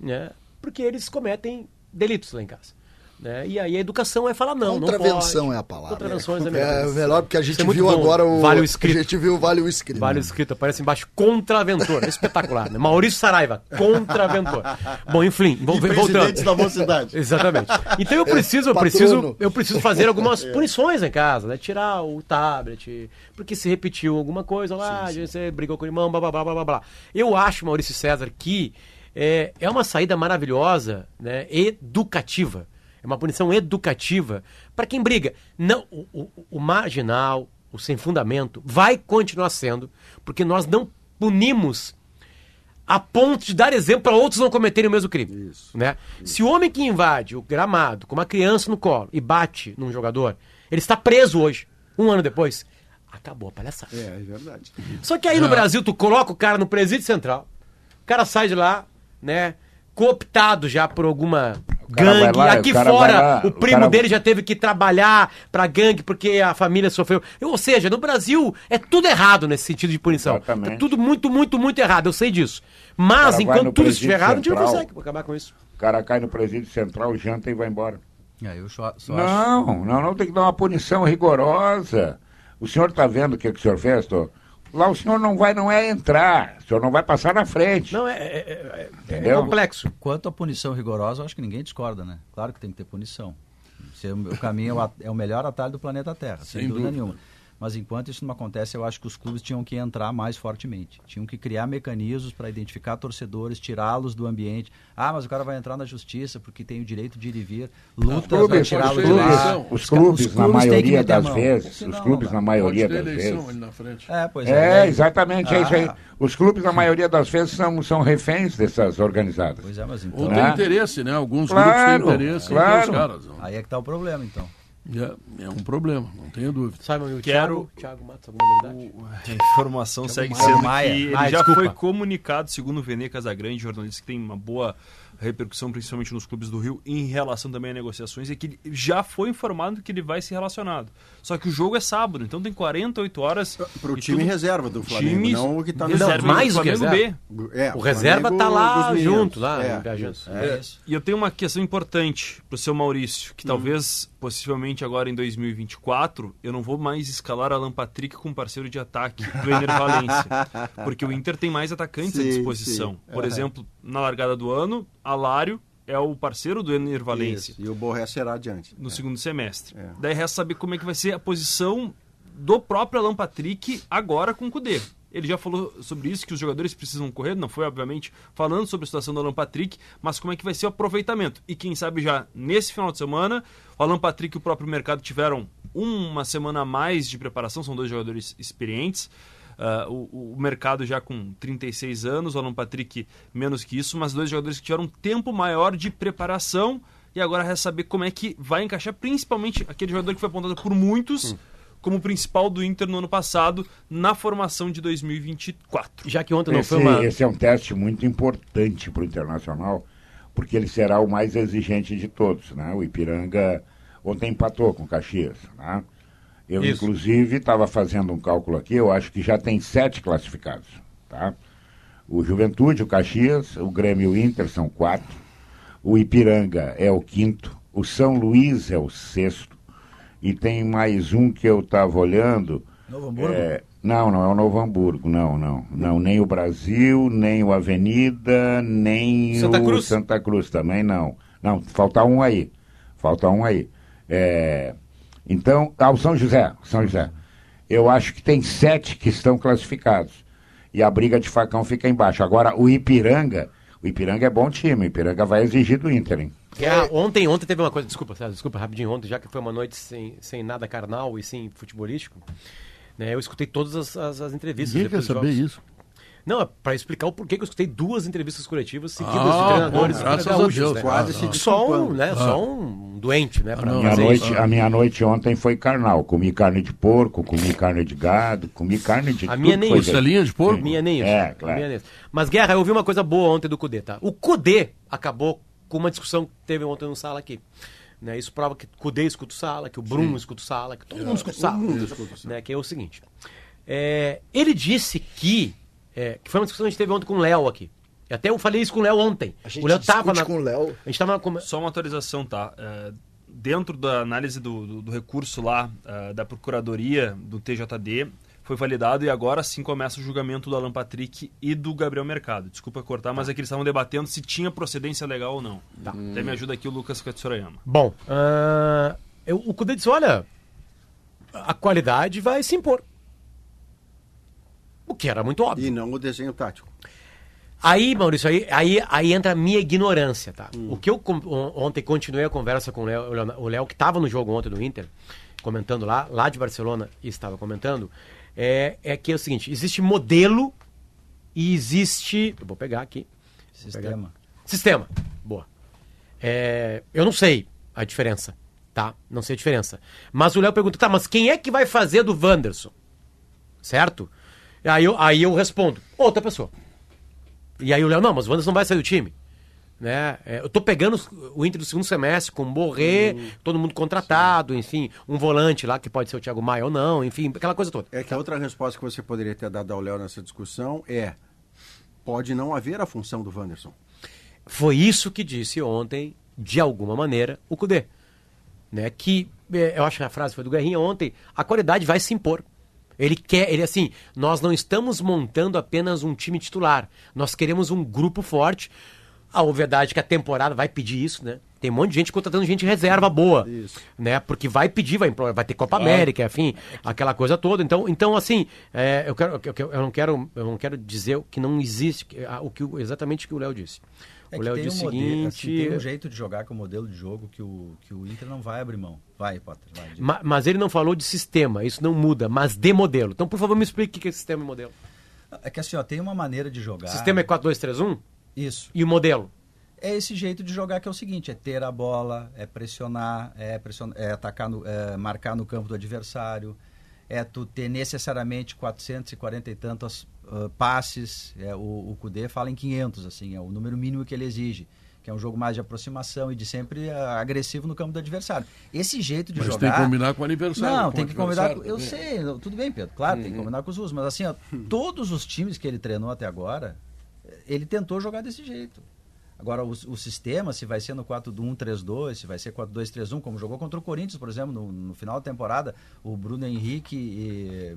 né? Porque eles cometem delitos lá em casa. Né? E aí a educação é falar não, não contravenção pode. é a palavra. Contravenções é, é, melhor. é melhor porque a gente é viu bom. agora o Vale o escrito. a gente viu o vale o escrito. Vale o escrito, aparece embaixo contraventor. É espetacular, né? Maurício Saraiva, contraventor. Bom, enfim, vou, E voltando. da mocidade. (laughs) Exatamente. Então eu preciso, eu preciso, eu preciso fazer algumas (laughs) punições em casa, né? Tirar o tablet, porque se repetiu alguma coisa lá, você brigou com o irmão, blá blá blá blá blá, blá. Eu acho, Maurício César, que é, é uma saída maravilhosa, né? Educativa. É uma punição educativa para quem briga. Não, o, o, o marginal, o sem fundamento, vai continuar sendo, porque nós não punimos a ponto de dar exemplo para outros não cometerem o mesmo crime. Né? Se o homem que invade o gramado com uma criança no colo e bate num jogador, ele está preso hoje, um ano depois. Acabou a palhaçada. É, é verdade. Só que aí no Brasil tu coloca o cara no presídio central, o cara sai de lá, né? Cooptado já por alguma gangue. lá, Aqui o fora, lá, o o primo cara- dele já teve que trabalhar pra gangue porque a família sofreu. Ou seja, no Brasil é tudo errado nesse sentido de punição. Exatamente. Tá tudo muito, muito, muito errado. Eu sei disso. Mas enquanto tudo estiver errado, a gente não consegue acabar com isso. O cara cai no presídio central, janta e vai embora. É, eu só, só acho. Não, não, não tem que dar uma punição rigorosa. O senhor está vendo o que, que o senhor fez, tô? Lá o senhor não vai, não é entrar. O senhor não vai passar na frente. Não, é, é- é- é complexo. Quanto à punição rigorosa, eu acho que ninguém discorda, né? Claro que tem que ter punição. É o caminho é é o melhor atalho do planeta Terra, sem, Sem dúvida, dúvida. nenhuma. Mas enquanto isso não acontece, eu acho que os clubes tinham que entrar mais fortemente. Tinham que criar mecanismos para identificar torcedores, tirá-los do ambiente. Ah, mas o cara vai entrar na justiça porque tem o direito de ir e vir. Lutas, vai clubes, tirá-lo os de lá. clubes, Os Os clubes, na clubes maioria das vezes, os clubes, na maioria das eleição vezes. ali na frente. É, pois É, é. exatamente, é isso aí. Ah. Os clubes, na maioria das vezes, são, são reféns dessas organizadas. Pois é, mas Ou então. tem Né? interesse, né? Alguns Claro, grupos têm interesse claro. em ter os caras. Aí é que está o problema, então. É, é um problema, não tenho dúvida. Sabe, o Quero- Thiago, Thiago Matos, alguma novidade? A informação segue Maia. sendo Maia. que ele Maia, já desculpa. foi comunicado, segundo o Vene Casagrande, jornalista que tem uma boa repercussão, principalmente nos clubes do Rio, em relação também a negociações, é que ele já foi informado que ele vai ser relacionado. Só que o jogo é sábado, então tem 48 horas. Para o time tudo- reserva do Flamengo, Times- não o que está no reserva mais o Flamengo reserva. B. É, O reserva Flamengo tá lá junto, lá, É. É isso. E eu tenho uma questão importante pro seu Maurício, Hum. que talvez, possivelmente agora em 2024, eu não vou mais escalar Alan Patrick com parceiro de ataque do Ener Valência. porque o Inter tem mais atacantes à Sim, disposição. sim. Por Aham. exemplo, na largada do ano, Alário é o parceiro do Ener Valência Isso, E o Borré será adiante. no segundo semestre. É. Daí resta saber como é que vai ser a posição do próprio Alan Patrick agora com o Cudê. Ele já falou sobre isso, que os jogadores precisam correr, não foi, obviamente, falando sobre a situação do Alan Patrick, mas como é que vai ser o aproveitamento. E quem sabe já nesse final de semana, o Alan Patrick e o próprio mercado tiveram uma semana a mais de preparação, são dois jogadores experientes. Ah, o, o mercado já com 36 anos, o Alan Patrick menos que isso, mas dois jogadores que tiveram um tempo maior de preparação e agora resta saber como é que vai encaixar, principalmente aquele jogador que foi apontado por muitos como principal do Inter no ano passado na formação de 2024. Já que ontem não Esse, foi uma. esse é um teste muito importante para o Internacional, porque ele será o mais exigente de todos. Né? O Ipiranga ontem empatou com o Caxias. Né? Eu, Isso. inclusive, estava fazendo um cálculo aqui, eu acho que já tem sete classificados. Tá? O Juventude, o Caxias, o Grêmio e o Inter são quatro. O Ipiranga é o quinto. O São Luís é o sexto. E tem mais um que eu estava olhando. Novo Hamburgo? É, não, não é o Novo Hamburgo, não, não. Não, nem o Brasil, nem o Avenida, nem Santa o Cruz? Santa Cruz também não. Não, falta um aí. Falta um aí. É, então, ao São José, São José, eu acho que tem sete que estão classificados. E a briga de facão fica embaixo. Agora, o Ipiranga, o Ipiranga é bom time, o Ipiranga vai exigir do Inter, hein? Ah, ontem, ontem teve uma coisa, desculpa, César, desculpa rapidinho, ontem, já que foi uma noite sem, sem nada carnal e sem futebolístico, né, eu escutei todas as, as, as entrevistas. Ninguém quer saber jogos. isso. Não, é pra explicar o porquê que eu escutei duas entrevistas coletivas seguidas Ah, de treinadores bom, e graças a gaúchos, Deus, né? quase se Só um, né, só um doente, né, pra não, Minha noite, isso. a minha noite ontem foi carnal. Comi carne de porco, comi carne de gado, comi carne de A tudo minha nem isso. Costelinha de porco? Minha nem isso. É, claro. Minha nem isso. Mas, Guerra, eu ouvi uma coisa boa ontem do Cudê, tá? O Cudê acabou com uma discussão que teve ontem no sala aqui. Né? Isso prova que o Cudê escuta o sala, que o Bruno escuta o sala, que todo mundo escuta o sala. Né? Que é o seguinte. é, ele disse que, é, que foi uma discussão que a gente teve ontem com o Léo aqui. Até eu falei isso com o Léo ontem. A gente o Léo tava na... com o Léo. A gente tava na... Só uma atualização, tá? É, dentro da análise do, do, do recurso lá é, da Procuradoria do TJD, foi validado e agora sim começa o julgamento do Alan Patrick e do Gabriel Mercado. Desculpa cortar, mas é que eles estavam debatendo se tinha procedência legal ou não. Até me ajuda aqui o Lucas Katsurayama. Bom, ah, eu- o Cudê disse, olha, a qualidade vai se impor. O que era muito óbvio. E não o desenho tático. Aí, Maurício, aí, aí, aí entra a minha ignorância, tá? O que eu ontem continuei a conversa com o Léo, que estava no jogo ontem do Inter, comentando lá, lá de Barcelona, e estava comentando, é, é que é o seguinte, existe modelo e existe... Eu vou pegar aqui. Vou pegar- Sistema. Sistema. Boa. É, eu não sei a diferença, tá? Não sei a diferença. Mas o Léo pergunta, tá, mas quem é que vai fazer do Wanderson? Certo? Aí eu, aí eu respondo, outra pessoa. E aí o Léo, não, mas o Wanderson não vai sair do time. Né? É, eu tô pegando o Inter do segundo semestre com Borré, todo mundo contratado, enfim, um volante lá que pode ser o Thiago Maia ou não, enfim, aquela coisa toda. É que a outra resposta que você poderia ter dado ao Léo nessa discussão é: pode não haver a função do Wanderson. Foi isso que disse ontem, de alguma maneira, o Cudê. Né? Que, é, eu acho que a frase foi do Guerrinha ontem, a qualidade vai se impor. Ele quer, ele assim, nós não estamos montando apenas um time titular, nós queremos um grupo forte. A obviedade é que a temporada vai pedir isso, né? Tem um monte de gente contratando gente reserva boa, né? Porque vai pedir, vai, vai ter Copa América, enfim, aquela coisa toda. Então, então assim, é, eu, quero, eu, eu- não quero, eu não quero dizer que não existe ah, o que exatamente o que o Léo disse. É o Léo disse um o modelo, seguinte. assim, tem um jeito de jogar com o modelo de jogo que o, que o Inter não vai abrir mão. Vai, Potter, vai. Ma- mas ele não falou de sistema, isso não muda, mas de modelo. Então, por favor, me explique o que que é sistema e modelo. É que assim, ó, tem uma maneira de jogar. Sistema é 4-2-3-1 Isso. e o modelo. É esse jeito de jogar que é o seguinte, é ter a bola, é pressionar, é, pressionar, é atacar no, é marcar no campo do adversário, é tu ter necessariamente 440 e tantos ah, passes, é, o, o Cudê fala em 500, assim, é o número mínimo que ele exige, que é um jogo mais de aproximação e de sempre ah, agressivo no campo do adversário. Esse jeito de Mas jogar... tem que combinar com o aniversário. Não, tem que combinar. adversário com- Eu também. sei, tudo bem, Pedro. Claro, tem que combinar com os russos. Mas assim, ó, (laughs) todos os times que ele treinou até agora, ele tentou jogar desse jeito. Agora, o, o sistema, se vai ser no 4-1-3-2, se vai ser 4-2-3-1, como jogou contra o Corinthians, por exemplo, no, no final da temporada, o Bruno Henrique eh,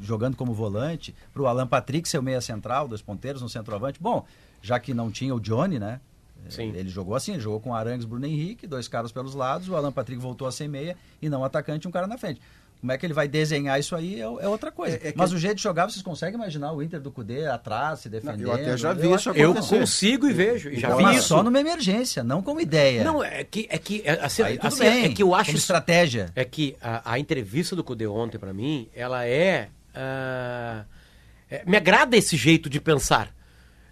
jogando como volante, para o Alan Patrick ser o meia central, dois ponteiros no centroavante. Bom, já que não tinha o Johnny, né? Sim. Ele jogou assim, ele jogou com Arangues, Bruno Henrique, dois caras pelos lados, o Alan Patrick voltou a ser meia e não atacante, um cara na frente. Como é que ele vai desenhar isso aí é, é outra coisa. É- é que- Mas o jeito de jogar, vocês conseguem imaginar o Inter do Cudê atrás, se defendendo? eu até já vi Eu isso Eu consigo e vejo, já vi isso. só numa emergência, não como ideia. Não, é que, é que, é, assim, Aí assim, bem, é que eu acho estratégia. É que a, a entrevista do Cudê ontem, pra mim, ela é, ah, é, Me agrada esse jeito de pensar.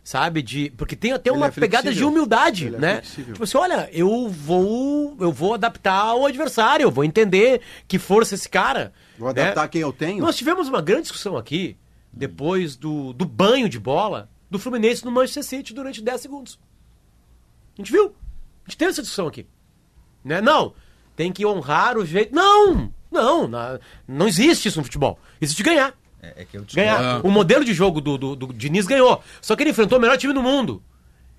Sabe? De, porque tem até uma é pegada de humildade, Ele é né? flexível. Tipo assim, olha, eu vou. Eu vou adaptar ao adversário, eu vou entender que força esse cara. Vou né? adaptar quem eu tenho. Nós tivemos uma grande discussão aqui, depois do, do banho de bola do Fluminense no Manchester City durante 10 segundos. A gente viu. A gente teve essa discussão aqui. Né? Não, tem que honrar o jeito. Não! Não, na- não existe isso no futebol. Existe ganhar. É, é que eu discordo. Ganhar. O modelo de jogo do, do, do Diniz ganhou. Só que ele enfrentou o melhor time do mundo.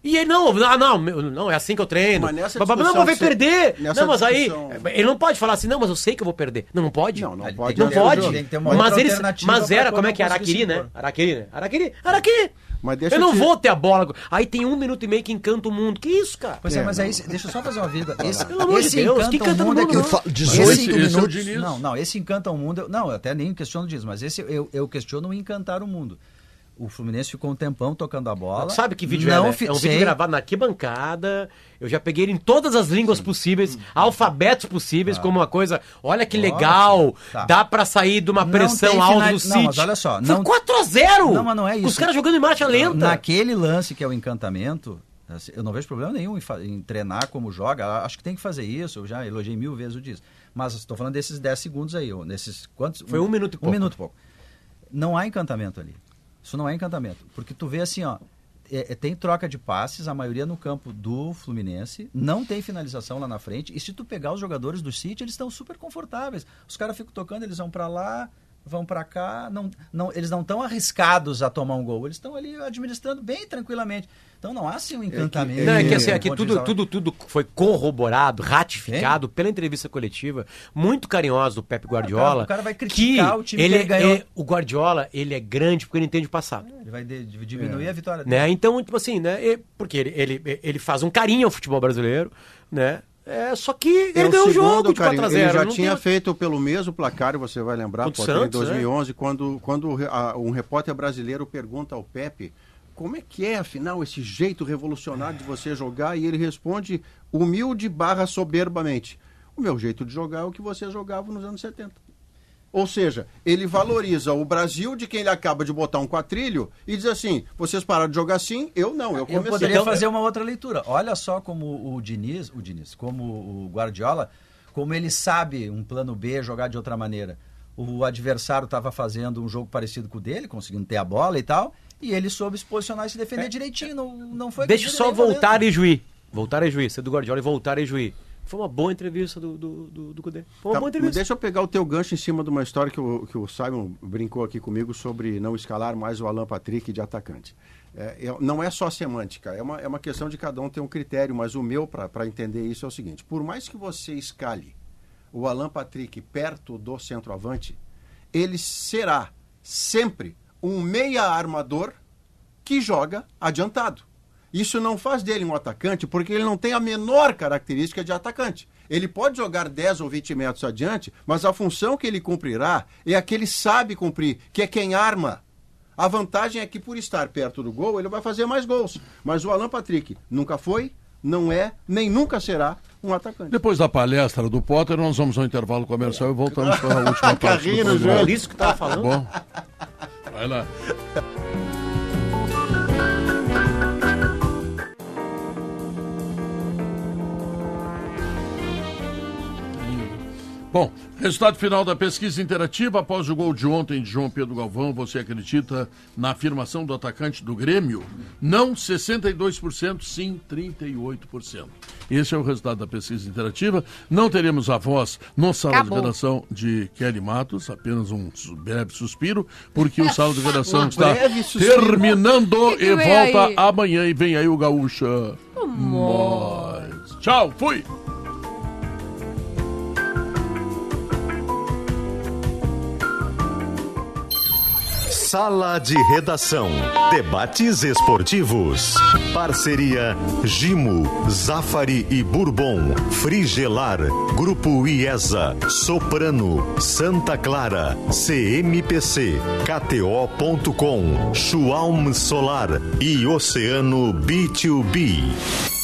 E ele, não, ah, não, não, é assim que eu treino. Mas nessa não, mas vai perder. nessa Não, mas aí. discussão- Ele não pode falar assim, não, mas eu sei que eu vou perder. Não, não pode. Não, não Ele pode. Não pode. tem que ter uma Mas, era, como é que é? Araquiri, né? Araquiri, né? Araquiri, Araquiri. Mas deixa eu não te- vou ter a bola. Aí tem um minuto e meio que encanta o mundo. Que isso, cara? Pois é, É, mas aí, deixa eu só fazer uma vírgula. Esse, Pelo amor de Deus, encanta que o no mundo é mundo, que... não. Fa- Esse- 18 esse é minutos. Não, não, esse encanta o mundo. Não, eu até nem questiono disso, mas esse eu, eu questiono o encantar o mundo. O Fluminense ficou um tempão tocando a bola. Sabe que vídeo não é? né? É um sei. vídeo gravado na arquibancada. Eu já peguei ele em todas as línguas possíveis, alfabetos possíveis, como uma coisa. Olha que Ótimo. legal! Tá. Dá pra sair de uma Não pressão alta do não, City. mas olha só, Foi não- 4x0! Não, mas não é Os isso. caras jogando em marcha lenta. Naquele lance que é o encantamento, assim, eu não vejo problema nenhum em, em treinar como joga. Acho que tem que fazer isso. Eu já elogiei mil vezes o disso. Mas estou falando desses 10 segundos aí. Nesses quantos? Foi um minuto e pouco. Um minuto e pouco. Não há encantamento ali. Isso não é encantamento. Porque tu vê assim, ó. é- é- tem troca de passes, a maioria no campo do Fluminense, não tem finalização lá na frente. E se tu pegar os jogadores do City, eles estão super confortáveis. Os caras ficam tocando, eles vão para lá, vão para cá, não, não, eles não estão arriscados a tomar um gol, eles estão ali administrando bem tranquilamente. Então não há assim um encantamento. Não, é que assim, aqui ponto de tudo, tudo, tudo foi corroborado, ratificado pela entrevista coletiva, muito carinhosa do Pepe Guardiola. o cara vai criticar que o time que ele ele ganhou. é- o Guardiola, ele é grande porque ele entende o passado. Ele vai de- diminuir a vitória dele. Né? Então, tipo assim, né? Porque ele, ele, ele faz um carinho ao futebol brasileiro, né? É, só que ele É o ganhou o jogo de Carinho. 4x0. Ele já tinha tem- feito pelo mesmo placar, você vai lembrar, o Potter, em Santos, né? 2011, quando, quando a- um repórter brasileiro pergunta ao Pepe como é que é, afinal, esse jeito revolucionário de você jogar, e ele responde humilde barra soberbamente. O meu jeito de jogar é o que você jogava nos anos 70. Ou seja, ele valoriza o Brasil de quem ele acaba de botar um quatrilho e diz assim: vocês pararam de jogar assim, eu não, eu Eu comecei. poderia Então, fazer uma outra leitura. Olha só como o Diniz, o Diniz, como o Guardiola, como ele sabe um plano B jogar de outra maneira. O adversário estava fazendo um jogo parecido com o dele, conseguindo ter a bola e tal, e ele soube se posicionar e se defender direitinho. Não, não foi É. Deixa só voltar e juir. Voltar e juir. Ser do Guardiola e voltar e juir. Foi uma boa entrevista do, do, do, do Cudê. Foi uma Tá, boa entrevista. deixa eu pegar o teu gancho em cima de uma história que o, que o Simon brincou aqui comigo sobre não escalar mais o Alan Patrick de atacante. É, é- não é só semântica, é uma, é uma questão de cada um ter um critério, mas o meu, para entender isso, é o seguinte: por mais que você escale o Alan Patrick perto do centroavante, ele será sempre um meia armador que joga adiantado. Isso não faz dele um atacante porque ele não tem a menor característica de atacante. Ele pode jogar 10 ou 20 metros adiante, mas a função que ele cumprirá é a que ele sabe cumprir, que é quem arma. A vantagem é que por estar perto do gol, ele vai fazer mais gols. Mas o Alan Patrick nunca foi, não é, nem nunca será um atacante. Depois da palestra do Potter, nós vamos ao intervalo comercial e voltamos para a última (laughs) parte do Carrinho joelho. É isso que tava Tá falando. bom? Vai lá. Bom, resultado final da pesquisa interativa após o gol de ontem de João Pedro Galvão. Você acredita na afirmação do atacante do Grêmio? Não 62%, sim 38%. Esse é o resultado da pesquisa interativa. Não teremos a voz no sala Acabou. de redação de Kelly Matos, apenas um breve suspiro, porque o sala de redação está terminando Que que e volta aí? amanhã e vem aí o Gaúcha. Mais. Tchau, fui! Sala de Redação. Debates esportivos. Parceria Gimo, Zafari e Bourbon. Frigelar. Grupo IESA. Soprano. Santa Clara. CMPC. KTO.com. Schwalm Solar. E Oceano B2B.